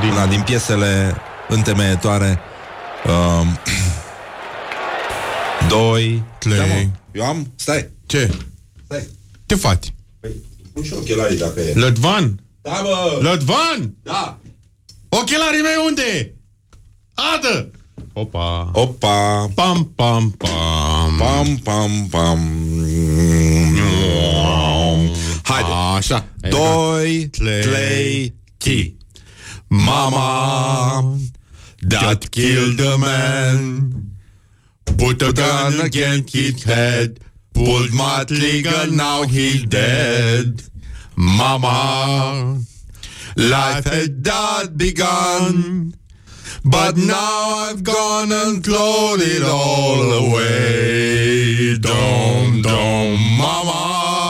din una din piesele întemeietoare. Uh, doi, Trei. Da, mă. Eu am? Stai. Ce? Stai. Ce faci? Pun și ochelarii dacă e. Lădvan? Da, bă! Lădvan? Da! Ochelarii mei unde? Adă! Opa! Opa! Pam, pam, pam. Pam, pam, pam. Haide. Așa. Doi, Trei. trei, ti. Mama that killed a man Put a gun against his head. Pulled my trigger, now he's dead. Mama, life had not begun. But now I've gone and thrown it all away. Dom, dom, mama.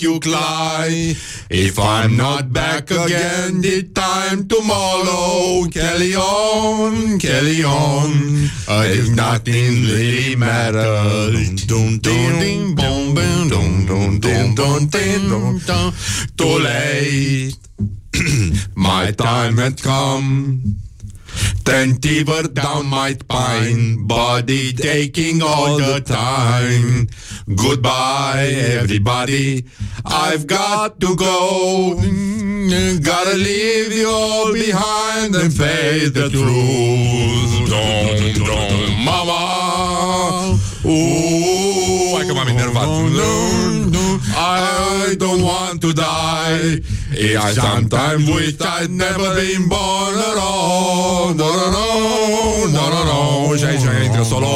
Make you cry. If I'm not back again, the time tomorrow. Carry on, carry on. Uh, if nothing really matters. Dum, dum, ding, boom, boom, dum, dum, dum, dum, dum, dum. Too late. My time had come. Ten fever down my spine, body aching all the time. Goodbye, everybody. I've got to go. Gotta leave you all behind and face the truth. Dum, dum, mama. Ooh, Hai că m-am enervat. I don't want to die. I sometimes wish I'd never been born at all. No, no, no, no, no, no. Și aici intră solo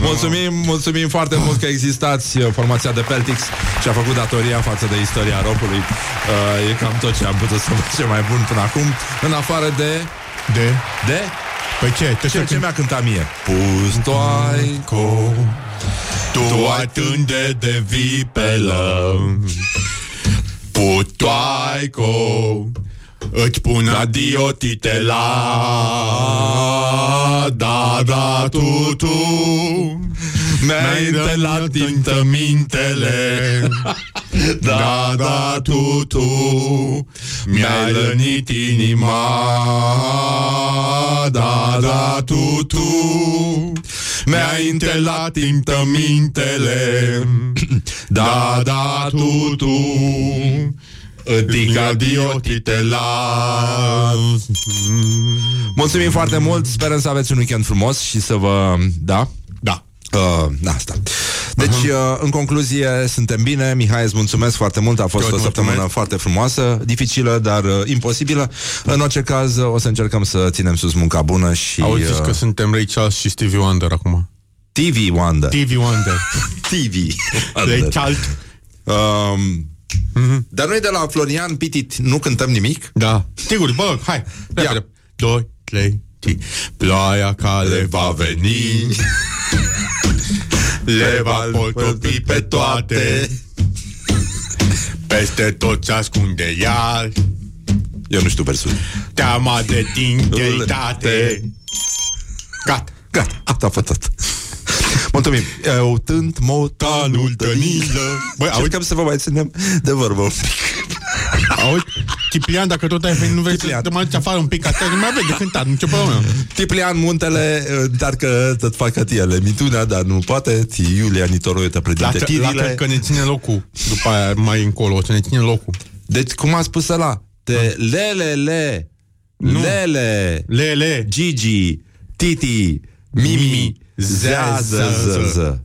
Mulțumim, mulțumim foarte mult că existați uh, Formația de Peltix Și a făcut datoria față de istoria ropului uh, E cam tot ce am putut să facem mai bun până acum În afară de... De? De? Păi ce? Te Ce, ce mi-a cântat mie? Pustoaico Tu ai tânde de vipelă Putoaico Îți pun adio titela Da, da, tu, tu. Mi-ai întelat tintă mintele Da, da, tu, tu. Mi-ai lănit inima. Da, da, tu, tu. Mi-ai întelat tintă mintele Da, da, tu, tu Adică adio titela Mulțumim foarte mult, sperăm să aveți un weekend frumos și să vă... Da? Da. Uh, asta. Deci, uh, în concluzie, suntem bine. Mihai, îți mulțumesc foarte mult. A fost Eu o îți săptămână mulțumesc. foarte frumoasă, dificilă, dar uh, imposibilă. În orice caz, uh, o să încercăm să ținem sus munca bună și... Auzi uh, că suntem Ray Charles și Stevie Wonder acum TV Wonder. TV Wonder TV Ray Wonder. Charles Um, Mhm. Dar noi de la Florian Pitit nu cântăm nimic? Da. Sigur, bă, hai Repede Doi, trei, ti Ploaia care va veni. Le va potopi pe toate. Peste tot se ascunde ea. Eu nu știu versul. Teama de dignitate Gata Gata, asta a fost tot. Mulțumim. Eu tânt motanul tănilă. Băi, auzi să vă mai ținem de vorbă. Auzi, Ciprian, dacă tot ai venit, nu vrei să te mai duci afară un pic atât, nu mai vezi de cântat, nicio problemă. Ciprian Muntele încearcă să facă tiele minunea, dar nu poate. Ți Iulia Nitoroiu te La, predinte la tirile. că ne ține locul După aia mai încolo, o să ne ține locul Deci, cum a spus ăla? Te lelele, Nu. lele, Lele Gigi, Titi, Mimi, zează,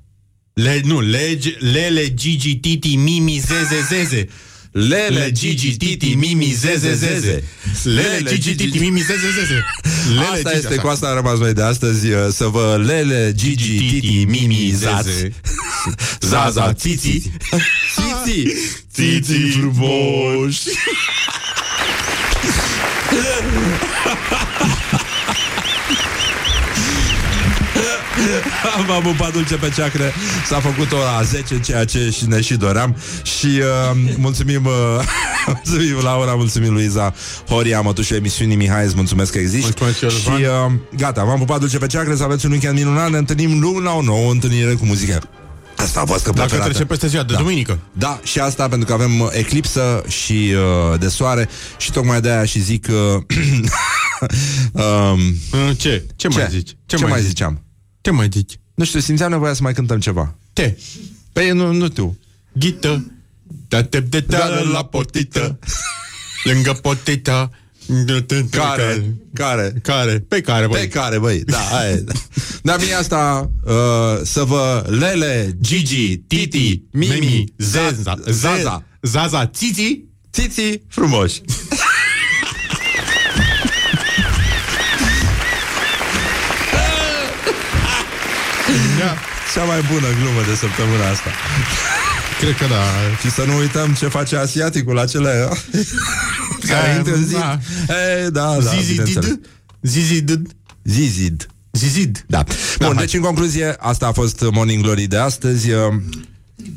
Le, nu, lege, Lele, Gigi, Titi, Mimi, Zeze, Zeze Lele, Gigi, Titi, Mimi, zeze, zeze. Lele, Gigi, Titi, Mimi, Zeze, Zeze Lele, Asta Gigi, este, cu asta a rămas noi de astăzi uh, Să vă lele, Gigi, Titi, Mimi, Zați Zaza, Titi Titi Titi frumoși V-am pupat dulce pe ceacre. S-a făcut ora 10 Ceea ce și ne și doream. Și uh, mulțumim uh, Mulțumim Laura, mulțumim Luiza Horia, mătușul emisiunii Mihai, îți mulțumesc că existi. Mulțumesc și eu, Și uh, gata, v-am pupat dulce pe ceacre Să aveți un weekend minunat Ne întâlnim luni la o nouă întâlnire cu muzică. Asta a fost că Dacă trece peste ziua de da. duminică. Da, și asta pentru că avem uh, eclipsă și uh, de soare. Și tocmai de aia și zic uh, um, Ce? Ce mai zici? Ce, ce mai ziceam? Ce mai zici? Nu știu, simțeam nevoia să mai cântăm ceva. Te Păi nu, nu tu. Ghită Da te de Da, la potită Lângă potita Care? Care? Care? Pe care, băi? Pe care, băi, da, aia e. Dar mie asta uh, Să vă lele, Gigi, Titi, Mimi, Zaza, Zaza, Zaza, Titi Titi, frumoși. Cea mai bună glumă de săptămâna asta. Cred că da. Și să nu uităm ce face asiaticul acele care intră în zi. Da. E, da, da, bineînțeles. Zizid Zizid. Zizid Da. Bun, hai. deci în concluzie, asta a fost Morning Glory de astăzi. Uh,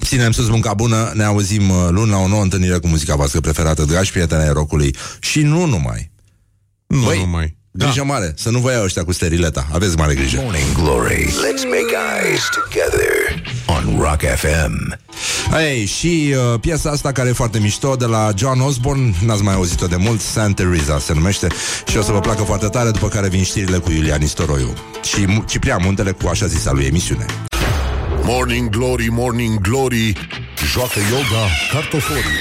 Ținem sus munca bună, ne auzim uh, luni la o nouă întâlnire cu muzica voastră preferată, dragi prieteni ai rockului. Și nu numai. Nu Băi, numai Grijă da. mare, să nu vă iau ăștia cu sterileta. Aveți mare grijă. Morning Glory. Let's make eyes together on Rock FM. Ei, și uh, piesa asta care e foarte mișto de la John Osborne, n-ați mai auzit-o de mult, Santa Teresa se numește și o să vă placă foarte tare, după care vin știrile cu Iulian Istoroiu și Mu- Ciprian Muntele cu așa zisa lui emisiune. Morning Glory, Morning Glory Joacă yoga cartoforii